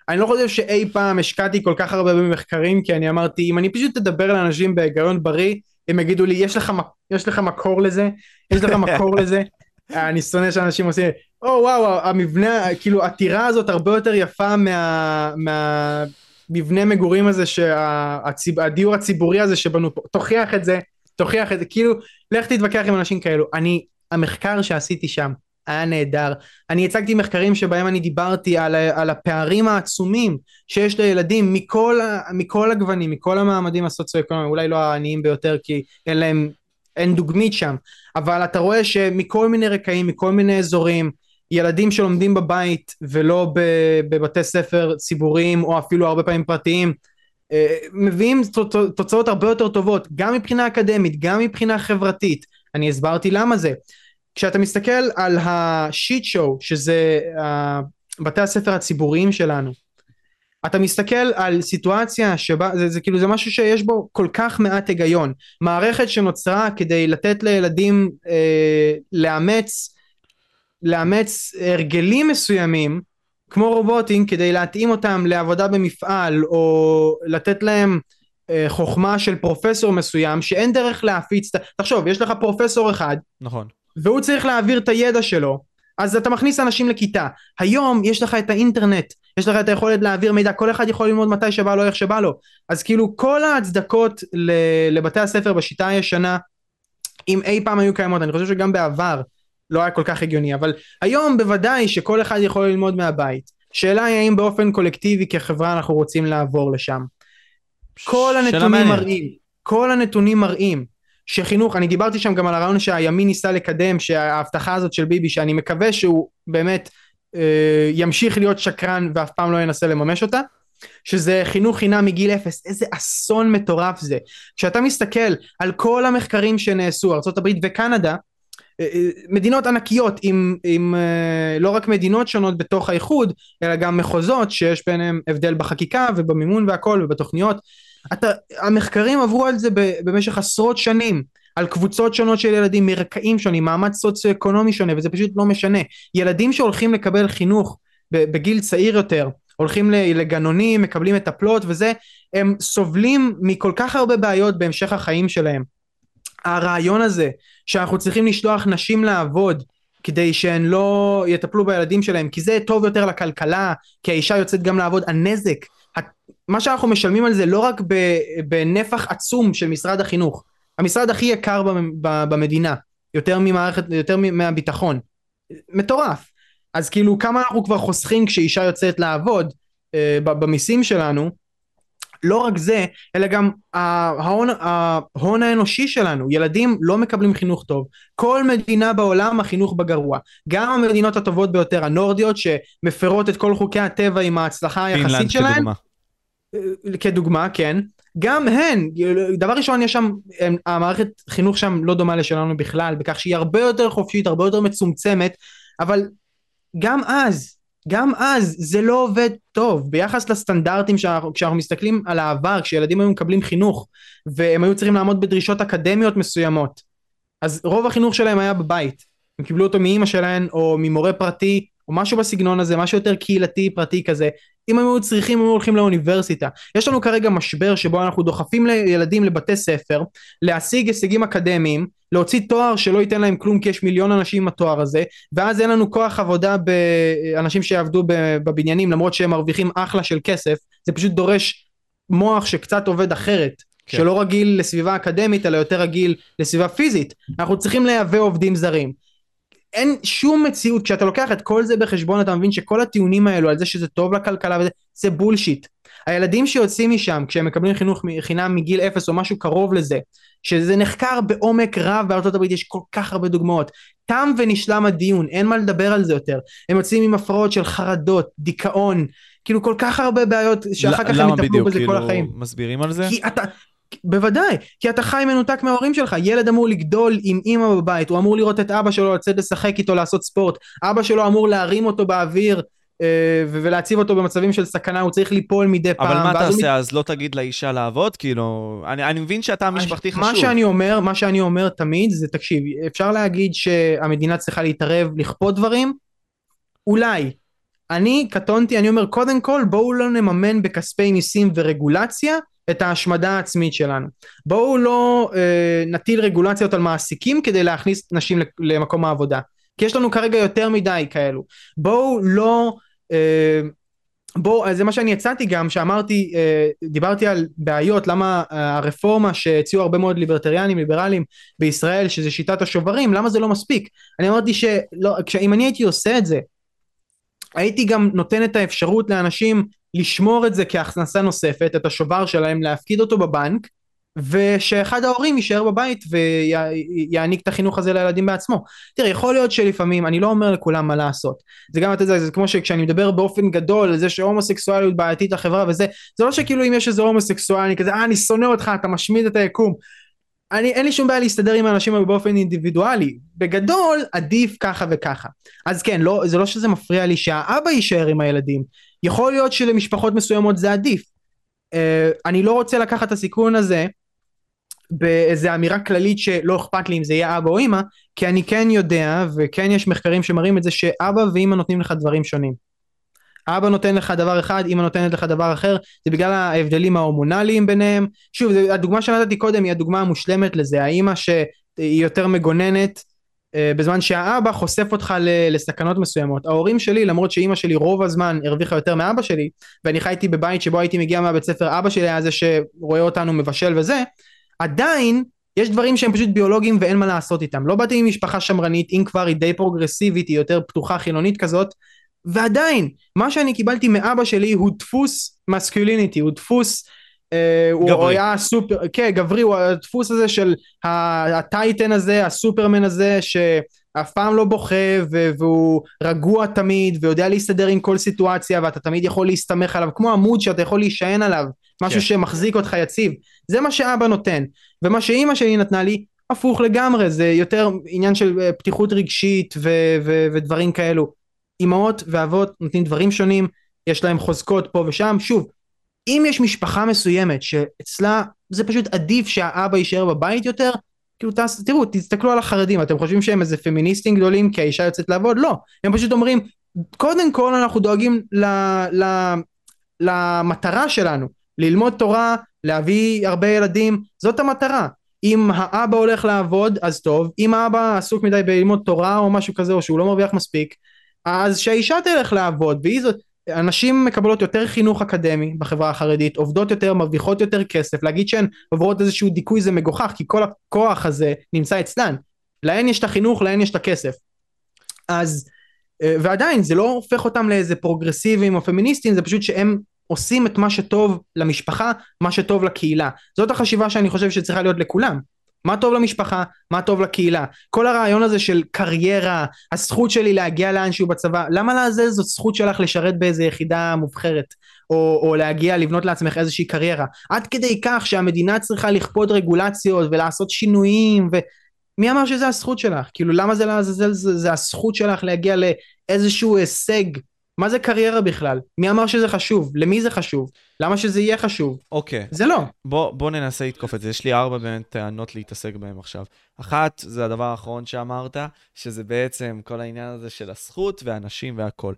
אני לא חושב שאי פעם השקעתי כל כך הרבה במחקרים כי אני אמרתי אם אני פשוט אדבר לאנשים בהיגיון בריא הם יגידו לי יש לך, יש לך מקור לזה? יש לך מקור לזה? אני שונא שאנשים עושים או וואו המבנה כאילו הטירה הזאת הרבה יותר יפה מה... מה... מגורים הזה שהדיור הציבורי הזה שבנו פה תוכיח את זה תוכיח את זה כאילו לך תתווכח עם אנשים כאלו. אני, המחקר שעשיתי שם היה נהדר. אני הצגתי מחקרים שבהם אני דיברתי על, ה- על הפערים העצומים שיש לילדים מכל, ה- מכל הגוונים, מכל המעמדים הסוציו-אקונומיים, אולי לא העניים ביותר כי אין להם, אין דוגמית שם, אבל אתה רואה שמכל מיני רקעים, מכל מיני אזורים, ילדים שלומדים בבית ולא בבתי ספר ציבוריים או אפילו הרבה פעמים פרטיים, אה, מביאים תוצ- תוצאות הרבה יותר טובות, גם מבחינה אקדמית, גם מבחינה חברתית. אני הסברתי למה זה. כשאתה מסתכל על השיט שואו, שזה uh, בתי הספר הציבוריים שלנו, אתה מסתכל על סיטואציה שבה, זה, זה כאילו זה משהו שיש בו כל כך מעט היגיון. מערכת שנוצרה כדי לתת לילדים אה, לאמץ, לאמץ הרגלים מסוימים, כמו רובוטים, כדי להתאים אותם לעבודה במפעל, או לתת להם אה, חוכמה של פרופסור מסוים, שאין דרך להפיץ, את ה- תחשוב, יש לך פרופסור אחד, נכון. והוא צריך להעביר את הידע שלו, אז אתה מכניס אנשים לכיתה. היום יש לך את האינטרנט, יש לך את היכולת להעביר מידע, כל אחד יכול ללמוד מתי שבא לו, איך שבא לו. אז כאילו כל ההצדקות לבתי הספר בשיטה הישנה, אם אי פעם היו קיימות, אני חושב שגם בעבר לא היה כל כך הגיוני, אבל היום בוודאי שכל אחד יכול ללמוד מהבית. שאלה היא האם באופן קולקטיבי כחברה אנחנו רוצים לעבור לשם. כל הנתונים. מראים, כל הנתונים מראים שחינוך, אני דיברתי שם גם על הרעיון שהימין ניסה לקדם, שההבטחה הזאת של ביבי, שאני מקווה שהוא באמת אה, ימשיך להיות שקרן ואף פעם לא ינסה לממש אותה, שזה חינוך חינם מגיל אפס, איזה אסון מטורף זה. כשאתה מסתכל על כל המחקרים שנעשו, ארה"ב וקנדה, מדינות ענקיות עם, עם אה, לא רק מדינות שונות בתוך האיחוד, אלא גם מחוזות שיש ביניהם הבדל בחקיקה ובמימון והכל ובתוכניות. אתה, המחקרים עברו על זה במשך עשרות שנים, על קבוצות שונות של ילדים מרקעים שונים, מעמד סוציו-אקונומי שונה, וזה פשוט לא משנה. ילדים שהולכים לקבל חינוך בגיל צעיר יותר, הולכים לגנונים, מקבלים מטפלות וזה, הם סובלים מכל כך הרבה בעיות בהמשך החיים שלהם. הרעיון הזה שאנחנו צריכים לשלוח נשים לעבוד כדי שהן לא יטפלו בילדים שלהם, כי זה טוב יותר לכלכלה, כי האישה יוצאת גם לעבוד, הנזק, מה שאנחנו משלמים על זה לא רק בנפח עצום של משרד החינוך, המשרד הכי יקר במדינה, יותר ממערכת, יותר מהביטחון. מטורף. אז כאילו כמה אנחנו כבר חוסכים כשאישה יוצאת לעבוד אה, במיסים שלנו, לא רק זה, אלא גם ההון, ההון האנושי שלנו, ילדים לא מקבלים חינוך טוב, כל מדינה בעולם החינוך בגרוע, גם המדינות הטובות ביותר, הנורדיות שמפרות את כל חוקי הטבע עם ההצלחה היחסית שלהן, כדוגמה. אה, כדוגמה, כן, גם הן, דבר ראשון יש שם, המערכת חינוך שם לא דומה לשלנו בכלל, בכך שהיא הרבה יותר חופשית, הרבה יותר מצומצמת, אבל גם אז, גם אז זה לא עובד טוב. ביחס לסטנדרטים שאנחנו, כשאנחנו מסתכלים על העבר כשילדים היו מקבלים חינוך והם היו צריכים לעמוד בדרישות אקדמיות מסוימות אז רוב החינוך שלהם היה בבית. הם קיבלו אותו מאימא שלהם או ממורה פרטי או משהו בסגנון הזה משהו יותר קהילתי פרטי כזה אם הם היו צריכים הם היו הולכים לאוניברסיטה. יש לנו כרגע משבר שבו אנחנו דוחפים לילדים לבתי ספר להשיג הישגים אקדמיים להוציא תואר שלא ייתן להם כלום כי יש מיליון אנשים עם התואר הזה ואז אין לנו כוח עבודה באנשים שיעבדו בבניינים למרות שהם מרוויחים אחלה של כסף זה פשוט דורש מוח שקצת עובד אחרת כן. שלא רגיל לסביבה אקדמית אלא יותר רגיל לסביבה פיזית. אנחנו צריכים לייבא עובדים זרים אין שום מציאות כשאתה לוקח את כל זה בחשבון אתה מבין שכל הטיעונים האלו על זה שזה טוב לכלכלה וזה זה בולשיט הילדים שיוצאים משם כשהם מקבלים חינוך חינם מגיל אפס או משהו קרוב לזה שזה נחקר בעומק רב בארצות הברית יש כל כך הרבה דוגמאות תם ונשלם הדיון אין מה לדבר על זה יותר הם יוצאים עם הפרעות של חרדות דיכאון כאילו כל כך הרבה בעיות שאחר כך הם יטפלו בזה כאילו כל החיים. מסבירים על זה? כי אתה בוודאי, כי אתה חי מנותק מההורים שלך, ילד אמור לגדול עם אימא בבית, הוא אמור לראות את אבא שלו לצאת לשחק איתו לעשות ספורט, אבא שלו אמור להרים אותו באוויר אה, ולהציב אותו במצבים של סכנה, הוא צריך ליפול מדי פעם. אבל מה תעשה, הוא... אז לא תגיד לאישה לעבוד? כאילו, אני, אני מבין שאתה המשפחתי חשוב. מה שאני אומר, מה שאני אומר תמיד זה, תקשיב, אפשר להגיד שהמדינה צריכה להתערב, לכפות דברים? אולי. אני קטונתי, אני אומר, קודם כל בואו לא נממן בכספי מיסים ורגולציה את ההשמדה העצמית שלנו. בואו לא אה, נטיל רגולציות על מעסיקים כדי להכניס נשים למקום העבודה. כי יש לנו כרגע יותר מדי כאלו. בואו לא... אה, בואו, זה מה שאני הצעתי גם, שאמרתי, אה, דיברתי על בעיות, למה הרפורמה שהציעו הרבה מאוד ליברטריאנים, ליברלים בישראל, שזה שיטת השוברים, למה זה לא מספיק? אני אמרתי שאם אני הייתי עושה את זה, הייתי גם נותן את האפשרות לאנשים לשמור את זה כהכנסה נוספת, את השובר שלהם, להפקיד אותו בבנק, ושאחד ההורים יישאר בבית ויעניק את החינוך הזה לילדים בעצמו. תראה, יכול להיות שלפעמים, אני לא אומר לכולם מה לעשות. זה גם, אתה יודע, זה כמו שכשאני מדבר באופן גדול על זה שהומוסקסואליות בעייתית לחברה וזה, זה לא שכאילו אם יש איזה הומוסקסואל, אני כזה, אה, אני שונא אותך, אתה משמיד את היקום. אני, אין לי שום בעיה להסתדר עם האנשים האלה באופן אינדיבידואלי. בגדול, עדיף ככה וככה. אז כן, לא, זה לא שזה מפריע לי שהאבא יישאר עם הילדים. יכול להיות שלמשפחות מסוימות זה עדיף. Uh, אני לא רוצה לקחת את הסיכון הזה באיזה אמירה כללית שלא אכפת לי אם זה יהיה אבא או אמא, כי אני כן יודע, וכן יש מחקרים שמראים את זה, שאבא ואמא נותנים לך דברים שונים. אבא נותן לך דבר אחד, אמא נותנת לך דבר אחר, זה בגלל ההבדלים ההורמונליים ביניהם. שוב, הדוגמה שנתתי קודם היא הדוגמה המושלמת לזה, האמא שהיא יותר מגוננת, אה, בזמן שהאבא חושף אותך לסכנות מסוימות. ההורים שלי, למרות שאימא שלי רוב הזמן הרוויחה יותר מאבא שלי, ואני חייתי בבית שבו הייתי מגיע מהבית ספר, אבא שלי היה זה שרואה אותנו מבשל וזה, עדיין יש דברים שהם פשוט ביולוגיים ואין מה לעשות איתם. לא באתי ממשפחה שמרנית, אם כבר היא די פרוגרסיבית, היא יותר פתוחה חילונית כזאת, ועדיין, מה שאני קיבלתי מאבא שלי הוא דפוס מסקיוליניטי, הוא דפוס אה, הוא היה סופר, כן גברי, הוא הדפוס הזה של הטייטן הזה, הסופרמן הזה שאף פעם לא בוכה והוא רגוע תמיד ויודע להסתדר עם כל סיטואציה ואתה תמיד יכול להסתמך עליו כמו עמוד שאתה יכול להישען עליו, משהו כן. שמחזיק אותך יציב, זה מה שאבא נותן ומה שאימא שלי נתנה לי הפוך לגמרי, זה יותר עניין של אה, פתיחות רגשית ו- ו- ודברים כאלו. אימהות ואבות נותנים דברים שונים, יש להם חוזקות פה ושם, שוב אם יש משפחה מסוימת שאצלה זה פשוט עדיף שהאבא יישאר בבית יותר, כאילו תס, תראו תסתכלו על החרדים אתם חושבים שהם איזה פמיניסטים גדולים כי האישה יוצאת לעבוד? לא, הם פשוט אומרים קודם כל אנחנו דואגים ל, ל, למטרה שלנו ללמוד תורה, להביא הרבה ילדים, זאת המטרה. אם האבא הולך לעבוד אז טוב, אם האבא עסוק מדי בללמוד תורה או משהו כזה או שהוא לא מרוויח מספיק אז שהאישה תלך לעבוד והיא זאת הנשים מקבלות יותר חינוך אקדמי בחברה החרדית, עובדות יותר, מרוויחות יותר כסף, להגיד שהן עוברות איזשהו דיכוי זה מגוחך, כי כל הכוח הזה נמצא אצלן. להן יש את החינוך, להן יש את הכסף. אז, אה, ועדיין זה לא הופך אותם לאיזה פרוגרסיביים או פמיניסטים, זה פשוט שהם עושים את מה שטוב למשפחה, מה שטוב לקהילה. זאת החשיבה שאני חושב שצריכה להיות לכולם. מה טוב למשפחה, מה טוב לקהילה. כל הרעיון הזה של קריירה, הזכות שלי להגיע לאנשהו בצבא, למה לעזאזל זאת זכות שלך לשרת באיזה יחידה מובחרת, או, או להגיע, לבנות לעצמך איזושהי קריירה. עד כדי כך שהמדינה צריכה לכפות רגולציות ולעשות שינויים, ומי אמר שזה הזכות שלך? כאילו למה זה לעזאזל זה, זה הזכות שלך להגיע לאיזשהו הישג מה זה קריירה בכלל? מי אמר שזה חשוב? למי זה חשוב? למה שזה יהיה חשוב? אוקיי. זה לא. בוא, בוא ננסה לתקוף את זה. יש לי ארבע באמת טענות להתעסק בהן עכשיו. אחת, זה הדבר האחרון שאמרת, שזה בעצם כל העניין הזה של הזכות והנשים והכול.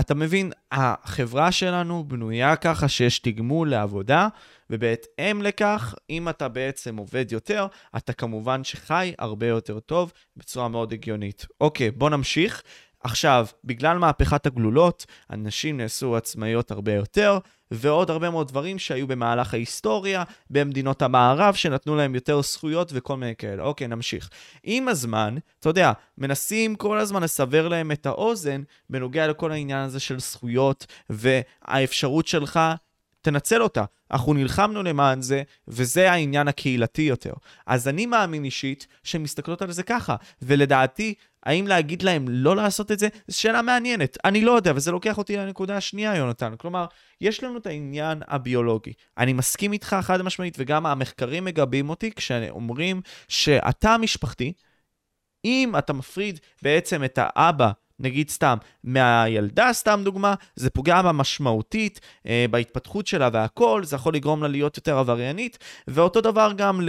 אתה מבין, החברה שלנו בנויה ככה שיש תגמול לעבודה, ובהתאם לכך, אם אתה בעצם עובד יותר, אתה כמובן שחי הרבה יותר טוב בצורה מאוד הגיונית. אוקיי, בוא נמשיך. עכשיו, בגלל מהפכת הגלולות, הנשים נעשו עצמאיות הרבה יותר, ועוד הרבה מאוד דברים שהיו במהלך ההיסטוריה במדינות המערב, שנתנו להם יותר זכויות וכל מיני כאלה. אוקיי, נמשיך. עם הזמן, אתה יודע, מנסים כל הזמן לסבר להם את האוזן בנוגע לכל העניין הזה של זכויות, והאפשרות שלך תנצל אותה. אנחנו נלחמנו למען זה, וזה העניין הקהילתי יותר. אז אני מאמין אישית שהן מסתכלות על זה ככה, ולדעתי, האם להגיד להם לא לעשות את זה? זו שאלה מעניינת. אני לא יודע, וזה לוקח אותי לנקודה השנייה, יונתן. כלומר, יש לנו את העניין הביולוגי. אני מסכים איתך חד משמעית, וגם המחקרים מגבים אותי כשאומרים שאתה המשפחתי, אם אתה מפריד בעצם את האבא נגיד סתם, מהילדה, סתם דוגמה, זה פוגע בה משמעותית אה, בהתפתחות שלה והכל, זה יכול לגרום לה להיות יותר עבריינית, ואותו דבר גם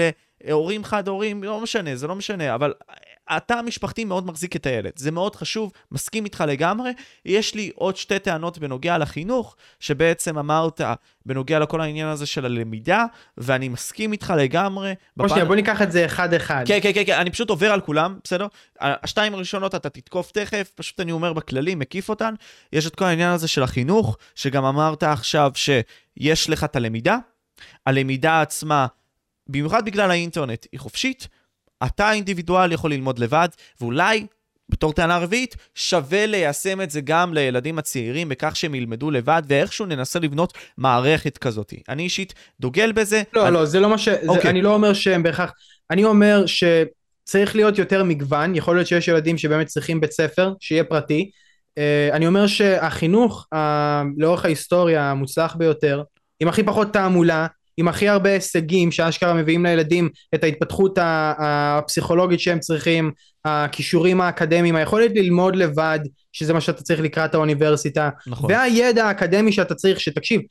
להורים חד-הורים, לא משנה, זה לא משנה, אבל התא המשפחתי מאוד מחזיק את הילד, זה מאוד חשוב, מסכים איתך לגמרי. יש לי עוד שתי טענות בנוגע לחינוך, שבעצם אמרת בנוגע לכל העניין הזה של הלמידה, ואני מסכים איתך לגמרי. בוא שנייה, בוא ניקח את זה אחד-אחד. כן, כן, כן, כן, אני פשוט עובר על כולם, בסדר? השתיים הראשונות אתה תתקוף תכף, פשוט אני אומר בכללי, מקיף אותן. יש את כל העניין הזה של החינוך, שגם אמרת עכשיו שיש לך את הלמידה. הלמידה עצמה, במיוחד בגלל האינטרנט, היא חופשית. אתה האינדיבידואל יכול ללמוד לבד, ואולי, בתור טענה רביעית, שווה ליישם את זה גם לילדים הצעירים, בכך שהם ילמדו לבד, ואיכשהו ננסה לבנות מערכת כזאת. אני אישית דוגל בזה. לא, אני... לא, זה לא מה ש... Okay. זה, אוקיי. אני לא אומר שהם בהכרח... אני אומר שצריך להיות יותר מגוון, יכול להיות שיש ילדים שבאמת צריכים בית ספר, שיהיה פרטי. Uh, אני אומר שהחינוך, לאורך ההיסטוריה המוצלח ביותר, עם הכי פחות תעמולה, עם הכי הרבה הישגים שאשכרה מביאים לילדים את ההתפתחות הפסיכולוגית שהם צריכים, הכישורים האקדמיים, היכולת ללמוד לבד, שזה מה שאתה צריך לקראת האוניברסיטה, נכון. והידע האקדמי שאתה צריך, שתקשיב,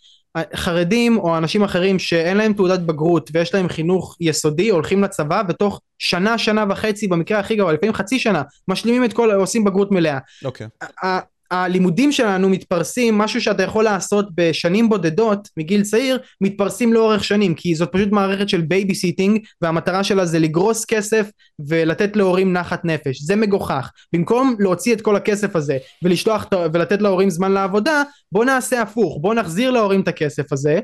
חרדים או אנשים אחרים שאין להם תעודת בגרות ויש להם חינוך יסודי הולכים לצבא ותוך שנה שנה וחצי במקרה הכי גרוע לפעמים חצי שנה משלימים את כל עושים בגרות מלאה. אוקיי. הלימודים שלנו מתפרסים, משהו שאתה יכול לעשות בשנים בודדות מגיל צעיר, מתפרסים לאורך שנים, כי זאת פשוט מערכת של babysitting, והמטרה שלה זה לגרוס כסף ולתת להורים נחת נפש. זה מגוחך. במקום להוציא את כל הכסף הזה ולשלוח ולתת להורים זמן לעבודה, בוא נעשה הפוך, בוא נחזיר להורים את הכסף הזה,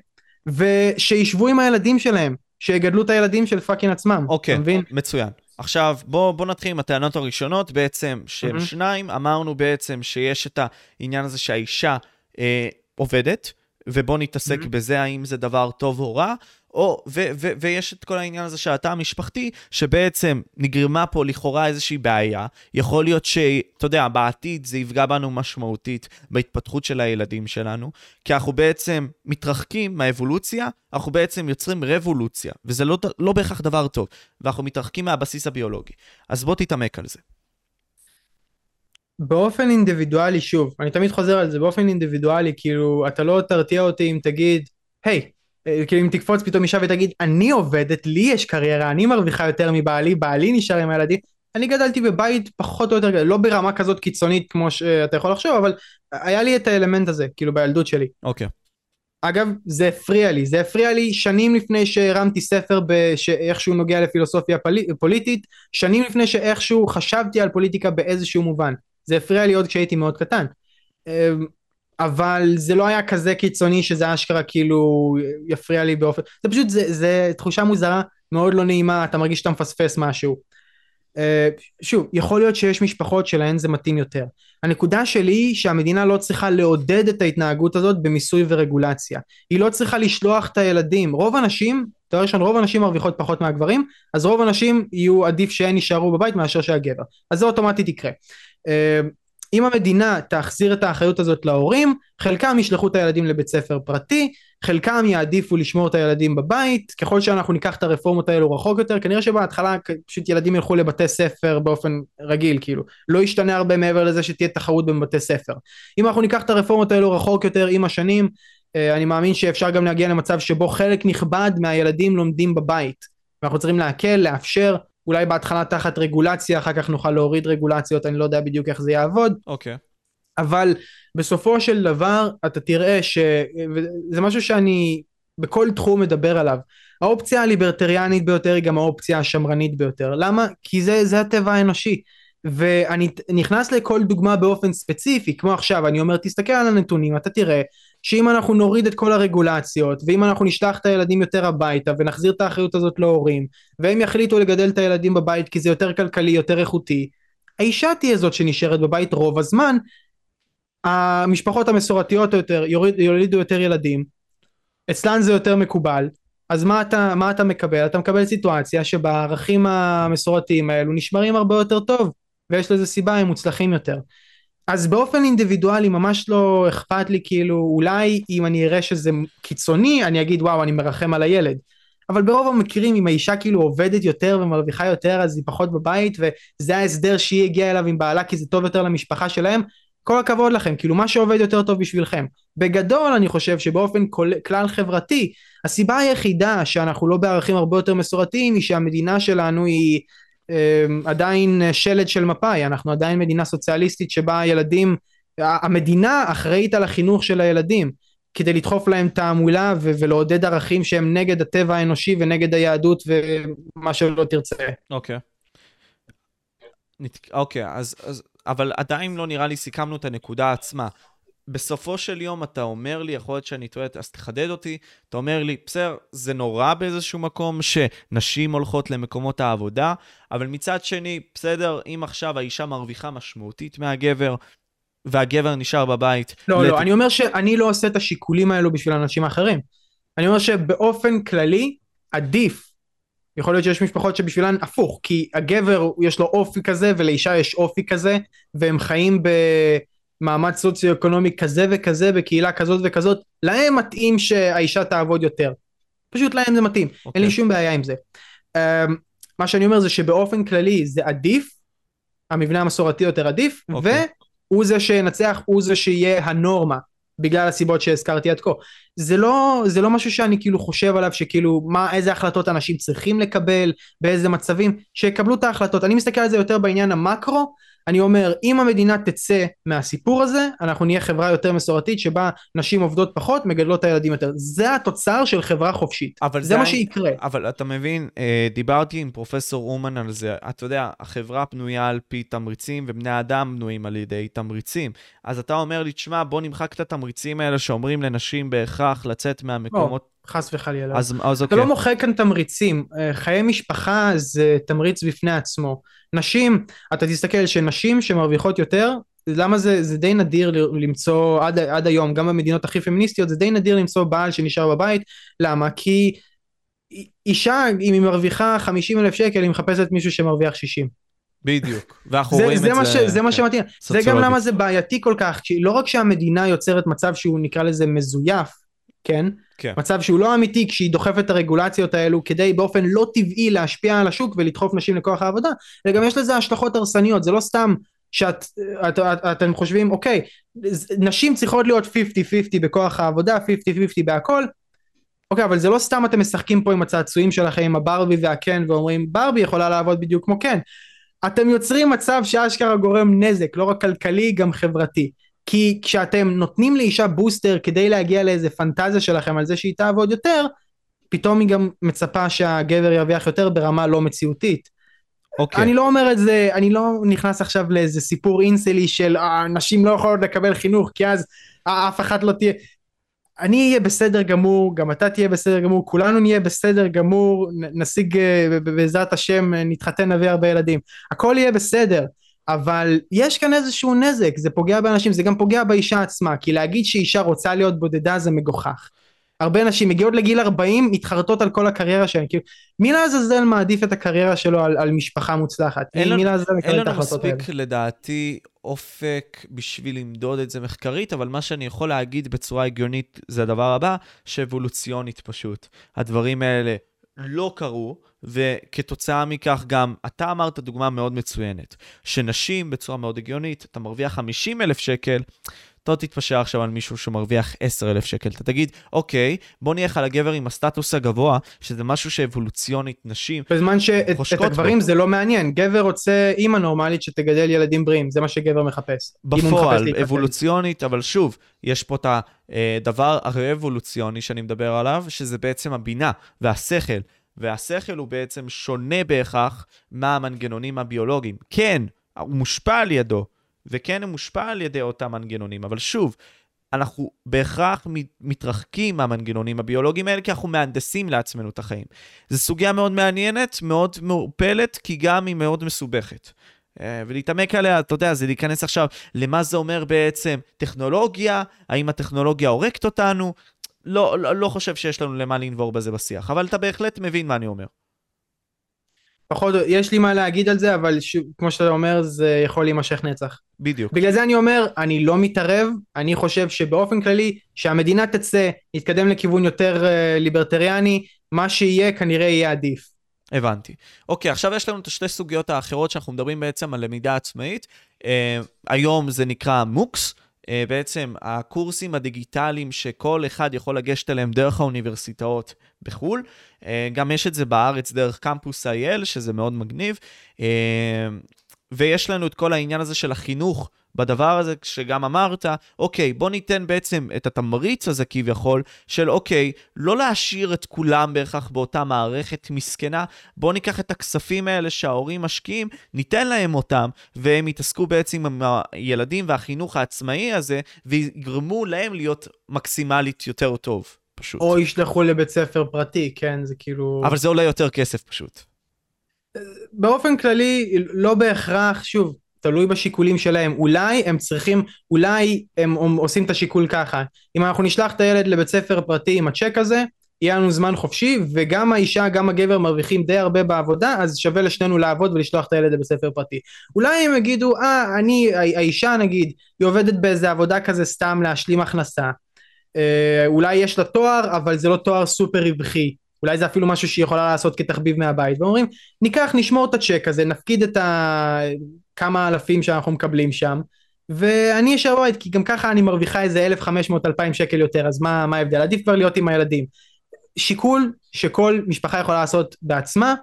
ושישבו עם הילדים שלהם, שיגדלו את הילדים של fucking עצמם. אוקיי, מצוין. עכשיו, בוא, בוא נתחיל עם הטענות הראשונות בעצם של mm-hmm. שניים. אמרנו בעצם שיש את העניין הזה שהאישה אה, עובדת, ובוא נתעסק mm-hmm. בזה, האם זה דבר טוב או רע. או, ו, ו, ויש את כל העניין הזה של התא המשפחתי, שבעצם נגרמה פה לכאורה איזושהי בעיה. יכול להיות שאתה יודע, בעתיד זה יפגע בנו משמעותית בהתפתחות של הילדים שלנו, כי אנחנו בעצם מתרחקים מהאבולוציה, אנחנו בעצם יוצרים רבולוציה, וזה לא, לא בהכרח דבר טוב, ואנחנו מתרחקים מהבסיס הביולוגי. אז בוא תתעמק על זה. באופן אינדיבידואלי, שוב, אני תמיד חוזר על זה, באופן אינדיבידואלי, כאילו, אתה לא תרתיע אותי אם תגיד, היי, hey, כאילו אם תקפוץ פתאום אישה ותגיד אני עובדת, לי יש קריירה, אני מרוויחה יותר מבעלי, בעלי נשאר עם הילדים, אני גדלתי בבית פחות או יותר, לא ברמה כזאת קיצונית כמו שאתה יכול לחשוב, אבל היה לי את האלמנט הזה, כאילו בילדות שלי. אוקיי. Okay. אגב, זה הפריע לי, זה הפריע לי שנים לפני שהרמתי ספר שאיכשהו נוגע לפילוסופיה פוליטית, שנים לפני שאיכשהו חשבתי על פוליטיקה באיזשהו מובן. זה הפריע לי עוד כשהייתי מאוד קטן. אבל זה לא היה כזה קיצוני שזה אשכרה כאילו יפריע לי באופן, זה פשוט, זה, זה תחושה מוזרה, מאוד לא נעימה, אתה מרגיש שאתה מפספס משהו. אה, שוב, יכול להיות שיש משפחות שלהן זה מתאים יותר. הנקודה שלי היא שהמדינה לא צריכה לעודד את ההתנהגות הזאת במיסוי ורגולציה. היא לא צריכה לשלוח את הילדים. רוב הנשים, דבר ראשון, רוב הנשים מרוויחות פחות מהגברים, אז רוב הנשים יהיו עדיף שהן יישארו בבית מאשר שהגבר. אז זה אוטומטית יקרה. אם המדינה תחזיר את האחריות הזאת להורים, חלקם ישלחו את הילדים לבית ספר פרטי, חלקם יעדיפו לשמור את הילדים בבית, ככל שאנחנו ניקח את הרפורמות האלו רחוק יותר, כנראה שבהתחלה פשוט ילדים ילכו לבתי ספר באופן רגיל, כאילו, לא ישתנה הרבה מעבר לזה שתהיה תחרות בין בתי ספר. אם אנחנו ניקח את הרפורמות האלו רחוק יותר עם השנים, אה, אני מאמין שאפשר גם להגיע למצב שבו חלק נכבד מהילדים לומדים בבית, ואנחנו צריכים להקל, לאפשר, אולי בהתחלה תחת רגולציה, אחר כך נוכל להוריד רגולציות, אני לא יודע בדיוק איך זה יעבוד. אוקיי. Okay. אבל בסופו של דבר אתה תראה שזה משהו שאני בכל תחום מדבר עליו. האופציה הליברטריאנית ביותר היא גם האופציה השמרנית ביותר. למה? כי זה, זה הטבע האנושי. ואני נכנס לכל דוגמה באופן ספציפי, כמו עכשיו, אני אומר, תסתכל על הנתונים, אתה תראה שאם אנחנו נוריד את כל הרגולציות, ואם אנחנו נשלח את הילדים יותר הביתה, ונחזיר את האחריות הזאת להורים, והם יחליטו לגדל את הילדים בבית כי זה יותר כלכלי, יותר איכותי, האישה תהיה זאת שנשארת בבית רוב הזמן, המשפחות המסורתיות יותר יוריד, יולידו יותר ילדים, אצלן זה יותר מקובל, אז מה אתה, מה אתה מקבל? אתה מקבל סיטואציה שבה הערכים המסורתיים האלו נשמרים הרבה יותר טוב, ויש לזה סיבה, הם מוצלחים יותר. אז באופן אינדיבידואלי ממש לא אכפת לי כאילו אולי אם אני אראה שזה קיצוני אני אגיד וואו אני מרחם על הילד אבל ברוב המקרים אם האישה כאילו עובדת יותר ומרוויחה יותר אז היא פחות בבית וזה ההסדר שהיא הגיעה אליו עם בעלה כי זה טוב יותר למשפחה שלהם כל הכבוד לכם, כאילו מה שעובד יותר טוב בשבילכם. בגדול אני חושב שבאופן כל, כלל חברתי, הסיבה היחידה שאנחנו לא בערכים הרבה יותר מסורתיים היא שהמדינה שלנו היא עדיין שלד של מפא"י, אנחנו עדיין מדינה סוציאליסטית שבה הילדים, המדינה אחראית על החינוך של הילדים. כדי לדחוף להם תעמולה ו- ולעודד ערכים שהם נגד הטבע האנושי ונגד היהדות ומה שלא תרצה. אוקיי. Okay. אוקיי, okay, אז, אז אבל עדיין לא נראה לי סיכמנו את הנקודה עצמה. בסופו של יום אתה אומר לי, יכול להיות שאני טועה, אז תחדד אותי, אתה אומר לי, בסדר, זה נורא באיזשהו מקום שנשים הולכות למקומות העבודה, אבל מצד שני, בסדר, אם עכשיו האישה מרוויחה משמעותית מהגבר, והגבר נשאר בבית. לא, לת... לא, אני אומר שאני לא עושה את השיקולים האלו בשביל אנשים אחרים. אני אומר שבאופן כללי, עדיף יכול להיות שיש משפחות שבשבילן הפוך, כי הגבר יש לו אופי כזה ולאישה יש אופי כזה, והם חיים במעמד סוציו-אקונומי כזה וכזה, בקהילה כזאת וכזאת, להם מתאים שהאישה תעבוד יותר. פשוט להם זה מתאים, okay. אין לי אוקיי. שום בעיה עם זה. Um, מה שאני אומר זה שבאופן כללי זה עדיף, המבנה המסורתי יותר עדיף, okay. אוקיי. והוא זה שינצח, הוא זה שיהיה הנורמה. בגלל הסיבות שהזכרתי עד כה. זה לא, זה לא משהו שאני כאילו חושב עליו שכאילו מה, איזה החלטות אנשים צריכים לקבל, באיזה מצבים, שיקבלו את ההחלטות. אני מסתכל על זה יותר בעניין המקרו, אני אומר, אם המדינה תצא מהסיפור הזה, אנחנו נהיה חברה יותר מסורתית שבה נשים עובדות פחות, מגדלות את הילדים יותר. זה התוצר של חברה חופשית. זה, זה מה שיקרה. אבל אתה מבין, אה, דיברתי עם פרופסור אומן על זה. אתה יודע, החברה בנויה על פי תמריצים, ובני אדם בנויים על ידי תמריצים. אז אתה אומר לי, תשמע, בוא נמחק את התמריצים האלה שאומרים לנשים בהכרח לצאת מהמקומות... לא. חס וחלילה. אז, אז אוקיי. אתה לא מוחק כאן תמריצים, אה, חיי משפחה זה תמריץ בפני עצמו. נשים, אתה תסתכל שנשים שמרוויחות יותר, למה זה, זה די נדיר למצוא עד, עד היום, גם במדינות הכי פמיניסטיות, זה די נדיר למצוא בעל שנשאר בבית, למה? כי אישה, אם היא מרוויחה 50 אלף שקל, היא מחפשת מישהו שמרוויח 60. בדיוק, ואנחנו רואים זה את זה. ש, זה מה כן, שמתאים, זה גם למה זה בעייתי כל כך, כי לא רק שהמדינה יוצרת מצב שהוא נקרא לזה מזויף, כן? כן. מצב שהוא לא אמיתי כשהיא דוחפת את הרגולציות האלו כדי באופן לא טבעי להשפיע על השוק ולדחוף נשים לכוח העבודה, אלא גם יש לזה השלכות הרסניות, זה לא סתם שאתם את, את, את, חושבים אוקיי, נשים צריכות להיות 50-50 בכוח העבודה, 50-50 בהכל, אוקיי, אבל זה לא סתם אתם משחקים פה עם הצעצועים שלכם, עם הברבי והקן, ואומרים ברבי יכולה לעבוד בדיוק כמו קן. אתם יוצרים מצב שאשכרה גורם נזק, לא רק כלכלי, גם חברתי. כי כשאתם נותנים לאישה בוסטר כדי להגיע לאיזה פנטזיה שלכם על זה שהיא תעבוד יותר, פתאום היא גם מצפה שהגבר ירוויח יותר ברמה לא מציאותית. אוקיי. Okay. אני לא אומר את זה, אני לא נכנס עכשיו לאיזה סיפור אינסלי של אה, נשים לא יכולות לקבל חינוך כי אז אה, אף אחת לא תהיה... אני אהיה בסדר גמור, גם אתה תהיה בסדר גמור, כולנו נהיה בסדר גמור, נשיג אה, בעזרת השם, נתחתן, נביא הרבה ילדים. הכל יהיה בסדר, אבל יש כאן איזשהו נזק, זה פוגע באנשים, זה גם פוגע באישה עצמה, כי להגיד שאישה רוצה להיות בודדה זה מגוחך. הרבה נשים מגיעות לגיל 40, מתחרטות על כל הקריירה שלהן, כאילו, מי לעזאזל מעדיף את הקריירה שלו על, על משפחה מוצלחת? אין מי לעזאזל מקבל את ההחלטות האלה? אין לנו מספיק, לדעתי, אופק בשביל למדוד את זה מחקרית, אבל מה שאני יכול להגיד בצורה הגיונית זה הדבר הבא, שאבולוציונית פשוט. הדברים האלה לא קרו, וכתוצאה מכך גם, אתה אמרת דוגמה מאוד מצוינת, שנשים בצורה מאוד הגיונית, אתה מרוויח 50 אלף שקל, אתה לא תתפשר עכשיו על מישהו שמרוויח 10,000 שקל. אתה תגיד, אוקיי, בוא נלך על הגבר עם הסטטוס הגבוה, שזה משהו שאבולוציונית נשים בזמן שאת הגברים בו. זה לא מעניין. גבר רוצה אימא נורמלית שתגדל ילדים בריאים, זה מה שגבר מחפש. בפועל, מחפש אבולוציונית, אבל שוב, יש פה את הדבר הרה-אבולוציוני שאני מדבר עליו, שזה בעצם הבינה והשכל. והשכל הוא בעצם שונה בהכרח מהמנגנונים הביולוגיים. כן, הוא מושפע על ידו, וכן הוא מושפע על ידי אותם מנגנונים, אבל שוב, אנחנו בהכרח מתרחקים מהמנגנונים הביולוגיים האלה, כי אנחנו מהנדסים לעצמנו את החיים. זו סוגיה מאוד מעניינת, מאוד מעורפלת, כי גם היא מאוד מסובכת. אה, ולהתעמק עליה, אתה יודע, זה להיכנס עכשיו למה זה אומר בעצם טכנולוגיה, האם הטכנולוגיה הורגת אותנו, לא, לא, לא חושב שיש לנו למה לנבור בזה בשיח, אבל אתה בהחלט מבין מה אני אומר. פחות, יש לי מה להגיד על זה, אבל ש... כמו שאתה אומר, זה יכול להימשך נצח. בדיוק. בגלל זה אני אומר, אני לא מתערב, אני חושב שבאופן כללי, שהמדינה תצא, נתקדם לכיוון יותר uh, ליברטריאני, מה שיהיה כנראה יהיה עדיף. הבנתי. אוקיי, עכשיו יש לנו את השתי סוגיות האחרות שאנחנו מדברים בעצם על למידה עצמאית. Uh, היום זה נקרא מוקס. Uh, בעצם הקורסים הדיגיטליים שכל אחד יכול לגשת אליהם דרך האוניברסיטאות בחו"ל. Uh, גם יש את זה בארץ דרך קמפוס IL, שזה מאוד מגניב. Uh, ויש לנו את כל העניין הזה של החינוך בדבר הזה, שגם אמרת, אוקיי, בוא ניתן בעצם את התמריץ הזה כביכול, של אוקיי, לא להשאיר את כולם בהכרח באותה מערכת מסכנה, בוא ניקח את הכספים האלה שההורים משקיעים, ניתן להם אותם, והם יתעסקו בעצם עם הילדים והחינוך העצמאי הזה, ויגרמו להם להיות מקסימלית יותר טוב, פשוט. או ישלחו לבית ספר פרטי, כן, זה כאילו... אבל זה עולה יותר כסף פשוט. באופן כללי, לא בהכרח, שוב, תלוי בשיקולים שלהם. אולי הם צריכים, אולי הם עושים את השיקול ככה. אם אנחנו נשלח את הילד לבית ספר פרטי עם הצ'ק הזה, יהיה לנו זמן חופשי, וגם האישה, גם הגבר מרוויחים די הרבה בעבודה, אז שווה לשנינו לעבוד ולשלוח את הילד לבית ספר פרטי. אולי הם יגידו, אה, אני, האישה נגיד, היא עובדת באיזה עבודה כזה סתם להשלים הכנסה. אה, אולי יש לה תואר, אבל זה לא תואר סופר רווחי. אולי זה אפילו משהו שהיא יכולה לעשות כתחביב מהבית, ואומרים, ניקח, נשמור את הצ'ק הזה, נפקיד את ה... כמה אלפים שאנחנו מקבלים שם, ואני אשאר בבית, כי גם ככה אני מרוויחה איזה 1,500-2,000 שקל יותר, אז מה, מה ההבדל? עדיף כבר להיות עם הילדים. שיקול שכל משפחה יכולה לעשות בעצמה,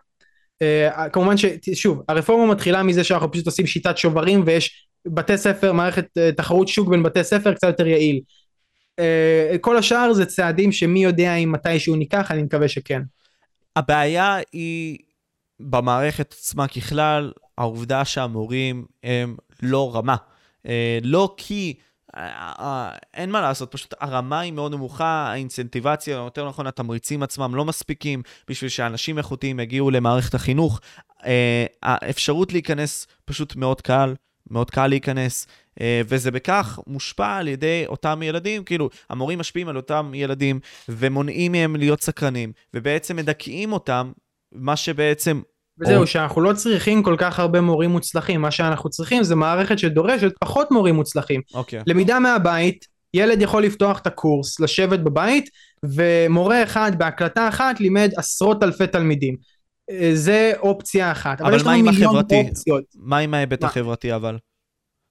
uh, כמובן ששוב, הרפורמה מתחילה מזה שאנחנו פשוט עושים שיטת שוברים ויש בתי ספר, מערכת uh, תחרות שוק בין בתי ספר קצת יותר יעיל. Uh, כל השאר זה צעדים שמי יודע אם מתישהו ניקח, אני מקווה שכן. הבעיה היא במערכת עצמה ככלל, העובדה שהמורים הם לא רמה. אה, לא כי... אה, אה, אין מה לעשות, פשוט הרמה היא מאוד נמוכה, האינצנטיבציה, או יותר נכון, התמריצים עצמם לא מספיקים בשביל שאנשים איכותיים יגיעו למערכת החינוך. האפשרות להיכנס פשוט מאוד קל, מאוד קל להיכנס, וזה בכך מושפע על ידי אותם ילדים, כאילו, המורים משפיעים על אותם ילדים ומונעים מהם להיות סקרנים, ובעצם מדכאים אותם, מה שבעצם וזהו, או... שאנחנו לא צריכים כל כך הרבה מורים מוצלחים, מה שאנחנו צריכים זה מערכת שדורשת פחות מורים מוצלחים. אוקיי. למידה מהבית, ילד יכול לפתוח את הקורס, לשבת בבית, ומורה אחד בהקלטה אחת לימד עשרות אלפי תלמידים. אה, זה אופציה אחת. אבל, אבל מה עם החברתי? אופציות. מה עם ההיבט החברתי אבל?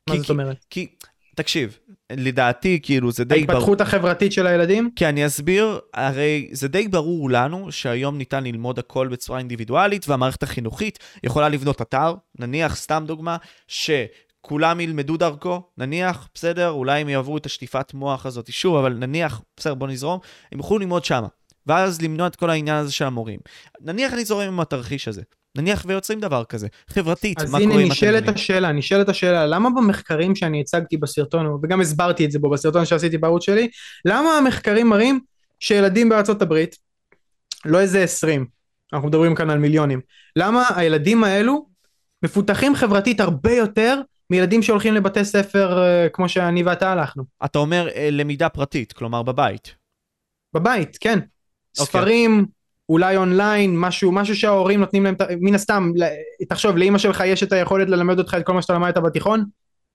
מה כי, זאת אומרת? כי, תקשיב, לדעתי, כאילו, זה די ברור. ההתפתחות החברתית של הילדים? כן, אני אסביר. הרי זה די ברור לנו שהיום ניתן ללמוד הכל בצורה אינדיבידואלית, והמערכת החינוכית יכולה לבנות אתר, נניח, סתם דוגמה, שכולם ילמדו דרכו, נניח, בסדר, אולי הם יעברו את השטיפת מוח הזאת שוב, אבל נניח, בסדר, בוא נזרום, הם יוכלו ללמוד שמה. ואז למנוע את כל העניין הזה של המורים. נניח אני זורם עם התרחיש הזה, נניח ויוצרים דבר כזה, חברתית, מה קורה עם אז הנה נשאלת התלמידים? השאלה, נשאלת השאלה, למה במחקרים שאני הצגתי בסרטון, וגם הסברתי את זה בו בסרטון שעשיתי בערוץ שלי, למה המחקרים מראים שילדים בארצות הברית, לא איזה 20, אנחנו מדברים כאן על מיליונים, למה הילדים האלו מפותחים חברתית הרבה יותר מילדים שהולכים לבתי ספר אה, כמו שאני ואתה הלכנו. אתה אומר אה, למידה פרטית, כלומר בבית. בבית, כן. אוקיי. ספרים, אולי אונליין, משהו, משהו שההורים נותנים להם, מן הסתם, תחשוב, לאמא שלך יש את היכולת ללמד אותך את כל מה שאתה למדת בתיכון?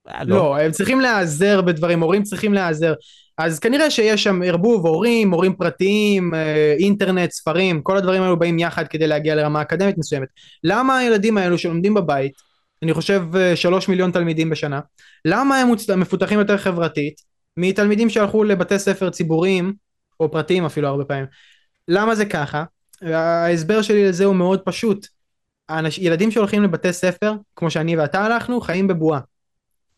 אה, לא, הם צריכים להיעזר בדברים, הורים צריכים להיעזר. אז כנראה שיש שם ערבוב, הורים, הורים פרטיים, אה, אינטרנט, ספרים, כל הדברים האלו באים יחד כדי להגיע לרמה אקדמית מסוימת. למה הילדים האלו שלומדים בבית, אני חושב אה, שלוש מיליון תלמידים בשנה, למה הם מפותחים יותר חברתית מתלמידים שהלכו לבתי ספר ציבוריים, או פרטיים אפילו הרבה פעמים? למה זה ככה? ההסבר שלי לזה הוא מאוד פשוט. האנש... ילדים שהולכים לבתי ספר, כמו שאני ואתה הלכנו, חיים בבועה.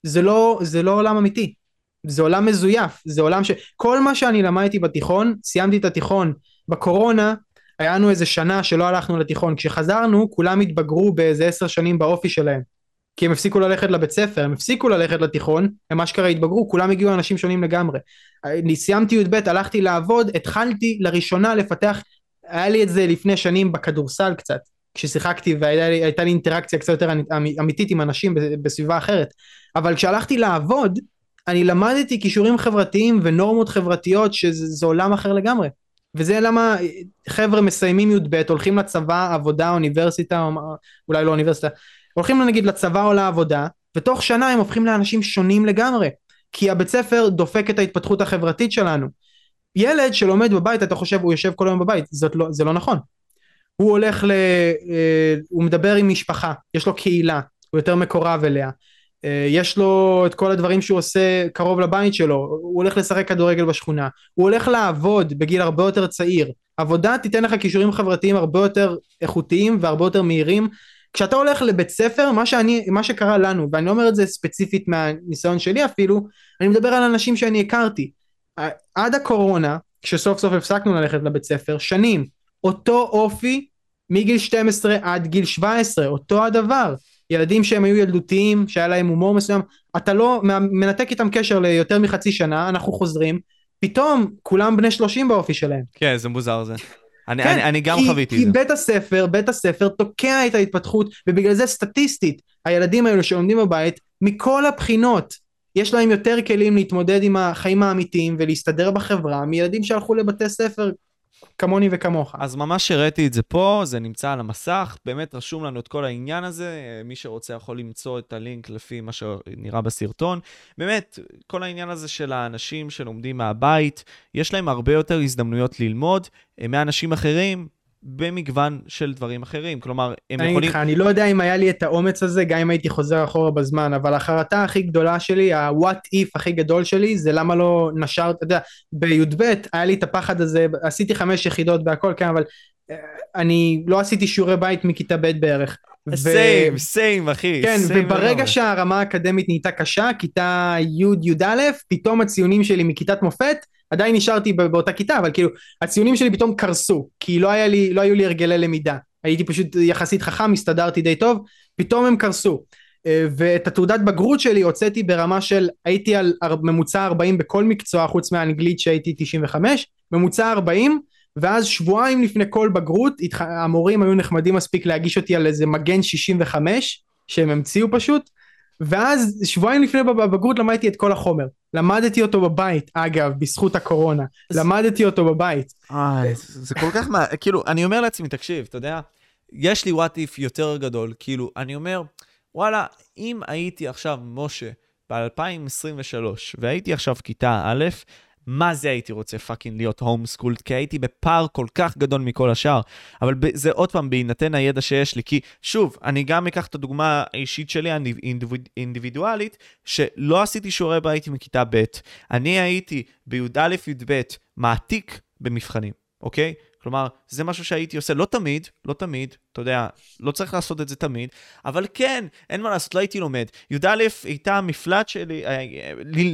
זה לא, זה לא עולם אמיתי. זה עולם מזויף, זה עולם ש... כל מה שאני למדתי בתיכון, סיימתי את התיכון בקורונה, היה לנו איזה שנה שלא הלכנו לתיכון. כשחזרנו, כולם התבגרו באיזה עשר שנים באופי שלהם. כי הם הפסיקו ללכת לבית ספר, הם הפסיקו ללכת לתיכון, הם אשכרה התבגרו, כולם הגיעו אנשים שונים לגמרי. אני סיימתי י"ב, הלכתי לעבוד, התחלתי לראשונה לפתח, היה לי את זה לפני שנים בכדורסל קצת, כששיחקתי והייתה לי אינטראקציה קצת יותר אמ- אמיתית עם אנשים בסביבה אחרת, אבל כשהלכתי לעבוד, אני למדתי כישורים חברתיים ונורמות חברתיות שזה עולם אחר לגמרי. וזה למה חבר'ה מסיימים י"ב, הולכים לצבא, עבודה, אוניברסיטה, או אולי לא אוניברסיטה, הולכים נגיד לצבא או לעבודה, ותוך שנה הם הופכים לאנשים שונים לגמרי. כי הבית ספר דופק את ההתפתחות החברתית שלנו. ילד שלומד בבית, אתה חושב הוא יושב כל היום בבית, זאת לא, זה לא נכון. הוא הולך ל... אה, הוא מדבר עם משפחה, יש לו קהילה, הוא יותר מקורב אליה. אה, יש לו את כל הדברים שהוא עושה קרוב לבית שלו, הוא הולך לשחק כדורגל בשכונה, הוא הולך לעבוד בגיל הרבה יותר צעיר. עבודה תיתן לך כישורים חברתיים הרבה יותר איכותיים והרבה יותר מהירים. כשאתה הולך לבית ספר, מה, שאני, מה שקרה לנו, ואני לא אומר את זה ספציפית מהניסיון שלי אפילו, אני מדבר על אנשים שאני הכרתי. עד הקורונה, כשסוף סוף הפסקנו ללכת לבית ספר, שנים, אותו אופי מגיל 12 עד גיל 17, אותו הדבר. ילדים שהם היו ילדותיים, שהיה להם הומור מסוים, אתה לא מנתק איתם קשר ליותר מחצי שנה, אנחנו חוזרים, פתאום כולם בני 30 באופי שלהם. כן, זה מוזר זה. אני, כן, אני, אני גם כי, חוויתי את זה. כי בית הספר, בית הספר תוקע את ההתפתחות, ובגלל זה סטטיסטית, הילדים האלו שלומדים בבית, מכל הבחינות, יש להם יותר כלים להתמודד עם החיים האמיתיים ולהסתדר בחברה, מילדים שהלכו לבתי ספר כמוני וכמוך. אז ממש הראיתי את זה פה, זה נמצא על המסך, באמת רשום לנו את כל העניין הזה, מי שרוצה יכול למצוא את הלינק לפי מה שנראה בסרטון. באמת, כל העניין הזה של האנשים שלומדים מהבית, יש להם הרבה יותר הזדמנויות ללמוד מאנשים אחרים, במגוון של דברים אחרים, כלומר, הם אני יכולים... איתך, אני לא יודע אם היה לי את האומץ הזה, גם אם הייתי חוזר אחורה בזמן, אבל החרטה הכי גדולה שלי, ה-what if הכי גדול שלי, זה למה לא נשר, אתה יודע, בי"ב היה לי את הפחד הזה, עשיתי חמש יחידות בהכל, כן, אבל אה, אני לא עשיתי שיעורי בית מכיתה ב' בערך. סיים, סיים, אחי. כן, וברגע שהרמה האקדמית נהייתה קשה, כיתה י', י"א, פתאום הציונים שלי מכיתת מופת, עדיין נשארתי באותה כיתה, אבל כאילו, הציונים שלי פתאום קרסו, כי לא, לי, לא היו לי הרגלי למידה. הייתי פשוט יחסית חכם, הסתדרתי די טוב, פתאום הם קרסו. ואת התעודת בגרות שלי הוצאתי ברמה של, הייתי על ממוצע 40 בכל מקצוע, חוץ מהאנגלית שהייתי 95, ממוצע 40, ואז שבועיים לפני כל בגרות, המורים היו נחמדים מספיק להגיש אותי על איזה מגן 65, שהם המציאו פשוט, ואז שבועיים לפני בבגרות למדתי את כל החומר. למדתי אותו בבית, אגב, בזכות הקורונה. למדתי אותו בבית. איי, זה כל כך מה... כאילו, אני אומר לעצמי, תקשיב, אתה יודע, יש לי וואט איף יותר גדול, כאילו, אני אומר, וואלה, אם הייתי עכשיו משה ב-2023, והייתי עכשיו כיתה א', מה זה הייתי רוצה fucking להיות homeschooled, כי הייתי בפער כל כך גדול מכל השאר. אבל זה עוד פעם, בהינתן הידע שיש לי, כי שוב, אני גם אקח את הדוגמה האישית שלי, האינדיבידואלית, שלא עשיתי שיעורי בית מכיתה ב', אני הייתי בי"א-י"ב מעתיק במבחנים, אוקיי? כלומר, זה משהו שהייתי עושה, לא תמיד, לא תמיד, אתה יודע, לא צריך לעשות את זה תמיד, אבל כן, אין מה לעשות, לא הייתי לומד. י"א הייתה המפלט שלי אה,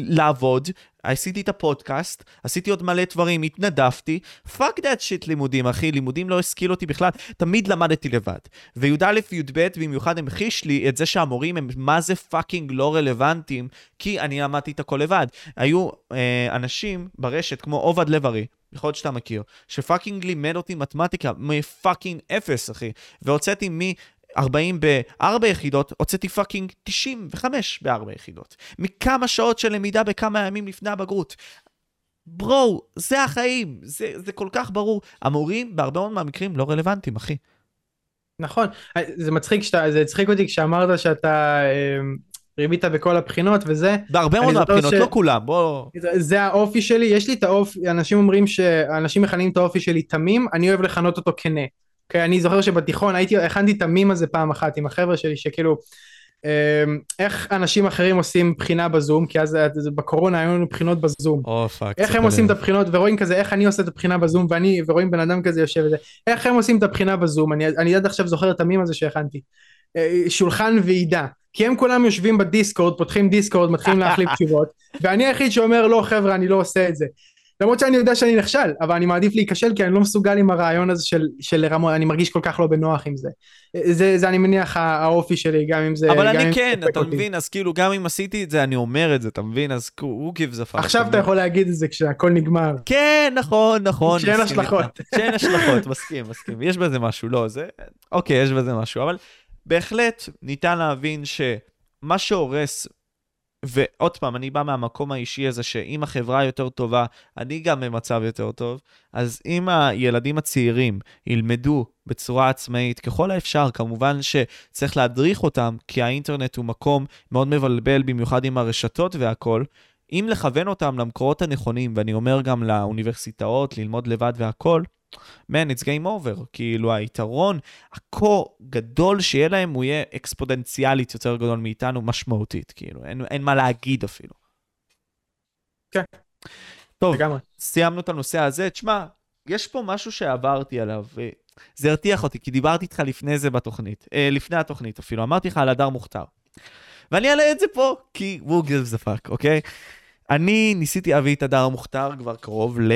לעבוד, עשיתי את הפודקאסט, עשיתי עוד מלא דברים, התנדבתי, fuck that shit לימודים, אחי, לימודים לא השכיל אותי בכלל, תמיד למדתי לבד. וי"א, י"ב במיוחד המחיש לי את זה שהמורים הם מה זה fucking לא רלוונטיים, כי אני למדתי את הכל לבד. היו אה, אנשים ברשת כמו עובד לב-ארי, יכול להיות שאתה מכיר, ש fucking לימד אותי מתמטיקה מ fucking אפס, אחי, והוצאתי מ... 40 בארבע יחידות, הוצאתי fucking 95 בארבע יחידות. מכמה שעות של למידה בכמה ימים לפני הבגרות. bro, זה החיים, זה, זה כל כך ברור. המורים בהרבה מאוד מהמקרים לא רלוונטיים, אחי. נכון, זה מצחיק, שאתה, זה הצחיק אותי כשאמרת שאתה אה, רימית בכל הבחינות וזה. בהרבה מאוד מהבחינות, ש... לא כולם, בוא... זה, זה האופי שלי, יש לי את האופי, אנשים אומרים שאנשים מכנים את האופי שלי תמים, אני אוהב לכנות אותו כנה. כי אוקיי, אני זוכר שבתיכון הייתי, הכנתי את המים הזה פעם אחת עם החבר'ה שלי, שכאילו, אמ, איך אנשים אחרים עושים בחינה בזום, כי אז בקורונה היו לנו בחינות בזום. או fuck. איך הם עושים את הבחינות, ורואים כזה, איך אני עושה את הבחינה בזום, ואני, ורואים בן אדם כזה יושב וזה, איך הם עושים את הבחינה בזום, אני, אני עד עכשיו זוכר את המים הזה שהכנתי. שולחן ועידה. כי הם כולם יושבים בדיסקורד, פותחים דיסקורד, מתחילים להחליף תשובות, ואני היחיד שאומר לא חבר'ה אני לא עושה את זה. למרות שאני יודע שאני נכשל, אבל אני מעדיף להיכשל כי אני לא מסוגל עם הרעיון הזה של, של רמות, אני מרגיש כל כך לא בנוח עם זה. זה, זה אני מניח האופי שלי, גם אם זה... אבל אני כן, אתה אותי. מבין, אז כאילו גם אם עשיתי את זה, אני אומר את זה, אתה מבין? אז who gives a fuck. עכשיו אתה יכול להגיד את זה כשהכל נגמר. כן, נכון, נכון. שאין השלכות. שאין השלכות, מסכים, מסכים. יש בזה משהו, לא, זה... אוקיי, יש בזה משהו, אבל בהחלט ניתן להבין שמה שהורס ועוד פעם, אני בא מהמקום האישי הזה שאם החברה יותר טובה, אני גם במצב יותר טוב. אז אם הילדים הצעירים ילמדו בצורה עצמאית, ככל האפשר, כמובן שצריך להדריך אותם, כי האינטרנט הוא מקום מאוד מבלבל, במיוחד עם הרשתות והכול. אם לכוון אותם למקורות הנכונים, ואני אומר גם לאוניברסיטאות, ללמוד לבד והכול, man, it's game over. כאילו, היתרון הכה גדול שיהיה להם, הוא יהיה אקספודנציאלית יותר גדול מאיתנו, משמעותית, כאילו, אין, אין מה להגיד אפילו. כן. טוב, לגמרי. סיימנו את הנושא הזה. תשמע, יש פה משהו שעברתי עליו, וזה הרתיח אותי, כי דיברתי איתך לפני זה בתוכנית, אה, לפני התוכנית אפילו, אמרתי לך על הדר מוכתר. ואני אעלה את זה פה, כי who gives a fuck, אוקיי? אני ניסיתי להביא את הדר מוכתר כבר קרוב ל...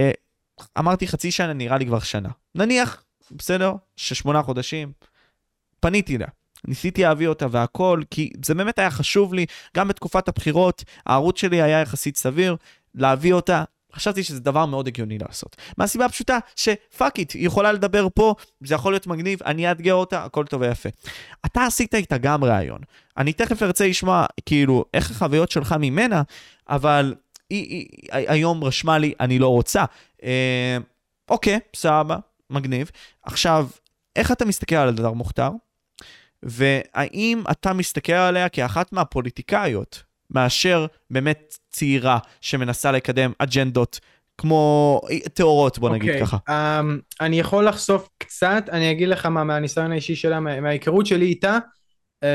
אמרתי חצי שנה, נראה לי כבר שנה. נניח, בסדר, ששמונה חודשים, פניתי לה. ניסיתי להביא אותה והכל, כי זה באמת היה חשוב לי, גם בתקופת הבחירות, הערוץ שלי היה יחסית סביר, להביא אותה. חשבתי שזה דבר מאוד הגיוני לעשות. מהסיבה הפשוטה שפאק איט, היא יכולה לדבר פה, זה יכול להיות מגניב, אני אאתגר אותה, הכל טוב ויפה. אתה עשית איתה גם ראיון. אני תכף ארצה לשמוע, כאילו, איך החוויות שלך ממנה, אבל היא, היא, היא היום רשמה לי, אני לא רוצה. אה, אוקיי, סבבה, מגניב. עכשיו, איך אתה מסתכל על הדר מוכתר? והאם אתה מסתכל עליה כאחת מהפוליטיקאיות, מאשר באמת צעירה שמנסה לקדם אג'נדות כמו טהורות, בוא נגיד okay. אוקיי, ככה. Um, אני יכול לחשוף קצת, אני אגיד לך מה מהניסיון האישי שלה, מההיכרות שלי איתה. Um,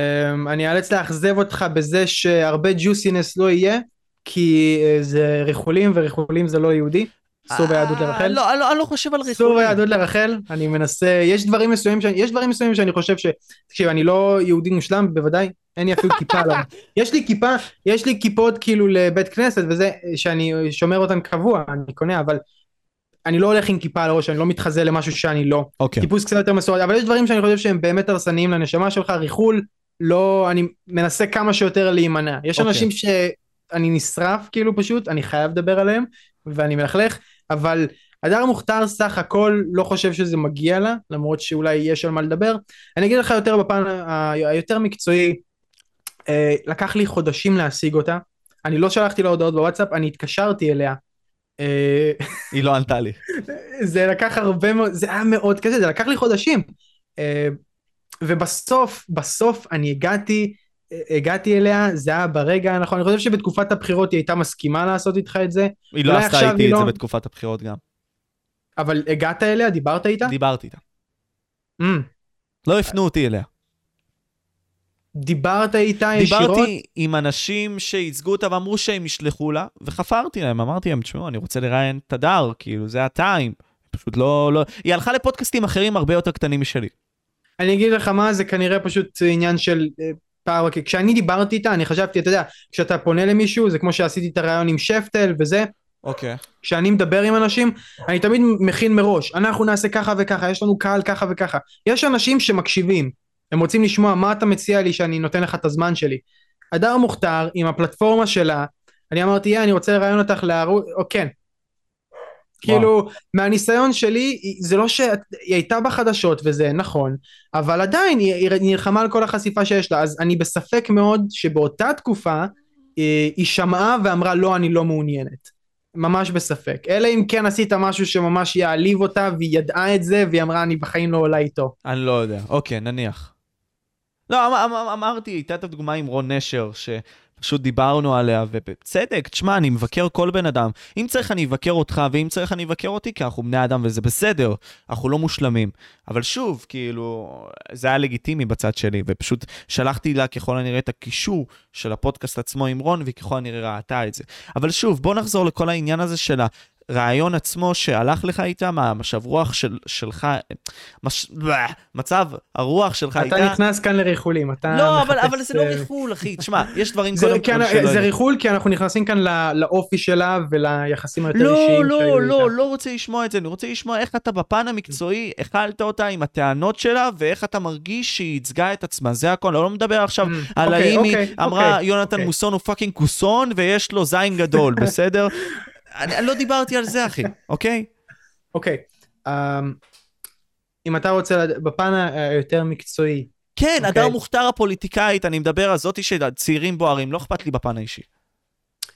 אני אאלץ לאכזב אותך בזה שהרבה ג'וסינס לא יהיה, כי uh, זה ריחולים, וריחולים זה לא יהודי. אסור ביהדות אה, לרחל? לא, לא, אני לא חושב על ריחולים. אסור ביהדות לרחל, אני מנסה, יש דברים מסוימים שאני, יש דברים מסוימים שאני חושב ש... תקשיב, אני לא יהודי מושלם, בוודאי, אין לי אפילו כיפה עליו. יש לי כיפה, יש לי כיפות כאילו לבית כנסת וזה, שאני שומר אותן קבוע, אני קונה, אבל אני לא הולך עם כיפה על הראש, אני לא מתחזה למשהו שאני לא. אוקיי. טיפוס קצת יותר מסורת, אבל יש דברים שאני חושב שהם באמת הרסניים לנשמה שלך, ריחול, לא, אני מנסה כמה שיותר להימנע. יש אוקיי. אנשים שאני נשרף כאילו פשוט, אני חייב לדבר עליהם, ואני מלכלך, אבל הדר מוכתר סך הכל לא חושב שזה מגיע לה, למרות שאולי יש על מה לדבר. אני אגיד לך יותר בפן היותר מקצועי, אה, לקח לי חודשים להשיג אותה, אני לא שלחתי לה הודעות בוואטסאפ, אני התקשרתי אליה. אה, היא לא ענתה לי. זה לקח הרבה מאוד, זה היה מאוד קשה, זה לקח לי חודשים. אה, ובסוף, בסוף אני הגעתי, הגעתי אליה, זה היה ברגע הנכון, אני חושב שבתקופת הבחירות היא הייתה מסכימה לעשות איתך את זה. היא לא עשתה איתי את לא... זה בתקופת הבחירות גם. אבל הגעת אליה? דיברת איתה? דיברתי איתה. Mm. לא הפנו אותי אליה. דיברת איתה ישירות? דיברתי עם אנשים שייצגו אותה ואמרו שהם ישלחו לה, וחפרתי להם, אמרתי להם, תשמעו, אני רוצה לראיין את הדר, כאילו, זה הטיים. פשוט לא, לא, היא הלכה לפודקאסטים אחרים הרבה יותר קטנים משלי. אני אגיד לך מה, זה כנראה פשוט עניין של פער, כשאני דיברתי איתה, אני חשבתי, אתה יודע, כשאתה פונה למישהו, זה כמו שעשיתי את הרעיון עם שפטל וזה, אוקיי. כשאני מדבר עם אנשים, אני תמיד מכין מראש, אנחנו נעשה ככה וככה, יש לנו קהל ככה וככה. יש אנשים שמקשיבים, הם רוצים לשמוע מה אתה מציע לי שאני נותן לך את הזמן שלי. הדר מוכתר, עם הפלטפורמה שלה, אני אמרתי, יא, אני רוצה לראיין אותך לערוץ, או כן. כאילו, מהניסיון שלי, זה לא שהיא הייתה בחדשות וזה נכון, אבל עדיין היא, נלחמה על כל החשיפה שיש לה, אז אני בספק מאוד שבאותה תקופה אה, היא שמעה ואמרה לא, אני לא מעוניינת. ממש בספק. אלא אם כן עשית משהו שממש יעליב אותה והיא ידעה את זה והיא אמרה אני בחיים לא עולה איתו. אני לא יודע. אוקיי, נניח. לא, אמ, אמ, אמ, אמרתי, הייתה את הדוגמה עם רון נשר, ש... פשוט דיברנו עליה, ובצדק, תשמע, אני מבקר כל בן אדם. אם צריך אני אבקר אותך, ואם צריך אני אבקר אותי, כי אנחנו בני אדם וזה בסדר, אנחנו לא מושלמים. אבל שוב, כאילו, זה היה לגיטימי בצד שלי, ופשוט שלחתי לה ככל הנראה את הקישור של הפודקאסט עצמו עם רון, והיא ככל הנראה ראתה את זה. אבל שוב, בוא נחזור לכל העניין הזה של הרעיון עצמו שהלך לך איתה, מה, משב רוח של, שלך, מש, מצב הרוח שלך אתה איתה... אתה נכנס כאן לריחולים, אתה לא, אבל, אבל זה לא ריחול, אחי, תשמע, יש דברים זה, קודם כל שלא... זה ריחול כי אנחנו נכנסים כאן לא, לאופי שלה וליחסים היותר לא, אישיים לא, לא, לא, לא רוצה לשמוע את זה, אני רוצה לשמוע איך אתה בפן המקצועי הכלת אותה עם הטענות שלה, ואיך אתה מרגיש שהיא ייצגה את עצמה, זה הכל, אני לא מדבר עכשיו mm, על אוקיי, האם היא אוקיי, אמרה, אוקיי, יונתן מוסון הוא fucking כוסון ויש לו זין גדול, בסדר? אני, לא דיברתי על זה, אחי, אוקיי? אוקיי. Um, אם אתה רוצה, בפן היותר מקצועי. כן, okay. אוקיי? הדר מוכתר הפוליטיקאית, אני מדבר על זאתי של צעירים בוערים, לא אכפת לי בפן האישי.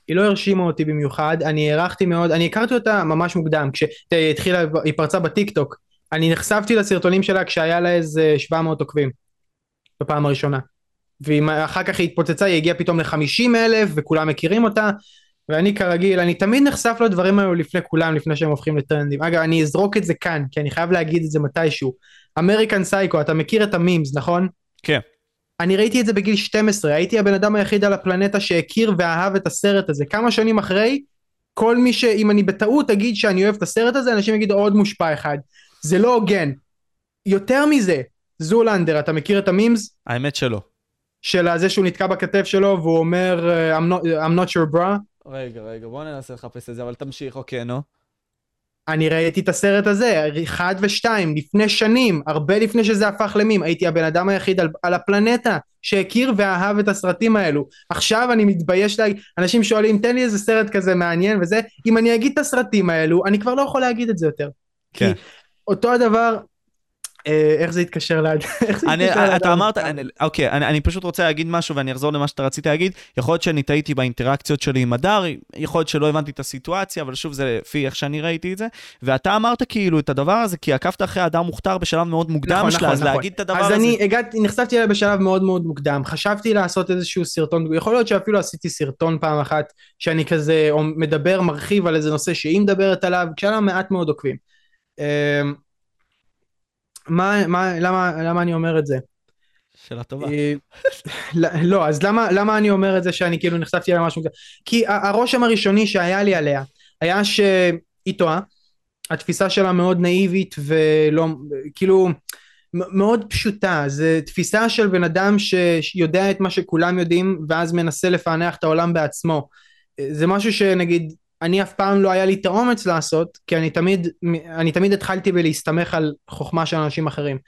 היא לא הרשימה אותי במיוחד, אני הערכתי מאוד, אני הכרתי אותה ממש מוקדם, כשהיא התחילה, היא פרצה בטיקטוק, אני נחשפתי לסרטונים שלה כשהיה לה איזה 700 עוקבים, בפעם הראשונה. ואחר כך היא התפוצצה, היא הגיעה פתאום ל-50 אלף, וכולם מכירים אותה, ואני כרגיל, אני תמיד נחשף לדברים האלו לפני כולם, לפני שהם הופכים לטרנדים. אגב, אני אזרוק את זה כאן, כי אני חייב להגיד את זה מתישהו. אמריקן סייקו, אתה מכיר את המימס, נכון? כן. אני ראיתי את זה בגיל 12, הייתי הבן אדם היחיד על הפלנטה שהכיר ואהב את הסרט הזה. כמה שנים אחרי, כל מי ש... אם אני בטעות אגיד שאני אוהב את הסרט הזה, אנשים יגידו עוד מושפע אחד. זה לא הוגן. יותר מזה, זולנדר, אתה מכיר את המימס? האמת שלא. של זה שהוא נתקע בכתף שלו והוא אומר I'm not, I'm not your bra? רגע, רגע, בוא ננסה לחפש את זה, אבל תמשיך, אוקיי, נו. אני ראיתי את הסרט הזה, אחד ושתיים, לפני שנים, הרבה לפני שזה הפך למים, הייתי הבן אדם היחיד על, על הפלנטה שהכיר ואהב את הסרטים האלו. עכשיו אני מתבייש להגיד, אנשים שואלים, תן לי איזה סרט כזה מעניין וזה, אם אני אגיד את הסרטים האלו, אני כבר לא יכול להגיד את זה יותר. כן. כי אותו הדבר, איך זה יתקשר לאדם? אתה אמרת, אוקיי, אני פשוט רוצה להגיד משהו ואני אחזור למה שאתה רצית להגיד. יכול להיות שאני טעיתי באינטראקציות שלי עם הדר, יכול להיות שלא הבנתי את הסיטואציה, אבל שוב, זה לפי איך שאני ראיתי את זה. ואתה אמרת כאילו את הדבר הזה, כי עקבת אחרי הדר מוכתר בשלב מאוד מוקדם נכון, שלה, נכון, אז נכון. להגיד את הדבר הזה. אז אני הגעתי, נחשפתי אליה בשלב מאוד מאוד מוקדם. חשבתי לעשות איזשהו סרטון, יכול להיות שאפילו עשיתי סרטון פעם אחת, שאני כזה מדבר, מרחיב על איזה נושא שהיא מדברת עליו, כשהיה לה מעט מאוד עוקבים. אמ, מה, מה, למה, למה אני אומר את זה? שאלה טובה. אה, לא, אז למה, למה אני אומר את זה שאני כאילו נחשפתי על משהו כזה? כי הרושם הראשוני שהיה לי עליה, היה שהיא טועה, התפיסה שלה מאוד נאיבית ולא, כאילו, מאוד פשוטה, זה תפיסה של בן אדם שיודע את מה שכולם יודעים ואז מנסה לפענח את העולם בעצמו. זה משהו שנגיד אני אף פעם לא היה לי את האומץ לעשות, כי אני תמיד, אני תמיד התחלתי בלהסתמך על חוכמה של אנשים אחרים.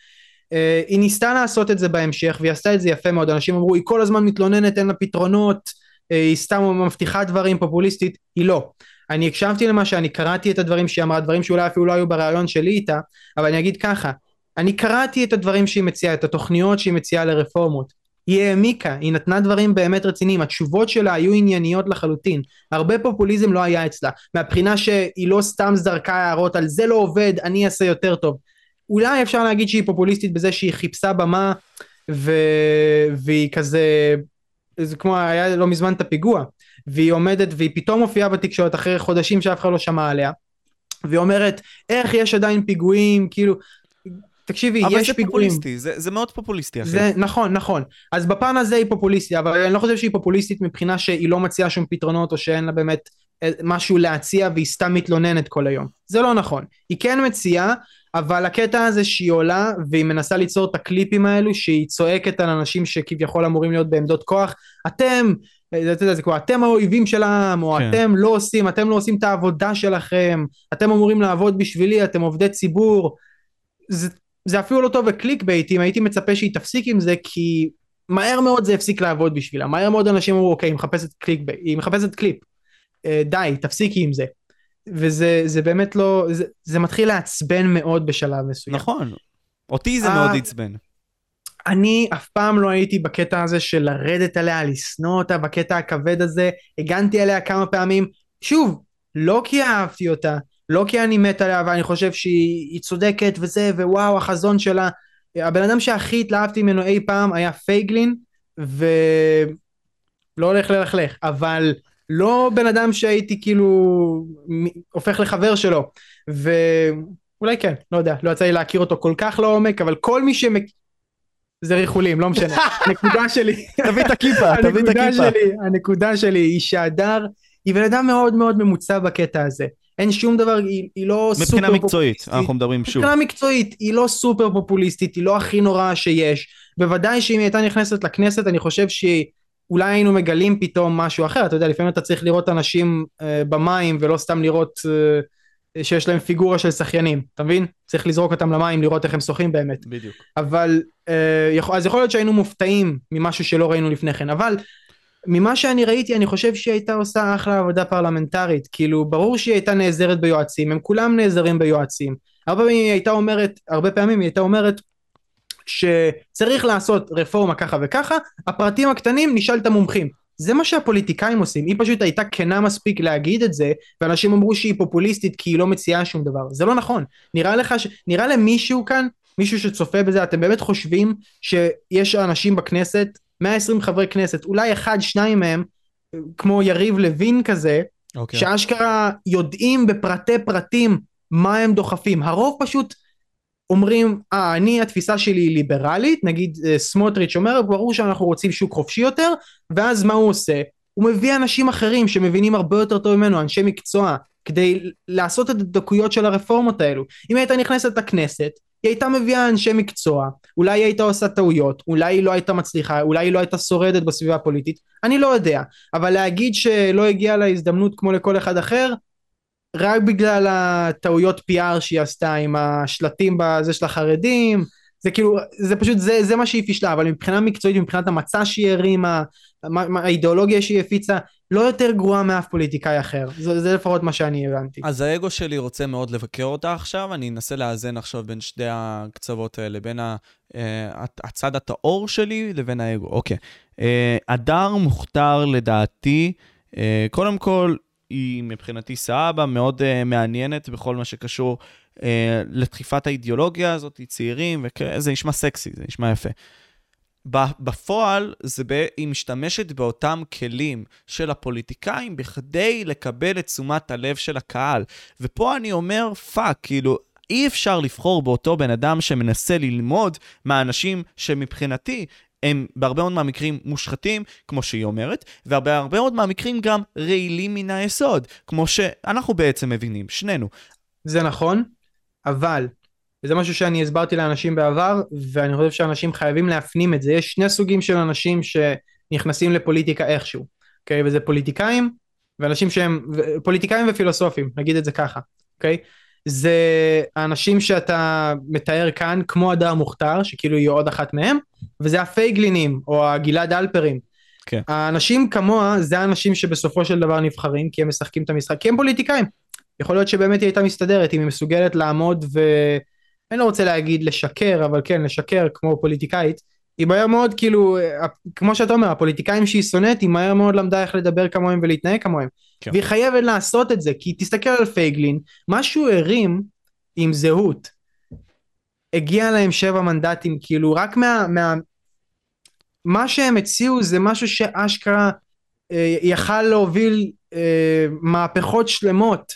Uh, היא ניסתה לעשות את זה בהמשך, והיא עשתה את זה יפה מאוד, אנשים אמרו, היא כל הזמן מתלוננת, אין לה פתרונות, uh, היא סתם מבטיחה דברים פופוליסטית, היא לא. אני הקשבתי למה שאני קראתי את הדברים שהיא אמרה, דברים שאולי אפילו לא היו בריאיון שלי איתה, אבל אני אגיד ככה, אני קראתי את הדברים שהיא מציעה, את התוכניות שהיא מציעה לרפורמות. היא העמיקה, היא נתנה דברים באמת רציניים, התשובות שלה היו ענייניות לחלוטין, הרבה פופוליזם לא היה אצלה, מהבחינה שהיא לא סתם זרקה הערות על זה לא עובד, אני אעשה יותר טוב. אולי אפשר להגיד שהיא פופוליסטית בזה שהיא חיפשה במה ו... והיא כזה, זה כמו היה לא מזמן את הפיגוע, והיא עומדת והיא פתאום מופיעה בתקשורת אחרי חודשים שאף אחד לא שמע עליה, והיא אומרת איך יש עדיין פיגועים, כאילו תקשיבי, יש פיגועים. אבל זה פופוליסטי, זה, זה מאוד פופוליסטי, אחי. זה, נכון, נכון. אז בפן הזה היא פופוליסטית, אבל אני לא חושב שהיא פופוליסטית מבחינה שהיא לא מציעה שום פתרונות, או שאין לה באמת אה, משהו להציע והיא סתם מתלוננת כל היום. זה לא נכון. היא כן מציעה, אבל הקטע הזה שהיא עולה והיא מנסה ליצור את הקליפים האלו שהיא צועקת על אנשים שכביכול אמורים להיות בעמדות כוח, אתם, אה, אתה יודע, זה כמו אתם האויבים של העם, או כן. אתם לא עושים, אתם לא עושים את העבודה שלכם, אתם אמורים לעבוד בשבילי, אתם עובדי ציבור. זה, זה אפילו לא טוב וקליקבייטים, הייתי מצפה שהיא תפסיק עם זה כי מהר מאוד זה הפסיק לעבוד בשבילה, מהר מאוד אנשים אמרו אוקיי, היא מחפשת קליק, היא מחפשת קליפ, אה, די, תפסיקי עם זה. וזה זה באמת לא, זה, זה מתחיל לעצבן מאוד בשלב מסוים. נכון, אותי זה מאוד אה, עצבן. אני אף פעם לא הייתי בקטע הזה של לרדת עליה, לשנוא אותה, בקטע הכבד הזה, הגנתי עליה כמה פעמים, שוב, לא כי אהבתי אותה, לא כי אני מת עליה ואני חושב שהיא צודקת וזה, ווואו, החזון שלה. הבן אדם שהכי התלהבתי ממנו אי פעם היה פייגלין, ולא הולך ללכלך, אבל לא בן אדם שהייתי כאילו הופך לחבר שלו, ואולי כן, לא יודע, לא יצא לי להכיר אותו כל כך לעומק, אבל כל מי שמק... זה ריחולים, לא משנה. הנקודה שלי... תביא את הכיפה, תביא את הכיפה. הנקודה שלי היא שהדר היא בן אדם מאוד מאוד ממוצע בקטע הזה. אין שום דבר, היא, היא לא סופר מבחינה מקצועית, אנחנו מדברים שוב. מבחינה מקצועית, היא לא סופר פופוליסטית, היא לא הכי נוראה שיש. בוודאי שאם היא הייתה נכנסת לכנסת, אני חושב שאולי היינו מגלים פתאום משהו אחר. אתה יודע, לפעמים אתה צריך לראות אנשים אה, במים, ולא סתם לראות אה, שיש להם פיגורה של שחיינים, אתה מבין? צריך לזרוק אותם למים, לראות איך הם שוחים באמת. בדיוק. אבל, אה, אז יכול להיות שהיינו מופתעים ממשהו שלא ראינו לפני כן, אבל... ממה שאני ראיתי אני חושב שהיא הייתה עושה אחלה עבודה פרלמנטרית. כאילו ברור שהיא הייתה נעזרת ביועצים הם כולם נעזרים ביועצים. הרבה פעמים היא הייתה אומרת הרבה פעמים היא הייתה אומרת שצריך לעשות רפורמה ככה וככה הפרטים הקטנים נשאל את המומחים. זה מה שהפוליטיקאים עושים. היא פשוט הייתה כנה מספיק להגיד את זה ואנשים אמרו שהיא פופוליסטית כי היא לא מציעה שום דבר. זה לא נכון. נראה לך ש... נראה למישהו כאן מישהו שצופה בזה אתם באמת חושבים שיש אנשים בכנסת 120 חברי כנסת, אולי אחד, שניים מהם, כמו יריב לוין כזה, okay. אוקיי. שאשכרה יודעים בפרטי פרטים מה הם דוחפים. הרוב פשוט אומרים, אה, אני, התפיסה שלי היא ליברלית, נגיד אה, סמוטריץ' אומר, ברור שאנחנו רוצים שוק חופשי יותר, ואז מה הוא עושה? הוא מביא אנשים אחרים שמבינים הרבה יותר טוב ממנו, אנשי מקצוע, כדי לעשות את הדקויות של הרפורמות האלו. אם הייתה נכנסת לכנסת, היא הייתה מביאה אנשי מקצוע, אולי היא הייתה עושה טעויות, אולי היא לא הייתה מצליחה, אולי היא לא הייתה שורדת בסביבה הפוליטית, אני לא יודע, אבל להגיד שלא הגיעה לה הזדמנות כמו לכל אחד אחר, רק בגלל הטעויות PR שהיא עשתה עם השלטים בזה של החרדים, זה כאילו, זה פשוט, זה, זה מה שהיא פישלה, אבל מבחינה מקצועית, מבחינת המצע שהיא הרימה, האידיאולוגיה שהיא הפיצה, לא יותר גרועה מאף פוליטיקאי אחר. זה, זה לפחות מה שאני הבנתי. אז האגו שלי רוצה מאוד לבקר אותה עכשיו, אני אנסה לאזן עכשיו בין שתי הקצוות האלה, בין ה, uh, הצד הטהור שלי לבין האגו. אוקיי. Uh, הדר מוכתר לדעתי, uh, קודם כל, היא מבחינתי סבא, מאוד uh, מעניינת בכל מה שקשור uh, לדחיפת האידיאולוגיה הזאת, צעירים, וזה נשמע סקסי, זה נשמע יפה. בפועל, זה ב... היא משתמשת באותם כלים של הפוליטיקאים בכדי לקבל את תשומת הלב של הקהל. ופה אני אומר, פאק, כאילו, אי אפשר לבחור באותו בן אדם שמנסה ללמוד מהאנשים שמבחינתי הם בהרבה מאוד מהמקרים מושחתים, כמו שהיא אומרת, ובהרבה מאוד מהמקרים גם רעילים מן היסוד, כמו שאנחנו בעצם מבינים, שנינו. זה נכון, אבל וזה משהו שאני הסברתי לאנשים בעבר, ואני חושב שאנשים חייבים להפנים את זה. יש שני סוגים של אנשים שנכנסים לפוליטיקה איכשהו, אוקיי? וזה פוליטיקאים, ואנשים שהם, פוליטיקאים ופילוסופים, נגיד את זה ככה, אוקיי? זה האנשים שאתה מתאר כאן, כמו הדר מוכתר, שכאילו יהיו עוד אחת מהם, וזה הפייגלינים, או הגלעד אלפרים. כן. האנשים כמוה, זה האנשים שבסופו של דבר נבחרים, כי הם משחקים את המשחק, כי הם פוליטיקאים. יכול להיות שבאמת היא הייתה מסתדרת, אם היא מסוגלת לעמוד ו... אני לא רוצה להגיד לשקר, אבל כן, לשקר כמו פוליטיקאית, היא מהר מאוד כאילו, כמו שאתה אומר, הפוליטיקאים שהיא שונאת, היא מהר מאוד למדה איך לדבר כמוהם ולהתנהג כמוהם. כן. והיא חייבת לעשות את זה, כי תסתכל על פייגלין, מה שהוא הרים עם זהות, הגיע להם שבע מנדטים, כאילו רק מה... מה מה שהם הציעו זה משהו שאשכרה אה, יכל להוביל אה, מהפכות שלמות.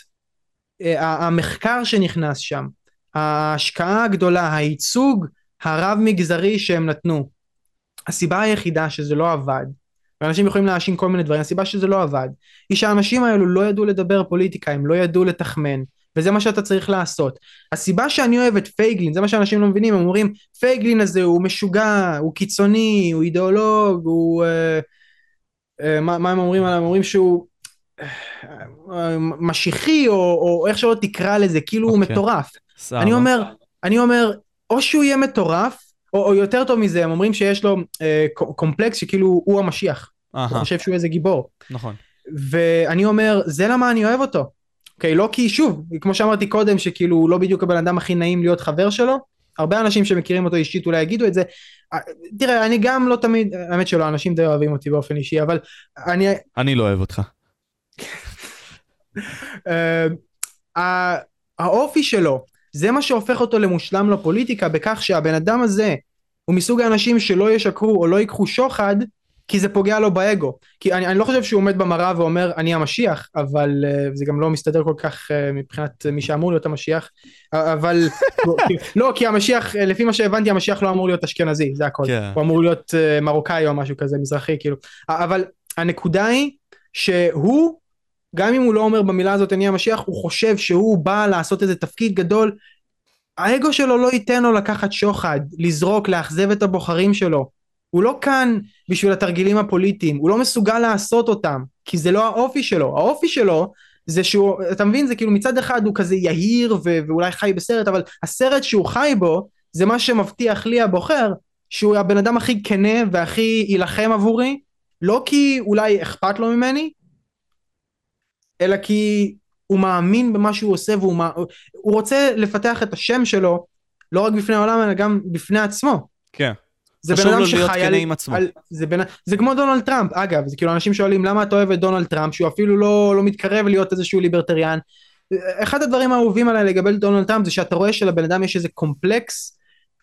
אה, המחקר שנכנס שם, ההשקעה הגדולה, הייצוג הרב מגזרי שהם נתנו. הסיבה היחידה שזה לא עבד, ואנשים יכולים להאשים כל מיני דברים, הסיבה שזה לא עבד, היא שהאנשים האלו לא ידעו לדבר פוליטיקה, הם לא ידעו לתחמן, וזה מה שאתה צריך לעשות. הסיבה שאני אוהב את פייגלין, זה מה שאנשים לא מבינים, הם אומרים, פייגלין הזה הוא משוגע, הוא קיצוני, הוא אידיאולוג, הוא... אה, אה, מה, מה הם אומרים עליו? הם אומרים שהוא אה, משיחי, או, או איך שלא תקרא לזה, כאילו okay. הוא אוקיי. מטורף. אני אומר, אני אומר, או שהוא יהיה מטורף, או, או יותר טוב מזה, הם אומרים שיש לו אה, קומפלקס שכאילו הוא המשיח. הוא חושב שהוא איזה גיבור. נכון. ואני אומר, זה למה אני אוהב אותו. אוקיי, לא כי שוב, כמו שאמרתי קודם, שכאילו הוא לא בדיוק הבן אדם הכי נעים להיות חבר שלו, הרבה אנשים שמכירים אותו אישית אולי יגידו את זה. אה, תראה, אני גם לא תמיד, האמת שלא, אנשים די אוהבים אותי באופן אישי, אבל אני... אני לא אוהב אותך. אה, האופי שלו, זה מה שהופך אותו למושלם לפוליטיקה, בכך שהבן אדם הזה הוא מסוג האנשים שלא ישקרו או לא ייקחו שוחד, כי זה פוגע לו באגו. כי אני, אני לא חושב שהוא עומד במראה ואומר אני המשיח, אבל uh, זה גם לא מסתדר כל כך uh, מבחינת מי שאמור להיות המשיח, אבל לא, כי המשיח, לפי מה שהבנתי, המשיח לא אמור להיות אשכנזי, זה הכל. כן. הוא אמור להיות uh, מרוקאי או משהו כזה, מזרחי, כאילו. אבל הנקודה היא שהוא, גם אם הוא לא אומר במילה הזאת אני המשיח, הוא חושב שהוא בא לעשות איזה תפקיד גדול. האגו שלו לא ייתן לו לקחת שוחד, לזרוק, לאכזב את הבוחרים שלו. הוא לא כאן בשביל התרגילים הפוליטיים, הוא לא מסוגל לעשות אותם, כי זה לא האופי שלו, האופי שלו זה שהוא, אתה מבין, זה כאילו מצד אחד הוא כזה יהיר ו- ואולי חי בסרט, אבל הסרט שהוא חי בו, זה מה שמבטיח לי הבוחר, שהוא הבן אדם הכי כנה והכי יילחם עבורי, לא כי אולי אכפת לו ממני, אלא כי הוא מאמין במה שהוא עושה והוא מה... הוא רוצה לפתח את השם שלו לא רק בפני העולם אלא גם בפני עצמו. כן. זה בן אדם שחי על, על זה, בין, זה כמו דונלד טראמפ. אגב זה כאילו אנשים שואלים למה אתה אוהב את דונלד טראמפ שהוא אפילו לא, לא מתקרב להיות איזשהו ליברטריאן? אחד הדברים האהובים עליי לגבי דונלד טראמפ זה שאתה רואה שלבן אדם יש איזה קומפלקס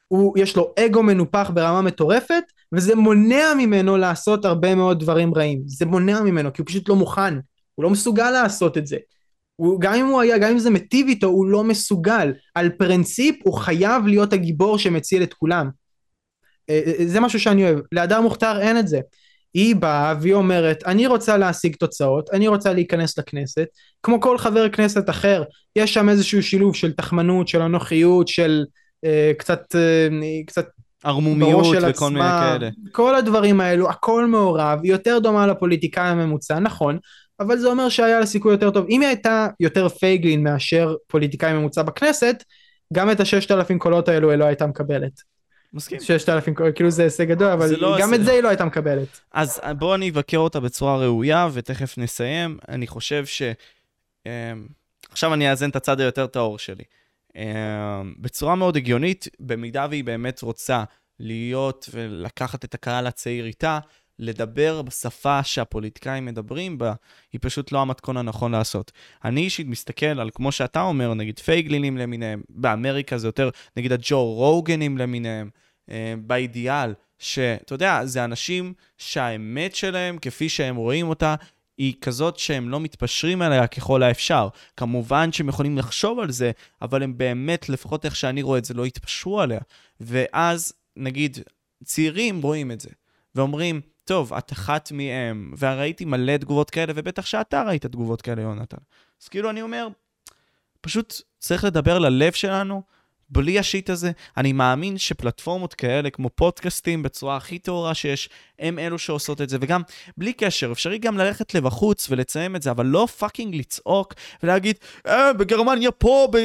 הוא יש לו אגו מנופח ברמה מטורפת וזה מונע ממנו לעשות הרבה מאוד דברים רעים. זה מונע ממנו כי הוא פשוט לא מוכן הוא לא מסוגל לעשות את זה הוא, גם אם הוא היה, גם אם זה מיטיב איתו, הוא לא מסוגל. על פרינציפ הוא חייב להיות הגיבור שמציל את כולם. אה, אה, זה משהו שאני אוהב. להדר מוכתר אין את זה. היא באה והיא אומרת, אני רוצה להשיג תוצאות, אני רוצה להיכנס לכנסת, כמו כל חבר כנסת אחר, יש שם איזשהו שילוב של תחמנות, של אנוכיות, של אה, קצת, אה, קצת ערמומיות וכל עצמה, מיני כאלה. כל הדברים האלו, הכל מעורב, היא יותר דומה לפוליטיקאי הממוצע, נכון, אבל זה אומר שהיה לה סיכוי יותר טוב. אם היא הייתה יותר פייגלין מאשר פוליטיקאי ממוצע בכנסת, גם את הששת אלפים קולות האלו היא לא הייתה מקבלת. מסכים. ששת אלפים קולות, כאילו זה הישג גדול, אבל לא גם את זה היא לא הייתה מקבלת. אז בואו אני אבקר אותה בצורה ראויה, ותכף נסיים. אני חושב ש... אמ, עכשיו אני אאזן את הצד היותר טהור שלי. אמ, בצורה מאוד הגיונית, במידה והיא באמת רוצה להיות ולקחת את הקהל הצעיר איתה, לדבר בשפה שהפוליטיקאים מדברים בה, היא פשוט לא המתכון הנכון לעשות. אני אישית מסתכל על, כמו שאתה אומר, נגיד פייגלינים למיניהם, באמריקה זה יותר, נגיד הג'ו רוגנים למיניהם, אה, באידיאל, שאתה יודע, זה אנשים שהאמת שלהם, כפי שהם רואים אותה, היא כזאת שהם לא מתפשרים עליה ככל האפשר. כמובן שהם יכולים לחשוב על זה, אבל הם באמת, לפחות איך שאני רואה את זה, לא יתפשרו עליה. ואז, נגיד, צעירים רואים את זה, ואומרים, טוב, את אחת מהם, וראיתי מלא תגובות כאלה, ובטח שאתה ראית תגובות כאלה, יונתן. אז כאילו, אני אומר, פשוט צריך לדבר ללב שלנו, בלי ה shit הזה. אני מאמין שפלטפורמות כאלה, כמו פודקאסטים, בצורה הכי טהורה שיש, הם אלו שעושות את זה. וגם, בלי קשר, אפשרי גם ללכת לבחוץ ולציין את זה, אבל לא fucking לצעוק ולהגיד, אה, בגרמניה פה, ב...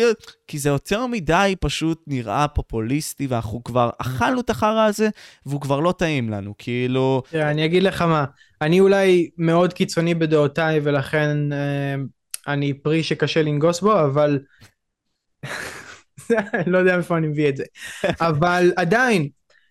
כי זה יותר מדי פשוט נראה פופוליסטי, ואנחנו כבר אכלנו את החרא הזה, והוא כבר לא טעים לנו, כאילו... אני אגיד לך מה, אני אולי מאוד קיצוני בדעותיי, ולכן אה, אני פרי שקשה לנגוס בו, אבל... לא יודע איפה אני מביא את זה. אבל עדיין,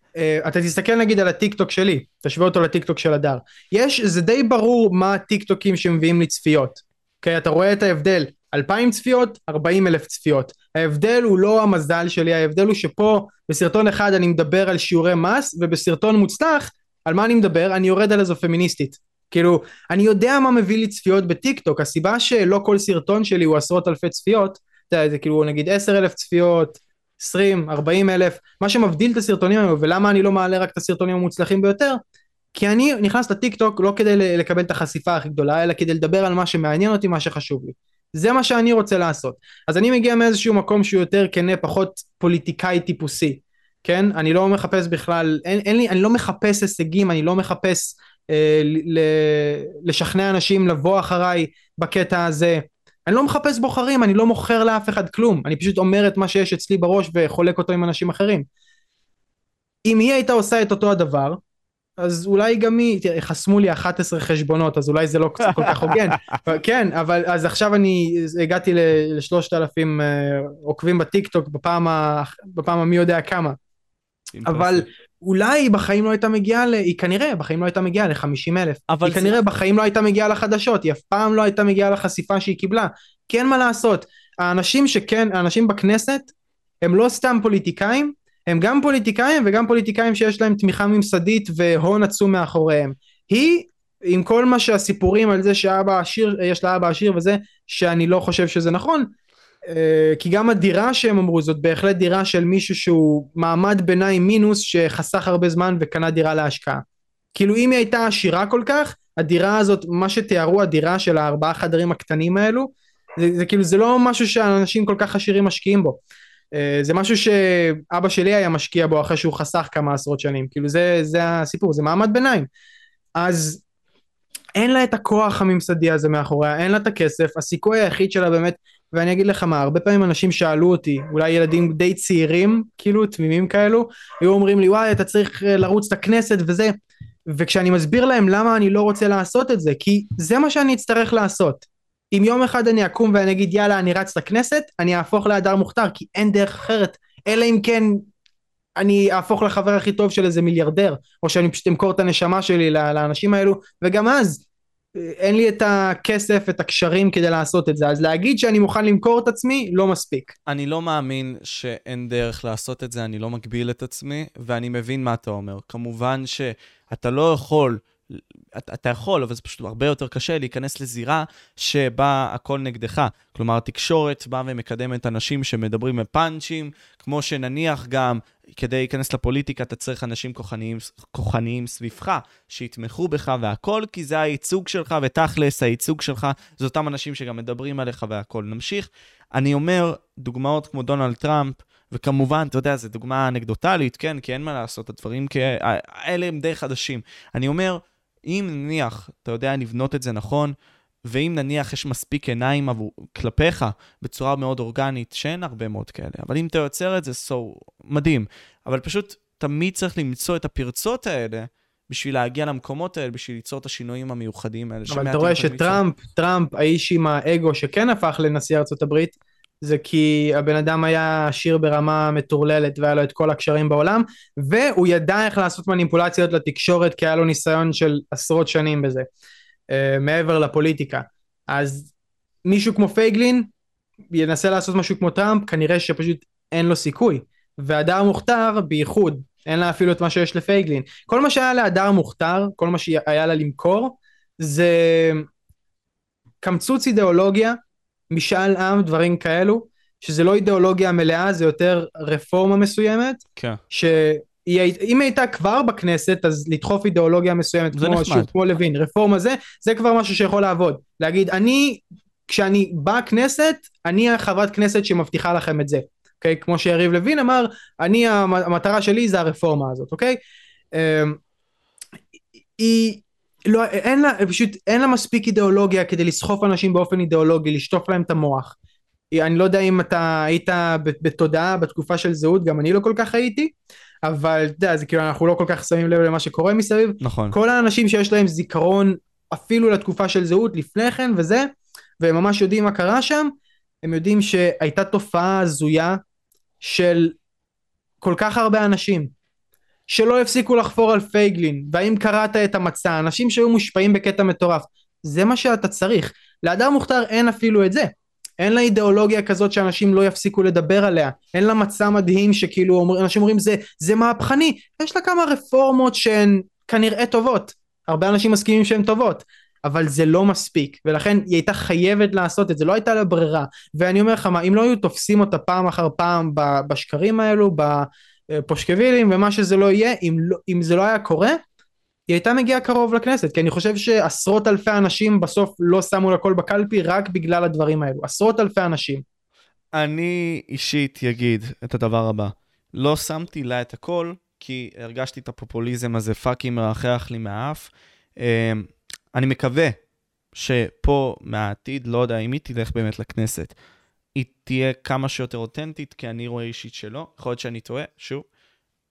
uh, אתה תסתכל נגיד על הטיק טוק שלי, תשווה אותו לטיק טוק של הדר. יש, זה די ברור מה הטיק טוקים שמביאים לי צפיות. אוקיי, okay, אתה רואה את ההבדל, 2,000 צפיות, 40 אלף צפיות. ההבדל הוא לא המזל שלי, ההבדל הוא שפה בסרטון אחד אני מדבר על שיעורי מס, ובסרטון מוצלח, על מה אני מדבר? אני יורד על איזו פמיניסטית. כאילו, אני יודע מה מביא לי צפיות בטיק טוק, הסיבה שלא כל סרטון שלי הוא עשרות אלפי צפיות, יודע, זה כאילו נגיד 10 אלף צפיות, 20, 40 אלף, מה שמבדיל את הסרטונים האלו ולמה אני לא מעלה רק את הסרטונים המוצלחים ביותר, כי אני נכנס לטיק טוק לא כדי לקבל את החשיפה הכי גדולה, אלא כדי לדבר על מה שמעניין אותי, מה שחשוב לי. זה מה שאני רוצה לעשות. אז אני מגיע מאיזשהו מקום שהוא יותר כנה, פחות פוליטיקאי טיפוסי, כן? אני לא מחפש בכלל, אין, אין לי, אני לא מחפש הישגים, אני לא מחפש אה, ל, לשכנע אנשים לבוא אחריי בקטע הזה. אני לא מחפש בוחרים, אני לא מוכר לאף אחד כלום, אני פשוט אומר את מה שיש אצלי בראש וחולק אותו עם אנשים אחרים. אם היא הייתה עושה את אותו הדבר, אז אולי גם היא, תראה, חסמו לי 11 חשבונות, אז אולי זה לא כל כך הוגן. כן, אבל אז עכשיו אני הגעתי לשלושת אלפים אה, עוקבים בטיק טוק בפעם, בפעם המי יודע כמה. אבל אולי היא בחיים לא הייתה מגיעה, ל... היא כנראה בחיים לא הייתה מגיעה ל-50 אלף. היא זה... כנראה בחיים לא הייתה מגיעה לחדשות, היא אף פעם לא הייתה מגיעה לחשיפה שהיא קיבלה. כי אין מה לעשות, האנשים שכן, האנשים בכנסת, הם לא סתם פוליטיקאים, הם גם פוליטיקאים וגם פוליטיקאים שיש להם תמיכה ממסדית והון עצום מאחוריהם. היא, עם כל מה שהסיפורים על זה שאבא עשיר, יש לה אבא עשיר וזה, שאני לא חושב שזה נכון, כי גם הדירה שהם אמרו זאת בהחלט דירה של מישהו שהוא מעמד ביניים מינוס שחסך הרבה זמן וקנה דירה להשקעה. כאילו אם היא הייתה עשירה כל כך, הדירה הזאת, מה שתיארו הדירה של הארבעה חדרים הקטנים האלו, זה, זה כאילו זה לא משהו שאנשים כל כך עשירים משקיעים בו. אה, זה משהו שאבא שלי היה משקיע בו אחרי שהוא חסך כמה עשרות שנים, כאילו זה, זה הסיפור, זה מעמד ביניים. אז אין לה את הכוח הממסדי הזה מאחוריה, אין לה את הכסף, הסיכוי היחיד שלה באמת, ואני אגיד לך מה, הרבה פעמים אנשים שאלו אותי, אולי ילדים די צעירים, כאילו תמימים כאלו, היו אומרים לי וואי אתה צריך אה, לרוץ את הכנסת וזה, וכשאני מסביר להם למה אני לא רוצה לעשות את זה, כי זה מה שאני אצטרך לעשות. אם יום אחד אני אקום ואני אגיד יאללה אני רץ לכנסת, אני אהפוך להדר מוכתר, כי אין דרך אחרת, אלא אם כן אני אהפוך לחבר הכי טוב של איזה מיליארדר, או שאני פשוט אמכור את הנשמה שלי לאנשים האלו, וגם אז אין לי את הכסף, את הקשרים כדי לעשות את זה, אז להגיד שאני מוכן למכור את עצמי, לא מספיק. אני לא מאמין שאין דרך לעשות את זה, אני לא מגביל את עצמי, ואני מבין מה אתה אומר. כמובן שאתה לא יכול אתה, אתה יכול, אבל זה פשוט הרבה יותר קשה להיכנס לזירה שבה הכל נגדך. כלומר, התקשורת באה ומקדמת אנשים שמדברים בפאנצ'ים, כמו שנניח גם כדי להיכנס לפוליטיקה אתה צריך אנשים כוחניים, כוחניים סביבך, שיתמכו בך והכל, כי זה הייצוג שלך, ותכלס הייצוג שלך זה אותם אנשים שגם מדברים עליך והכל. נמשיך. אני אומר, דוגמאות כמו דונלד טראמפ, וכמובן, אתה יודע, זו דוגמה אנקדוטלית, כן, כי אין מה לעשות, הדברים כאלה הם די חדשים. אני אומר, אם נניח, אתה יודע לבנות את זה נכון, ואם נניח יש מספיק עיניים עבור, כלפיך בצורה מאוד אורגנית, שאין הרבה מאוד כאלה, אבל אם אתה יוצר את זה, so, מדהים. אבל פשוט תמיד צריך למצוא את הפרצות האלה בשביל להגיע למקומות האלה, בשביל ליצור את השינויים המיוחדים האלה. אבל אתה רואה שטראמפ, טראמפ, האיש עם האגו שכן הפך לנשיא ארצות הברית, זה כי הבן אדם היה עשיר ברמה מטורללת והיה לו את כל הקשרים בעולם והוא ידע איך לעשות מניפולציות לתקשורת כי היה לו ניסיון של עשרות שנים בזה uh, מעבר לפוליטיקה. אז מישהו כמו פייגלין ינסה לעשות משהו כמו טראמפ כנראה שפשוט אין לו סיכוי. והדר מוכתר בייחוד אין לה אפילו את מה שיש לפייגלין. כל מה שהיה להדר מוכתר כל מה שהיה לה למכור זה קמצוץ אידיאולוגיה משאל עם, דברים כאלו, שזה לא אידיאולוגיה מלאה, זה יותר רפורמה מסוימת. כן. שאם היא הייתה כבר בכנסת, אז לדחוף אידיאולוגיה מסוימת, כמו, שוב, כמו לוין, רפורמה זה, זה כבר משהו שיכול לעבוד. להגיד, אני, כשאני בכנסת, אני החברת כנסת שמבטיחה לכם את זה. אוקיי? כמו שיריב לוין אמר, אני, המטרה שלי זה הרפורמה הזאת, אוקיי? אמ, היא לא, אין לה, פשוט אין לה מספיק אידיאולוגיה כדי לסחוף אנשים באופן אידיאולוגי, לשטוף להם את המוח. אני לא יודע אם אתה היית בתודעה בתקופה של זהות, גם אני לא כל כך הייתי, אבל אתה יודע, זה כאילו אנחנו לא כל כך שמים לב למה שקורה מסביב. נכון. כל האנשים שיש להם זיכרון אפילו לתקופה של זהות לפני כן וזה, והם ממש יודעים מה קרה שם, הם יודעים שהייתה תופעה הזויה של כל כך הרבה אנשים. שלא הפסיקו לחפור על פייגלין, והאם קראת את המצע, אנשים שהיו מושפעים בקטע מטורף, זה מה שאתה צריך. להדר מוכתר אין אפילו את זה. אין לה אידיאולוגיה כזאת שאנשים לא יפסיקו לדבר עליה, אין לה מצע מדהים שכאילו אומר, אנשים אומרים זה, זה מהפכני, יש לה כמה רפורמות שהן כנראה טובות, הרבה אנשים מסכימים שהן טובות, אבל זה לא מספיק, ולכן היא הייתה חייבת לעשות את זה, לא הייתה לה ברירה, ואני אומר לך מה, אם לא היו תופסים אותה פעם אחר פעם בשקרים האלו, פושקווילים ומה שזה לא יהיה, אם, לא, אם זה לא היה קורה, היא הייתה מגיעה קרוב לכנסת, כי אני חושב שעשרות אלפי אנשים בסוף לא שמו לה קול בקלפי רק בגלל הדברים האלו. עשרות אלפי אנשים. אני אישית אגיד את הדבר הבא. לא שמתי לה את הכל, כי הרגשתי את הפופוליזם הזה פאקינג מרחח לי מהאף. אמ, אני מקווה שפה מהעתיד, לא יודע אם היא תלך באמת לכנסת, היא תהיה כמה שיותר אותנטית, כי אני רואה אישית שלא. יכול להיות שאני טועה, שוב.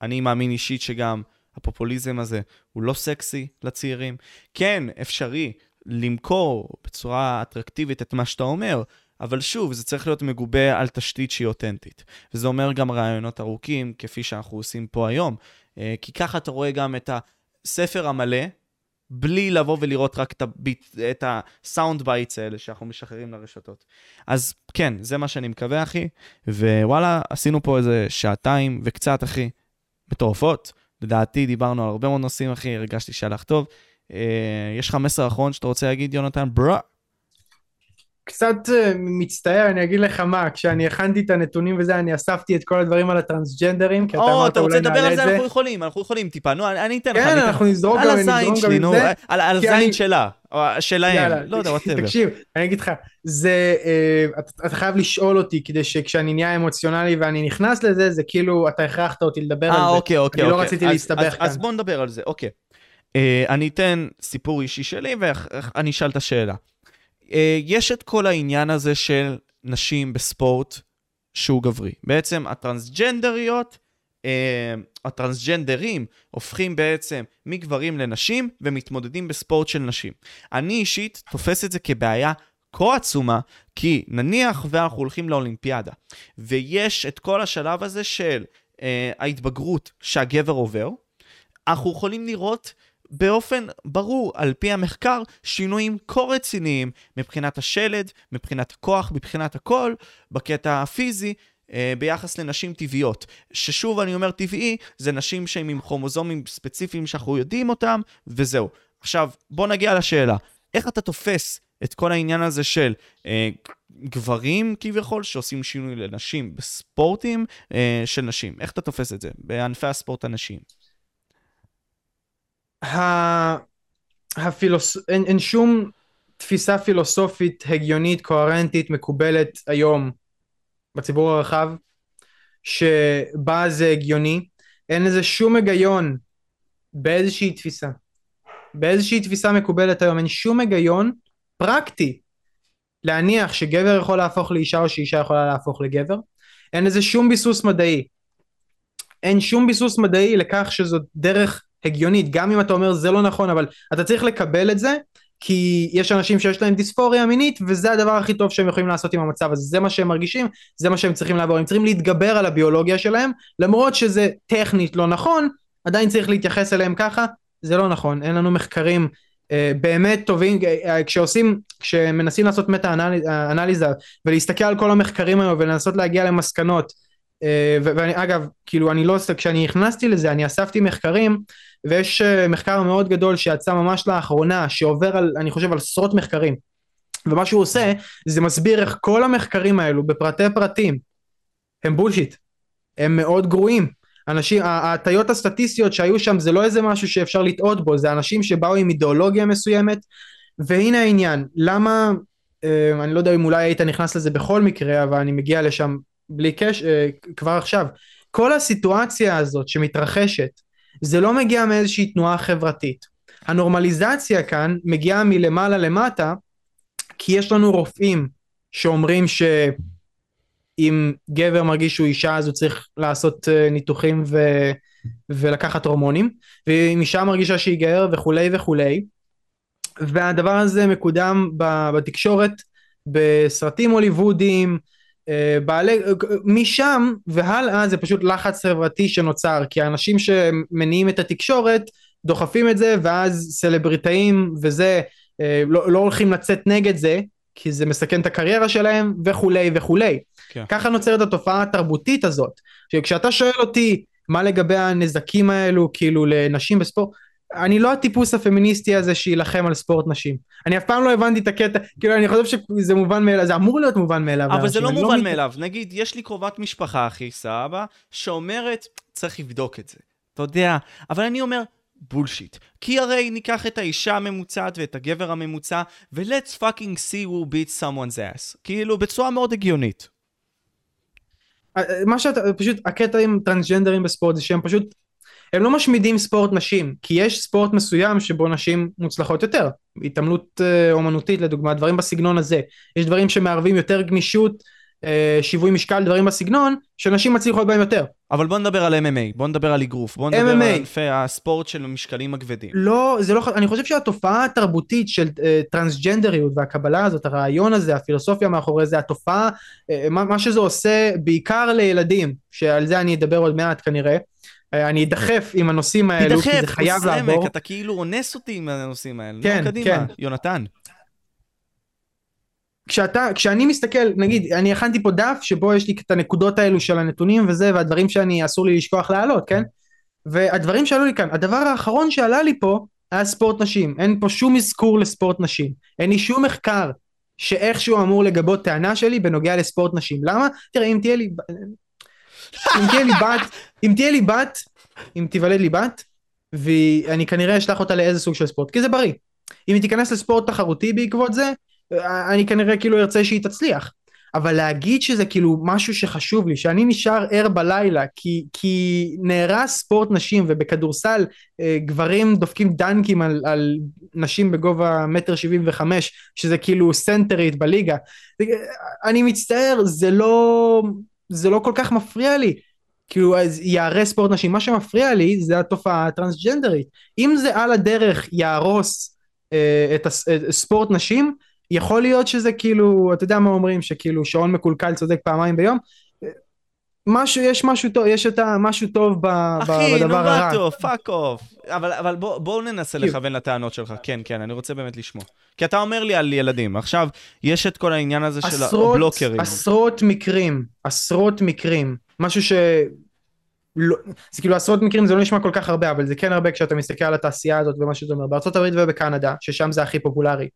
אני מאמין אישית שגם הפופוליזם הזה הוא לא סקסי לצעירים. כן, אפשרי למכור בצורה אטרקטיבית את מה שאתה אומר, אבל שוב, זה צריך להיות מגובה על תשתית שהיא אותנטית. וזה אומר גם רעיונות ארוכים, כפי שאנחנו עושים פה היום. אה, כי ככה אתה רואה גם את הספר המלא, בלי לבוא ולראות רק את, הביט, את ה sound bites האלה שאנחנו משחררים לרשתות. אז כן, זה מה שאני מקווה, אחי. ווואלה, עשינו פה איזה שעתיים וקצת, אחי, מטורפות. לדעתי דיברנו על הרבה מאוד נושאים, אחי, הרגשתי שהלך טוב. אה, יש לך מסר אחרון שאתה רוצה להגיד, יונתן? Bro. קצת uh, מצטער, אני אגיד לך מה, כשאני הכנתי את הנתונים וזה, אני אספתי את כל הדברים על הטרנסג'נדרים, כי אתה אמרת אולי נעלה את זה. אתה רוצה לדבר על זה? אנחנו יכולים, אנחנו יכולים טיפה, נו, אני אתן לך. כן, אנחנו נזרוק גם את זה. על הזין שלה, שלהם, לא יודע, whatever. תקשיב, אני אגיד לך, זה, uh, אתה חייב לשאול אותי, כדי שכשאני נהיה אמוציונלי ואני נכנס לזה, זה כאילו, אתה הכרחת אותי לדבר על זה. אה, אוקיי, אוקיי. אני לא אוקיי. רציתי להסתבך כאן. אז בוא נדבר על זה, אוקיי. אה, אני אתן סיפור אישי שלי ואני אשאל את השאלה. אה, יש את כל העניין הזה של נשים בספורט שהוא גברי. בעצם הטרנסג'נדריות, אה, הטרנסג'נדרים הופכים בעצם מגברים לנשים ומתמודדים בספורט של נשים. אני אישית תופס את זה כבעיה כה עצומה, כי נניח ואנחנו הולכים לאולימפיאדה, ויש את כל השלב הזה של אה, ההתבגרות שהגבר עובר, אנחנו יכולים לראות באופן ברור, על פי המחקר, שינויים כה רציניים מבחינת השלד, מבחינת הכוח, מבחינת הכל, בקטע הפיזי, אה, ביחס לנשים טבעיות. ששוב, אני אומר טבעי, זה נשים שהן עם כרומוזומים ספציפיים שאנחנו יודעים אותם, וזהו. עכשיו, בוא נגיע לשאלה. איך אתה תופס את כל העניין הזה של אה, גברים כביכול שעושים שינוי לנשים בספורטים אה, של נשים? איך אתה תופס את זה בענפי הספורט הנשיים? הפילוס... אין, אין שום תפיסה פילוסופית הגיונית, קוהרנטית, מקובלת היום בציבור הרחב, שבה זה הגיוני, אין לזה שום היגיון באיזושהי תפיסה. באיזושהי תפיסה מקובלת היום, אין שום היגיון פרקטי להניח שגבר יכול להפוך לאישה או שאישה יכולה להפוך לגבר. אין לזה שום ביסוס מדעי. אין שום ביסוס מדעי לכך שזאת דרך הגיונית, גם אם אתה אומר זה לא נכון, אבל אתה צריך לקבל את זה, כי יש אנשים שיש להם דיספוריה מינית, וזה הדבר הכי טוב שהם יכולים לעשות עם המצב הזה, זה מה שהם מרגישים, זה מה שהם צריכים לעבור, הם צריכים להתגבר על הביולוגיה שלהם, למרות שזה טכנית לא נכון, עדיין צריך להתייחס אליהם ככה, זה לא נכון, אין לנו מחקרים אה, באמת טובים, אה, כשעושים, כשמנסים לעשות מטה אנליזה ולהסתכל על כל המחקרים האלו ולנסות להגיע למסקנות, אה, ואני אגב, כאילו אני לא, כשאני נכנסתי לזה אני אספתי מחקרים ויש אה, מחקר מאוד גדול שיצא ממש לאחרונה שעובר על, אני חושב על עשרות מחקרים. ומה שהוא עושה זה מסביר איך כל המחקרים האלו בפרטי פרטים הם בולשיט, הם מאוד גרועים. אנשים, ההטיות הסטטיסטיות שהיו שם זה לא איזה משהו שאפשר לטעות בו, זה אנשים שבאו עם אידיאולוגיה מסוימת. והנה העניין, למה, אה, אני לא יודע אם אולי היית נכנס לזה בכל מקרה אבל אני מגיע לשם בלי קשר, אה, כבר עכשיו, כל הסיטואציה הזאת שמתרחשת זה לא מגיע מאיזושהי תנועה חברתית. הנורמליזציה כאן מגיעה מלמעלה למטה, כי יש לנו רופאים שאומרים שאם גבר מרגיש שהוא אישה אז הוא צריך לעשות אה, ניתוחים ו... ולקחת הורמונים, ואם אישה מרגישה שהיא גר וכולי וכולי, והדבר הזה מקודם בתקשורת בסרטים הוליוודיים, בעלי, משם והלאה זה פשוט לחץ חברתי שנוצר, כי האנשים שמניעים את התקשורת דוחפים את זה, ואז סלבריטאים וזה אה, לא, לא הולכים לצאת נגד זה, כי זה מסכן את הקריירה שלהם וכולי וכולי. כן. ככה נוצרת התופעה התרבותית הזאת, שכשאתה שואל אותי מה לגבי הנזקים האלו כאילו לנשים בספורט, אני לא הטיפוס הפמיניסטי הזה שיילחם על ספורט נשים. אני אף פעם לא הבנתי את הקטע, כאילו אני חושב שזה מובן מאליו, זה אמור להיות מובן מאליו. אבל זה לא מובן לא מאליו, נגיד, יש לי קרובת משפחה, אחי, סבא, שאומרת, צריך לבדוק את זה. אתה יודע, אבל אני אומר, בולשיט. כי הרי ניקח את האישה הממוצעת ואת הגבר הממוצע, ו-let's fucking see who beat someone's ass. כאילו, בצורה מאוד הגיונית. אה, מה שאתה, פשוט הקטע עם טרנסג'נדרים בספורט זה שהם פשוט, הם לא משמידים ספורט נשים, כי יש ספורט מסוים שבו נשים מוצלחות יותר, התעמלות אה, אומנותית לדוגמה, דברים בסגנון הזה, יש דברים שמערבים יותר גמישות, אה, שיווי משקל, דברים בסגנון, שנשים מצליחות בהם יותר. אבל בוא נדבר על MMA, בוא נדבר על אגרוף, בוא נדבר MMA. על ענפי הספורט של המשקלים הכבדים. לא, זה לא, אני חושב שהתופעה התרבותית של uh, טרנסג'נדריות והקבלה הזאת, הרעיון הזה, הפילוסופיה מאחורי זה, התופעה, uh, מה, מה שזה עושה בעיקר לילדים, שעל זה אני אדבר עוד מעט כנראה, אני אדחף עם הנושאים האלו, תדחף, כי זה חייב לעבור. תדחף, אתה כאילו אונס אותי עם הנושאים האלה. כן, לא, קדימה, כן. יונתן. כשאתה, כשאני מסתכל, נגיד, אני הכנתי פה דף שבו יש לי את הנקודות האלו של הנתונים וזה, והדברים שאני, אסור לי לשכוח להעלות, כן? והדברים שעלו לי כאן, הדבר האחרון שעלה לי פה היה ספורט נשים, אין פה שום אזכור לספורט נשים, אין לי שום מחקר שאיכשהו אמור לגבות טענה שלי בנוגע לספורט נשים, למה? תראה, אם תהיה לי, אם תהיה לי בת, אם תהיה לי בת, אם תיוולד לי בת, ואני כנראה אשלח אותה לאיזה סוג של ספורט, כי זה בריא. אם היא תיכנס לספורט תחרותי בעקבות זה, אני כנראה כאילו ארצה שהיא תצליח. אבל להגיד שזה כאילו משהו שחשוב לי, שאני נשאר ער בלילה כי, כי נהרס ספורט נשים ובכדורסל אה, גברים דופקים דנקים על, על נשים בגובה מטר שבעים וחמש, שזה כאילו סנטרית בליגה. אני מצטער, זה לא, זה לא כל כך מפריע לי. כאילו אז יהרס ספורט נשים, מה שמפריע לי זה התופעה הטרנסג'נדרית. אם זה על הדרך יהרוס אה, את הספורט נשים, יכול להיות שזה כאילו, אתה יודע מה אומרים, שכאילו שעון מקולקל צודק פעמיים ביום? משהו, יש משהו טוב, יש את המשהו טוב ב, אחי, בדבר הרע. אחי, נו מה טוב, fuck off. אבל, אבל בואו בוא ננסה לכוון לטענות שלך. כן, כן, אני רוצה באמת לשמוע. כי אתה אומר לי על ילדים. עכשיו, יש את כל העניין הזה של הבלוקרים. עשרות מקרים, עשרות מקרים. משהו ש... לא, זה כאילו עשרות מקרים זה לא נשמע כל כך הרבה אבל זה כן הרבה כשאתה מסתכל על התעשייה הזאת ומה שאתה אומר בארצות הברית ובקנדה ששם זה הכי פופולרי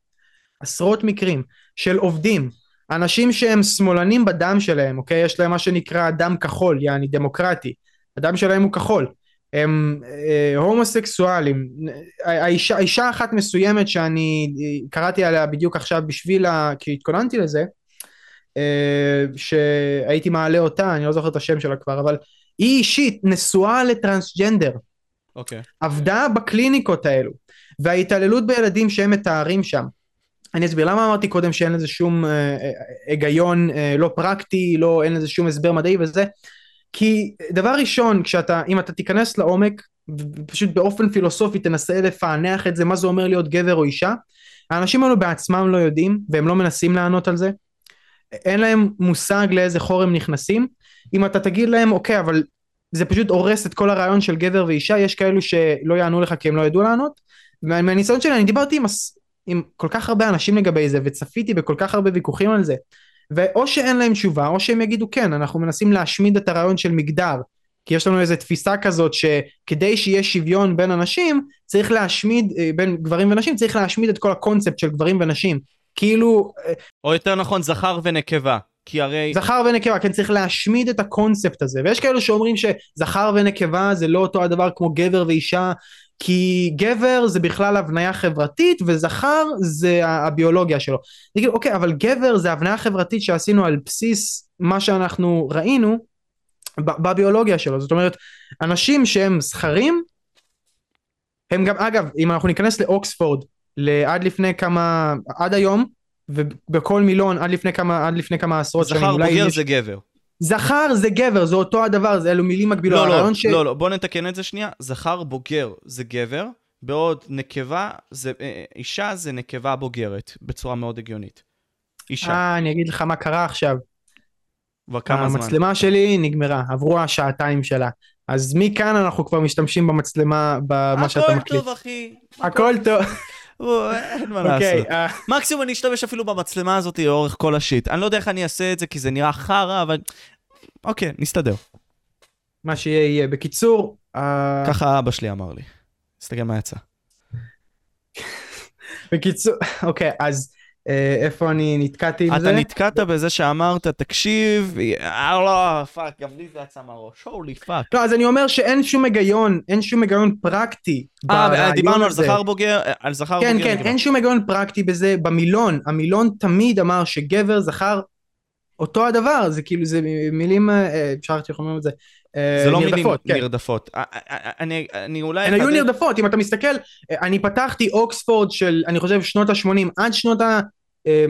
עשרות מקרים של עובדים, אנשים שהם שמאלנים בדם שלהם, אוקיי? יש להם מה שנקרא דם כחול, יעני דמוקרטי, הדם שלהם הוא כחול, הם אה, הומוסקסואלים, האישה, האישה אחת מסוימת שאני אה, קראתי עליה בדיוק עכשיו בשביל, ה... כי התכוננתי לזה, אה, שהייתי מעלה אותה, אני לא זוכר את השם שלה כבר, אבל היא אישית נשואה לטרנסג'נדר, אוקיי. עבדה בקליניקות האלו, וההתעללות בילדים שהם מתארים שם, אני אסביר. למה אמרתי קודם שאין לזה שום אה, אה, היגיון אה, לא פרקטי, לא, אין לזה שום הסבר מדעי וזה, כי דבר ראשון, כשאתה, אם אתה תיכנס לעומק, ופשוט באופן פילוסופי תנסה לפענח את זה, מה זה אומר להיות גבר או אישה, האנשים האלו בעצמם לא יודעים, והם לא מנסים לענות על זה, אין להם מושג לאיזה חור הם נכנסים, אם אתה תגיד להם, אוקיי, אבל זה פשוט הורס את כל הרעיון של גבר ואישה, יש כאלו שלא יענו לך כי הם לא ידעו לענות, מהניסיון שלי אני דיברתי עם עם כל כך הרבה אנשים לגבי זה וצפיתי בכל כך הרבה ויכוחים על זה. ואו שאין להם תשובה או שהם יגידו כן אנחנו מנסים להשמיד את הרעיון של מגדר. כי יש לנו איזו תפיסה כזאת שכדי שיהיה שוויון בין אנשים צריך להשמיד אה, בין גברים ונשים צריך להשמיד את כל הקונספט של גברים ונשים. כאילו אה, או יותר נכון זכר ונקבה. כי הרי... זכר ונקבה, כן, צריך להשמיד את הקונספט הזה, ויש כאלו שאומרים שזכר ונקבה זה לא אותו הדבר כמו גבר ואישה, כי גבר זה בכלל הבניה חברתית וזכר זה הביולוגיה שלו. נגיד, אוקיי, אבל גבר זה הבניה חברתית שעשינו על בסיס מה שאנחנו ראינו בביולוגיה שלו. זאת אומרת, אנשים שהם זכרים, הם גם, אגב, אם אנחנו ניכנס לאוקספורד, עד לפני כמה, עד היום, ובכל מילון עד לפני כמה, עד לפני כמה עשרות שנים, זכר בוגר יש... זה גבר. זכר זה גבר, זה אותו הדבר, זה אלו מילים מקבילות. לא, לא, ש... לא, לא, בוא נתקן את זה שנייה. זכר בוגר זה גבר, בעוד נקבה, זה, אה, אה, אישה זה נקבה בוגרת, בצורה מאוד הגיונית. אישה. אה, אני אגיד לך מה קרה עכשיו. כבר כמה זמן. המצלמה שלי נגמרה, עברו השעתיים שלה. אז מכאן אנחנו כבר משתמשים במצלמה, במה שאתה מקליט. הכל טוב, אחי. הכל טוב. אין מה אוקיי, לעשות. אה. מקסימום אני אשתמש אפילו במצלמה הזאת לאורך כל ה shit. אני לא יודע איך אני אעשה את זה, כי זה נראה חרא, אבל... אוקיי, נסתדר. מה שיהיה יהיה. בקיצור... אה, ככה אבא שלי אמר לי. תסתכל מה יצא. בקיצור, אוקיי, אז אה, איפה אני נתקעתי עם זה. אתה נתקעת בזה שאמרת, תקשיב, אה, לא, fuck, גם לי זה יצא מהראש, holy fuck. לא, אז אני אומר שאין שום היגיון, אין שום היגיון פרקטי אה, דיברנו על. זכר בוגר, על זכר כן, בוגר. כן, דיברנו. אין שום היגיון פרקטי בזה. במילון, המילון תמיד אמר שגבר, זכר, אותו הדבר, זה כאילו, זה מילים, אה, אפשר איך אומרים את זה, אה, זה לא מילים נרדפות, כן. אה, אה, אה, אני- אני אולי... הן היו נרדפות, אם אתה מסתכל, אה, אני פתחתי אוקספורד של, אני חושב, שנות ה-80 עד שנות ה... אה,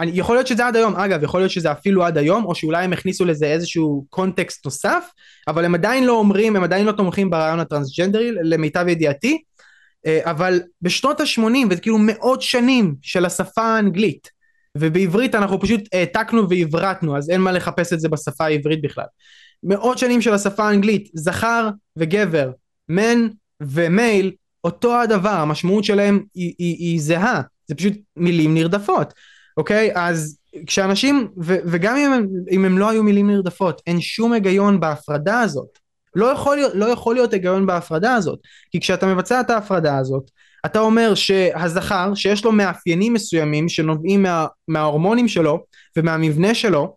אני, יכול להיות שזה עד היום, אגב, יכול להיות שזה אפילו עד היום, או שאולי הם הכניסו לזה איזשהו קונטקסט נוסף, אבל הם עדיין לא אומרים, הם עדיין לא תומכים ברעיון הטרנסג'נדרי, למיטב ידיעתי, אה, אבל בשנות ה-80, וזה כאילו מאות שנים של השפה האנגלית, ובעברית אנחנו פשוט העתקנו ועברתנו, אז אין מה לחפש את זה בשפה העברית בכלל. מאות שנים של השפה האנגלית, זכר וגבר, מן ומייל, אותו הדבר, המשמעות שלהם היא, היא, היא זהה, זה פשוט מילים נרדפות, אוקיי? אז כשאנשים, ו, וגם אם הם, אם הם לא היו מילים נרדפות, אין שום היגיון בהפרדה הזאת. לא יכול, לא יכול להיות היגיון בהפרדה הזאת, כי כשאתה מבצע את ההפרדה הזאת, אתה אומר שהזכר, שיש לו מאפיינים מסוימים שנובעים מה, מההורמונים שלו ומהמבנה שלו,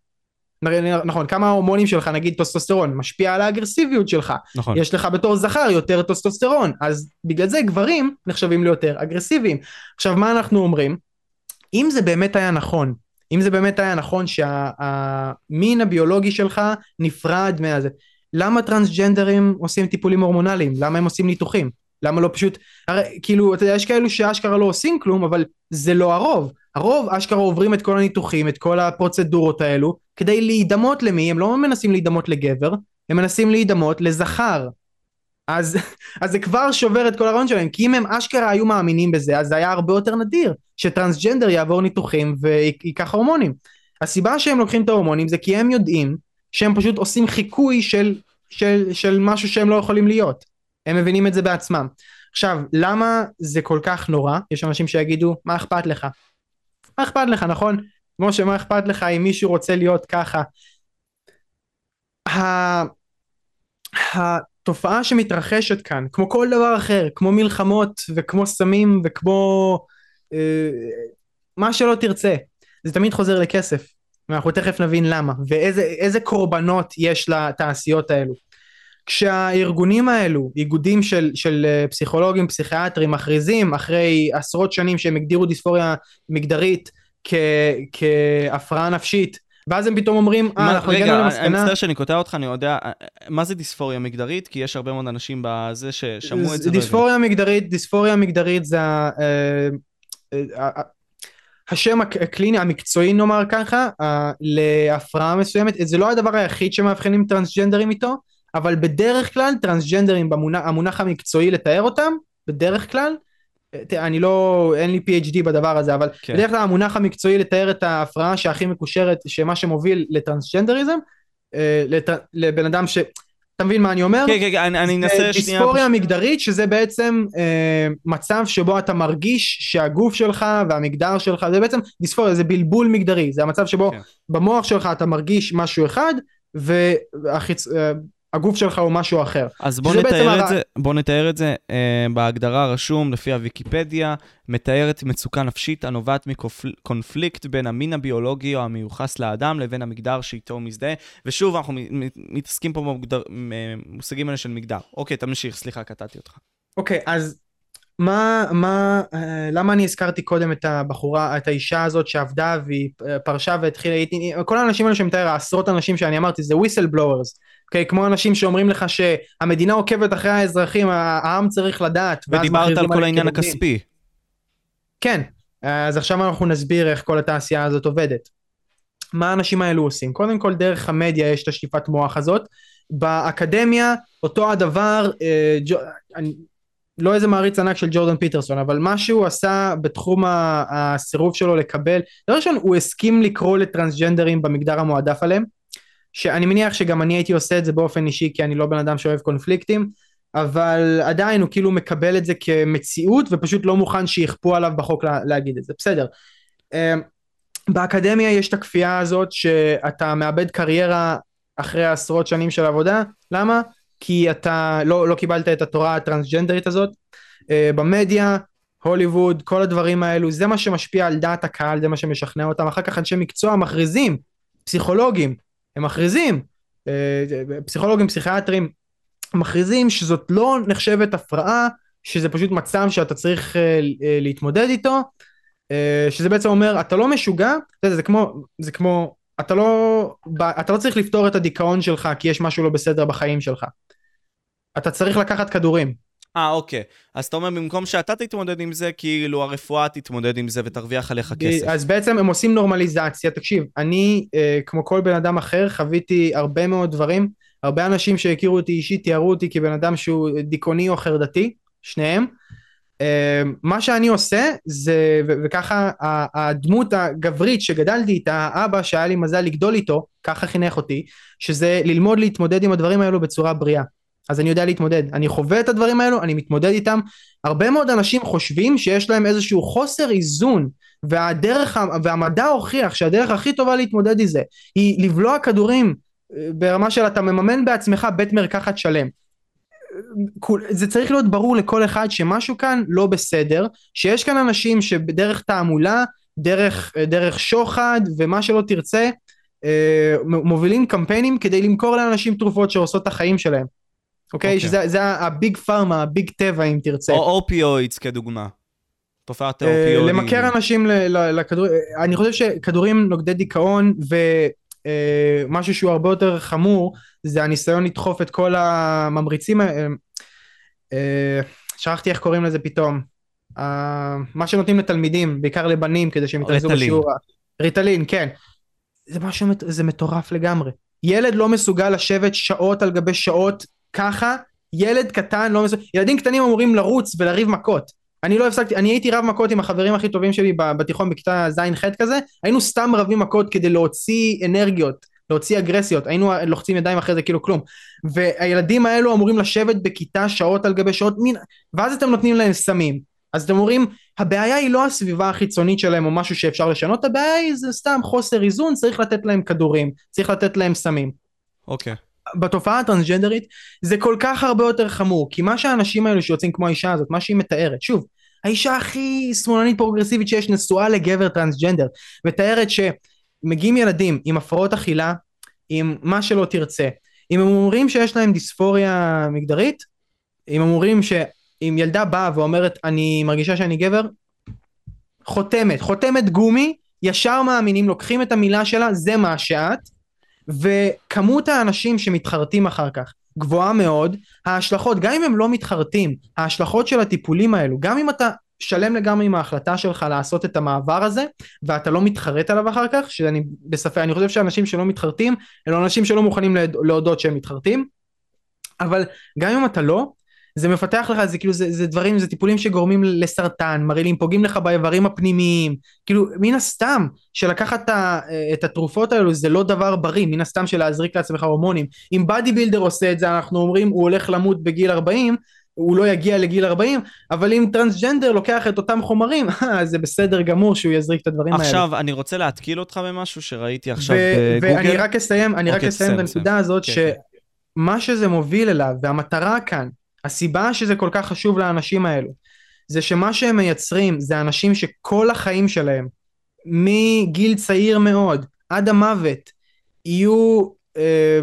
נכון, כמה ההורמונים שלך, נגיד טוסטוסטרון, משפיע על האגרסיביות שלך. נכון. יש לך בתור זכר יותר טוסטוסטרון, אז בגלל זה גברים נחשבים ליותר אגרסיביים. עכשיו, מה אנחנו אומרים? אם זה באמת היה נכון, אם זה באמת היה נכון שהמין הביולוגי שלך נפרד מהזה, למה טרנסג'נדרים עושים טיפולים הורמונליים? למה הם עושים ניתוחים? למה לא פשוט, הרי כאילו, אתה יודע, יש כאלו שאשכרה לא עושים כלום, אבל זה לא הרוב. הרוב אשכרה עוברים את כל הניתוחים, את כל הפרוצדורות האלו, כדי להידמות למי, הם לא מנסים להידמות לגבר, הם מנסים להידמות לזכר. אז, אז זה כבר שובר את כל הרעיון שלהם, כי אם הם אשכרה היו מאמינים בזה, אז זה היה הרבה יותר נדיר, שטרנסג'נדר יעבור ניתוחים וייקח הורמונים. הסיבה שהם לוקחים את ההורמונים זה כי הם יודעים שהם פשוט עושים חיקוי של, של, של משהו שהם לא יכולים להיות. הם מבינים את זה בעצמם. עכשיו, למה זה כל כך נורא? יש אנשים שיגידו, מה אכפת לך? מה אכפת לך, נכון? כמו שמה אכפת לך אם מישהו רוצה להיות ככה. התופעה שמתרחשת כאן, כמו כל דבר אחר, כמו מלחמות וכמו סמים וכמו אה, מה שלא תרצה, זה תמיד חוזר לכסף. ואנחנו תכף נבין למה, ואיזה קורבנות יש לתעשיות האלו. כשהארגונים האלו, איגודים של, של פסיכולוגים, פסיכיאטרים, מכריזים אחרי עשרות שנים שהם הגדירו דיספוריה מגדרית כ, כהפרעה נפשית, ואז הם פתאום אומרים, אה, אנחנו הגענו למסקנה... רגע, אני מצטער שאני קוטע אותך, אני יודע, מה זה דיספוריה מגדרית? כי יש הרבה מאוד אנשים בזה ששמעו את זה. דיספוריה מגדרית, דיספוריה מגדרית זה השם הקליני, המקצועי נאמר ככה, להפרעה מסוימת, זה לא הדבר היחיד שמאבחנים טרנסג'נדרים איתו, אבל בדרך כלל טרנסג'נדרים במונח המונח המקצועי לתאר אותם, בדרך כלל, אני לא, אין לי PhD בדבר הזה, אבל כן. בדרך כלל המונח המקצועי לתאר את ההפרעה שהכי מקושרת, שמה שמוביל לטרנסג'נדריזם, לת, לבן אדם ש... אתה מבין מה אני אומר? כן, כן, אני, אני אנסה שנייה... דיספוריה מגדרית, שזה בעצם אה, מצב שבו אתה מרגיש שהגוף שלך והמגדר שלך, זה בעצם דיספוריה, זה בלבול מגדרי, זה המצב שבו כן. במוח שלך אתה מרגיש משהו אחד, והחיצ... אה, הגוף שלך הוא משהו אחר. אז בוא נתאר את זה, בוא נתאר את זה אה, בהגדרה רשום לפי הוויקיפדיה, מתארת מצוקה נפשית הנובעת מקונפליקט בין המין הביולוגי או המיוחס לאדם לבין המגדר שאיתו הוא מזדהה. ושוב, אנחנו מתעסקים פה במושגים האלה של מגדר. אוקיי, תמשיך, סליחה, קטעתי אותך. אוקיי, אז מה, מה, למה אני הזכרתי קודם את הבחורה, את האישה הזאת שעבדה והיא פרשה והתחילה, כל האנשים האלה שמתאר, העשרות אנשים שאני אמרתי, זה whistleblowers. אוקיי, כמו אנשים שאומרים לך שהמדינה עוקבת אחרי האזרחים, העם צריך לדעת. ודיברת על כל העניין הכספי. כן, אז עכשיו אנחנו נסביר איך כל התעשייה הזאת עובדת. מה האנשים האלו עושים? קודם כל דרך המדיה יש את השטיפת מוח הזאת. באקדמיה אותו הדבר, אה, ג'ו, אני, לא איזה מעריץ ענק של ג'ורדן פיטרסון, אבל מה שהוא עשה בתחום הסירוב שלו לקבל, דבר ראשון הוא הסכים לקרוא לטרנסג'נדרים במגדר המועדף עליהם. שאני מניח שגם אני הייתי עושה את זה באופן אישי כי אני לא בן אדם שאוהב קונפליקטים אבל עדיין הוא כאילו מקבל את זה כמציאות ופשוט לא מוכן שיכפו עליו בחוק לה, להגיד את זה בסדר. באקדמיה יש את הכפייה הזאת שאתה מאבד קריירה אחרי עשרות שנים של עבודה למה? כי אתה לא, לא קיבלת את התורה הטרנסג'נדרית הזאת במדיה הוליווד, כל הדברים האלו, זה מה שמשפיע על דעת הקהל, זה מה שמשכנע אותם, אחר כך אנשי מקצוע מכריזים, פסיכולוגים, הם מכריזים, אה, פסיכולוגים, פסיכיאטרים, מכריזים שזאת לא נחשבת הפרעה, שזה פשוט מצב שאתה צריך אה, להתמודד איתו, שזה בעצם אומר, אתה לא משוגע, זה, זה כמו, זה כמו, אתה לא, אתה לא צריך לפתור את הדיכאון שלך כי יש משהו לא בסדר בחיים שלך. אתה צריך לקחת כדורים. אה, אוקיי. אז אתה אומר, במקום שאתה תתמודד עם זה, כאילו הרפואה תתמודד עם זה ותרוויח עליך כסף. אז בעצם הם עושים נורמליזציה. תקשיב, אני, אה, כמו כל בן אדם אחר, חוויתי הרבה מאוד דברים. הרבה אנשים שהכירו אותי אישית תיארו אותי כבן אדם שהוא דיכאוני או חרדתי, שניהם. אה, מה שאני עושה זה, ו- וככה הדמות הגברית שגדלתי איתה, האבא שהיה לי מזל לגדול איתו, ככה חינך אותי, שזה ללמוד להתמודד עם הדברים האלו בצורה בריאה. אז אני יודע להתמודד. אני חווה את הדברים האלו, אני מתמודד איתם. הרבה מאוד אנשים חושבים שיש להם איזשהו חוסר איזון, והדרך, והמדע הוכיח שהדרך הכי טובה להתמודד עם זה, היא לבלוע כדורים אה, ברמה של אתה מממן בעצמך בית מרקחת שלם. זה צריך להיות ברור לכל אחד שמשהו כאן לא בסדר, שיש כאן אנשים שבדרך תעמולה, דרך, אה, דרך שוחד ומה שלא תרצה, אה, מובילים קמפיינים כדי למכור לאנשים תרופות שעושות את החיים שלהם. אוקיי? Okay. שזה זה הביג פארמה, הביג טבע אם תרצה. או אופיואידס כדוגמה. תופעת אה, האופיואידים. למכר אנשים לכדורים, אני חושב שכדורים נוגדי דיכאון ומשהו אה, שהוא הרבה יותר חמור זה הניסיון לדחוף את כל הממריצים, אה, שכחתי איך קוראים לזה פתאום, מה שנותנים לתלמידים, בעיקר לבנים כדי שהם יתרכזו בשיעור. ריטלין, כן. זה משהו, זה מטורף לגמרי. ילד לא מסוגל לשבת שעות על גבי שעות ככה ילד קטן לא מסוגל, ילדים קטנים אמורים לרוץ ולריב מכות. אני לא הפסקתי, אני הייתי רב מכות עם החברים הכי טובים שלי בתיכון בכיתה ז'-ח' כזה, היינו סתם רבים מכות כדי להוציא אנרגיות, להוציא אגרסיות, היינו לוחצים ידיים אחרי זה כאילו כלום. והילדים האלו אמורים לשבת בכיתה שעות על גבי שעות, מין, ואז אתם נותנים להם סמים. אז אתם אומרים, הבעיה היא לא הסביבה החיצונית שלהם או משהו שאפשר לשנות, הבעיה היא זה סתם חוסר איזון, צריך לתת להם כדורים, צריך לתת להם סמים. אוקיי. Okay. בתופעה הטרנסג'נדרית זה כל כך הרבה יותר חמור כי מה שהאנשים האלו שיוצאים כמו האישה הזאת מה שהיא מתארת שוב האישה הכי שמאלנית פרוגרסיבית שיש נשואה לגבר טרנסג'נדר מתארת שמגיעים ילדים עם הפרעות אכילה עם מה שלא תרצה אם הם אומרים שיש להם דיספוריה מגדרית אם הם אומרים שאם ילדה באה ואומרת אני מרגישה שאני גבר חותמת חותמת גומי ישר מאמינים לוקחים את המילה שלה זה מה שאת וכמות האנשים שמתחרטים אחר כך גבוהה מאוד, ההשלכות, גם אם הם לא מתחרטים, ההשלכות של הטיפולים האלו, גם אם אתה שלם לגמרי עם ההחלטה שלך לעשות את המעבר הזה, ואתה לא מתחרט עליו אחר כך, שאני בספק, אני חושב שאנשים שלא מתחרטים, הם אנשים שלא מוכנים להודות שהם מתחרטים, אבל גם אם אתה לא, זה מפתח לך, זה כאילו, זה, זה דברים, זה טיפולים שגורמים לסרטן, מרעילים, פוגעים לך באיברים הפנימיים, כאילו, מן הסתם, שלקחת את התרופות האלו זה לא דבר בריא, מן הסתם של להזריק לעצמך הורמונים. אם באדי בילדר עושה את זה, אנחנו אומרים, הוא הולך למות בגיל 40, הוא לא יגיע לגיל 40, אבל אם טרנסג'נדר לוקח את אותם חומרים, זה בסדר גמור שהוא יזריק את הדברים עכשיו, האלה. עכשיו, אני רוצה להתקיל אותך במשהו שראיתי עכשיו בגוגל. ואני רק אסיים, אני רק אוקיי, אסיים את הנקודה הזאת, כן, שמה. שזה מוביל אליו, והמטרה כאן, הסיבה שזה כל כך חשוב לאנשים האלו זה שמה שהם מייצרים זה אנשים שכל החיים שלהם מגיל צעיר מאוד עד המוות יהיו אה,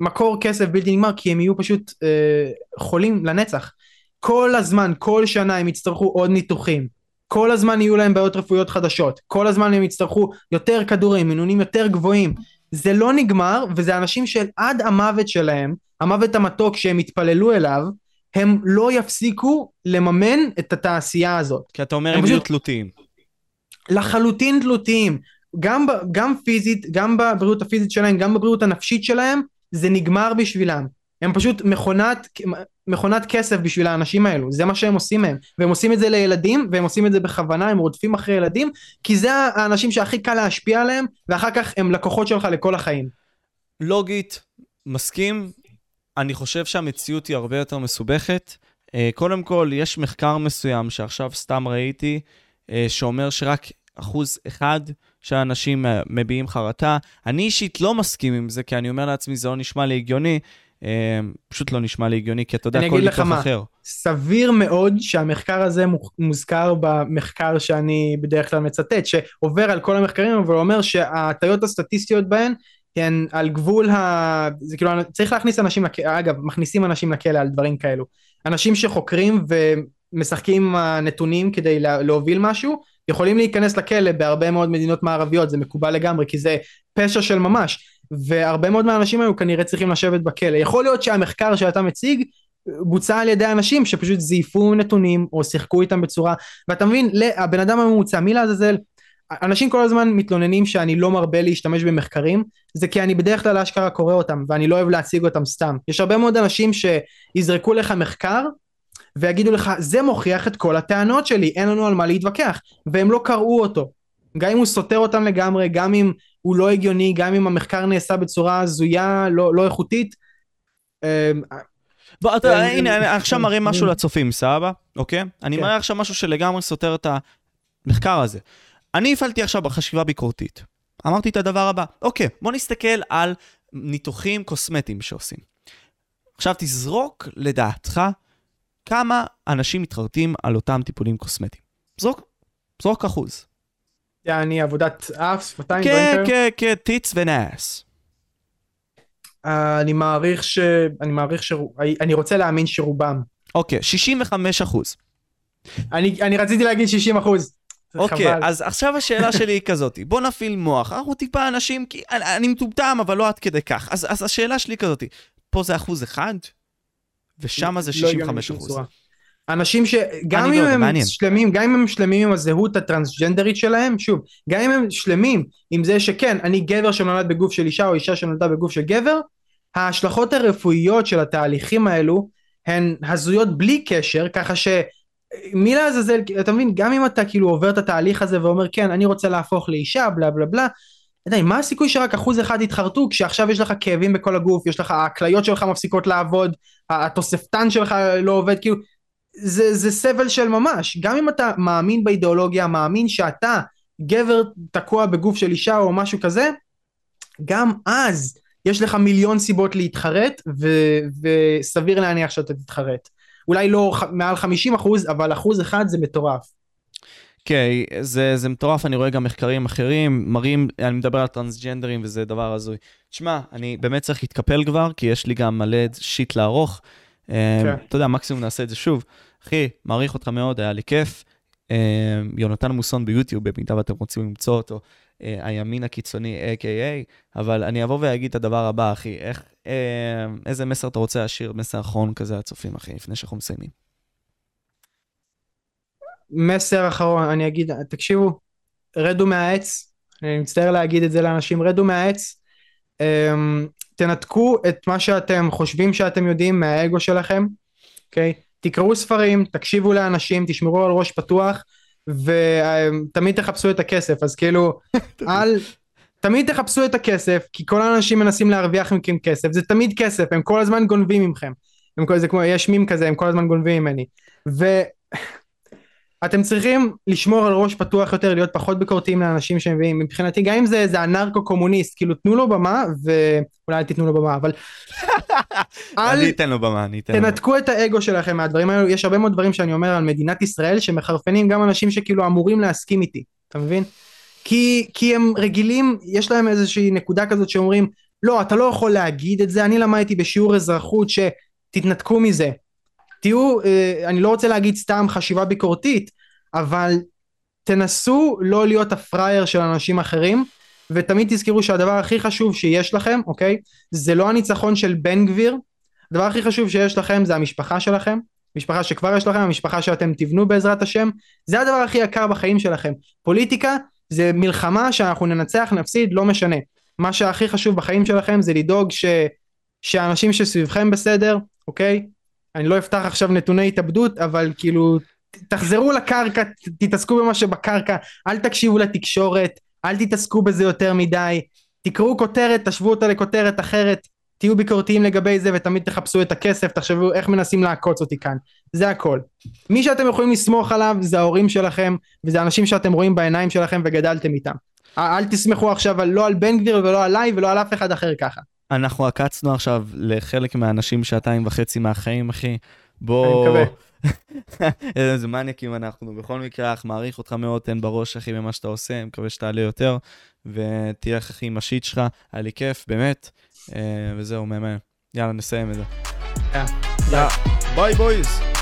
מקור כסף בלתי נגמר כי הם יהיו פשוט אה, חולים לנצח. כל הזמן כל שנה הם יצטרכו עוד ניתוחים. כל הזמן יהיו להם בעיות רפואיות חדשות. כל הזמן הם יצטרכו יותר כדורים מינונים יותר גבוהים זה לא נגמר וזה אנשים שעד המוות שלהם המוות המתוק שהם התפללו אליו, הם לא יפסיקו לממן את התעשייה הזאת. כי אתה אומר הם יהיו תלותיים. לחלוטין תלותיים. גם, גם פיזית, גם בבריאות הפיזית שלהם, גם בבריאות הנפשית שלהם, זה נגמר בשבילם. הם פשוט מכונת, מכונת כסף בשביל האנשים האלו, זה מה שהם עושים מהם. והם עושים את זה לילדים, והם עושים את זה בכוונה, הם רודפים אחרי ילדים, כי זה האנשים שהכי קל להשפיע עליהם, ואחר כך הם לקוחות שלך לכל החיים. לוגית, מסכים, אני חושב שהמציאות היא הרבה יותר מסובכת. אה, קודם כל, יש מחקר מסוים שעכשיו סתם ראיתי, אה, שאומר שרק אחוז אחד שהאנשים אה, מביעים חרטה. אני אישית לא מסכים עם זה, כי אני אומר לעצמי, זה לא נשמע לי הגיוני. אה, פשוט לא נשמע לי הגיוני, כי אתה יודע, אני כל אגיד לך ניתוח מה. אחר. סביר מאוד שהמחקר הזה מו- מוזכר במחקר שאני בדרך כלל מצטט, שעובר על כל המחקרים אבל אומר שההטיות הסטטיסטיות בהן הן על גבול ה... זה כאילו צריך להכניס אנשים לכלא, אגב מכניסים אנשים לכלא על דברים כאלו. אנשים שחוקרים ומשחקים עם הנתונים כדי לה- להוביל משהו, יכולים להיכנס לכלא בהרבה מאוד מדינות מערביות, זה מקובל לגמרי כי זה פשע של ממש. והרבה מאוד מהאנשים האלו כנראה צריכים לשבת בכלא. יכול להיות שהמחקר שאתה מציג בוצע על ידי אנשים שפשוט זייפו נתונים או שיחקו איתם בצורה ואתה מבין הבן אדם הממוצע מי לעזאזל אנשים כל הזמן מתלוננים שאני לא מרבה להשתמש במחקרים זה כי אני בדרך כלל אשכרה קורא אותם ואני לא אוהב להציג אותם סתם יש הרבה מאוד אנשים שיזרקו לך מחקר ויגידו לך זה מוכיח את כל הטענות שלי אין לנו על מה להתווכח והם לא קראו אותו גם אם הוא סותר אותם לגמרי גם אם הוא לא הגיוני גם אם המחקר נעשה בצורה הזויה לא, לא איכותית אמ, בוא, אתה, הנה, אני עכשיו מראה משהו כן. לצופים, סבבה? אוקיי? אני כן. מראה עכשיו משהו שלגמרי סותר את המחקר הזה. אני הפעלתי עכשיו בחשיבה ביקורתית. אמרתי את הדבר הבא, אוקיי, בוא נסתכל על ניתוחים קוסמטיים שעושים. עכשיו תזרוק לדעתך כמה אנשים מתחרטים על אותם טיפולים קוסמטיים. זרוק, זרוק אחוז. יעני עבודת אף, שפתיים, כן. כן, כן, טיץ ונאס. אני מעריך ש... אני מעריך ש... אני רוצה להאמין שרובם. אוקיי, 65 אחוז. אני, אני רציתי להגיד 60 אחוז. אוקיי, חבל. אז עכשיו השאלה שלי היא כזאת, בוא נפעיל מוח, אנחנו טיפה אנשים, כי אני, אני מטומטם, אבל לא עד כדי כך. אז, אז השאלה שלי היא כזאת, פה זה אחוז אחד, ושם זה לא הגיוני 65 בשום אחוז. אנשים שגם אם הם מעניין. שלמים, גם אם הם שלמים עם הזהות הטרנסג'נדרית שלהם, שוב, גם אם הם שלמים עם זה שכן, אני גבר שנולד בגוף של אישה או אישה שנולדה בגוף של גבר, ההשלכות הרפואיות של התהליכים האלו הן הזויות בלי קשר, ככה ש... מי לעזאזל, אתה מבין, גם אם אתה כאילו עובר את התהליך הזה ואומר כן, אני רוצה להפוך לאישה, בלה בלה בלה, יודע, מה הסיכוי שרק אחוז אחד יתחרטו כשעכשיו יש לך כאבים בכל הגוף, יש לך, הכליות שלך מפסיקות לעבוד, התוספתן שלך לא עובד, כאילו, זה, זה סבל של ממש. גם אם אתה מאמין באידיאולוגיה, מאמין שאתה גבר תקוע בגוף של אישה או משהו כזה, גם אז יש לך מיליון סיבות להתחרט, ו- וסביר להניח שאתה תתחרט. אולי לא מעל 50 אחוז, אבל אחוז אחד זה מטורף. כן, זה, זה מטורף, אני רואה גם מחקרים אחרים, מראים, אני מדבר על טרנסג'נדרים וזה דבר הזוי. תשמע, אני באמת צריך להתקפל כבר, כי יש לי גם מלא שיט לערוך. כן. אתה יודע, מקסימום נעשה את זה שוב. אחי, מעריך אותך מאוד, היה לי כיף. אה, יונתן מוסון ביוטיוב, במידה ואתם רוצים למצוא אותו, אה, הימין הקיצוני, a.k.a, אבל אני אבוא ואגיד את הדבר הבא, אחי, איך, אה, איזה מסר אתה רוצה להשאיר, מסר אחרון כזה לצופים, אחי, לפני שאנחנו מסיימים. מסר אחרון, אני אגיד, תקשיבו, רדו מהעץ, אני מצטער להגיד את זה לאנשים, רדו מהעץ, תנתקו את מה שאתם חושבים שאתם יודעים מהאגו שלכם, אוקיי? תקראו ספרים, תקשיבו לאנשים, תשמרו על ראש פתוח, ותמיד תחפשו את הכסף, אז כאילו, אל... תמיד תחפשו את הכסף, כי כל האנשים מנסים להרוויח מכם כסף, זה תמיד כסף, הם כל הזמן גונבים ממכם. הם כל, זה כמו, יש מים כזה, הם כל הזמן גונבים ממני. ו... אתם צריכים לשמור על ראש פתוח יותר, להיות פחות ביקורתיים לאנשים שמביאים, מבחינתי גם אם זה איזה אנרקו קומוניסט, כאילו תנו לו במה, ואולי אל תיתנו לו במה, אבל אל אני אתן לו במה, אני אתן לו. תנתקו את האגו שלכם מהדברים האלו, יש הרבה מאוד דברים שאני אומר על מדינת ישראל שמחרפנים גם אנשים שכאילו אמורים להסכים איתי, אתה מבין? כי, כי הם רגילים, יש להם איזושהי נקודה כזאת שאומרים, לא, אתה לא יכול להגיד את זה, אני למדתי בשיעור אזרחות שתתנתקו מזה. תהיו, אה, אני לא רוצה להגיד סתם חשיבה ביקורתית, אבל תנסו לא להיות הפראייר של אנשים אחרים, ותמיד תזכרו שהדבר הכי חשוב שיש לכם, אוקיי? זה לא הניצחון של בן גביר, הדבר הכי חשוב שיש לכם זה המשפחה שלכם, משפחה שכבר יש לכם, המשפחה שאתם תבנו בעזרת השם, זה הדבר הכי יקר בחיים שלכם. פוליטיקה זה מלחמה שאנחנו ננצח, נפסיד, לא משנה. מה שהכי חשוב בחיים שלכם זה לדאוג ש... שהאנשים שסביבכם בסדר, אוקיי? אני לא אפתח עכשיו נתוני התאבדות, אבל כאילו, תחזרו לקרקע, תתעסקו במה שבקרקע, אל תקשיבו לתקשורת, אל תתעסקו בזה יותר מדי, תקראו כותרת, תשוו אותה לכותרת אחרת, תהיו ביקורתיים לגבי זה ותמיד תחפשו את הכסף, תחשבו איך מנסים לעקוץ אותי כאן, זה הכל. מי שאתם יכולים לסמוך עליו זה ההורים שלכם, וזה אנשים שאתם רואים בעיניים שלכם וגדלתם איתם. אל תסמכו עכשיו לא על בן גביר ולא עליי ולא על אף אחד אחר ככה. אנחנו עקצנו עכשיו לחלק מהאנשים שעתיים וחצי מהחיים, אחי. בוא... אני מקווה. איזה מניאקים אנחנו. בכל מקרה, אך מעריך אותך מאוד, תן בראש, אחי, במה שאתה עושה, מקווה שתעלה יותר, ותלך, אחי, עם השיט שלך. היה לי כיף, באמת. אה, וזהו, מהמם. יאללה, נסיים את זה. ביי, בויז.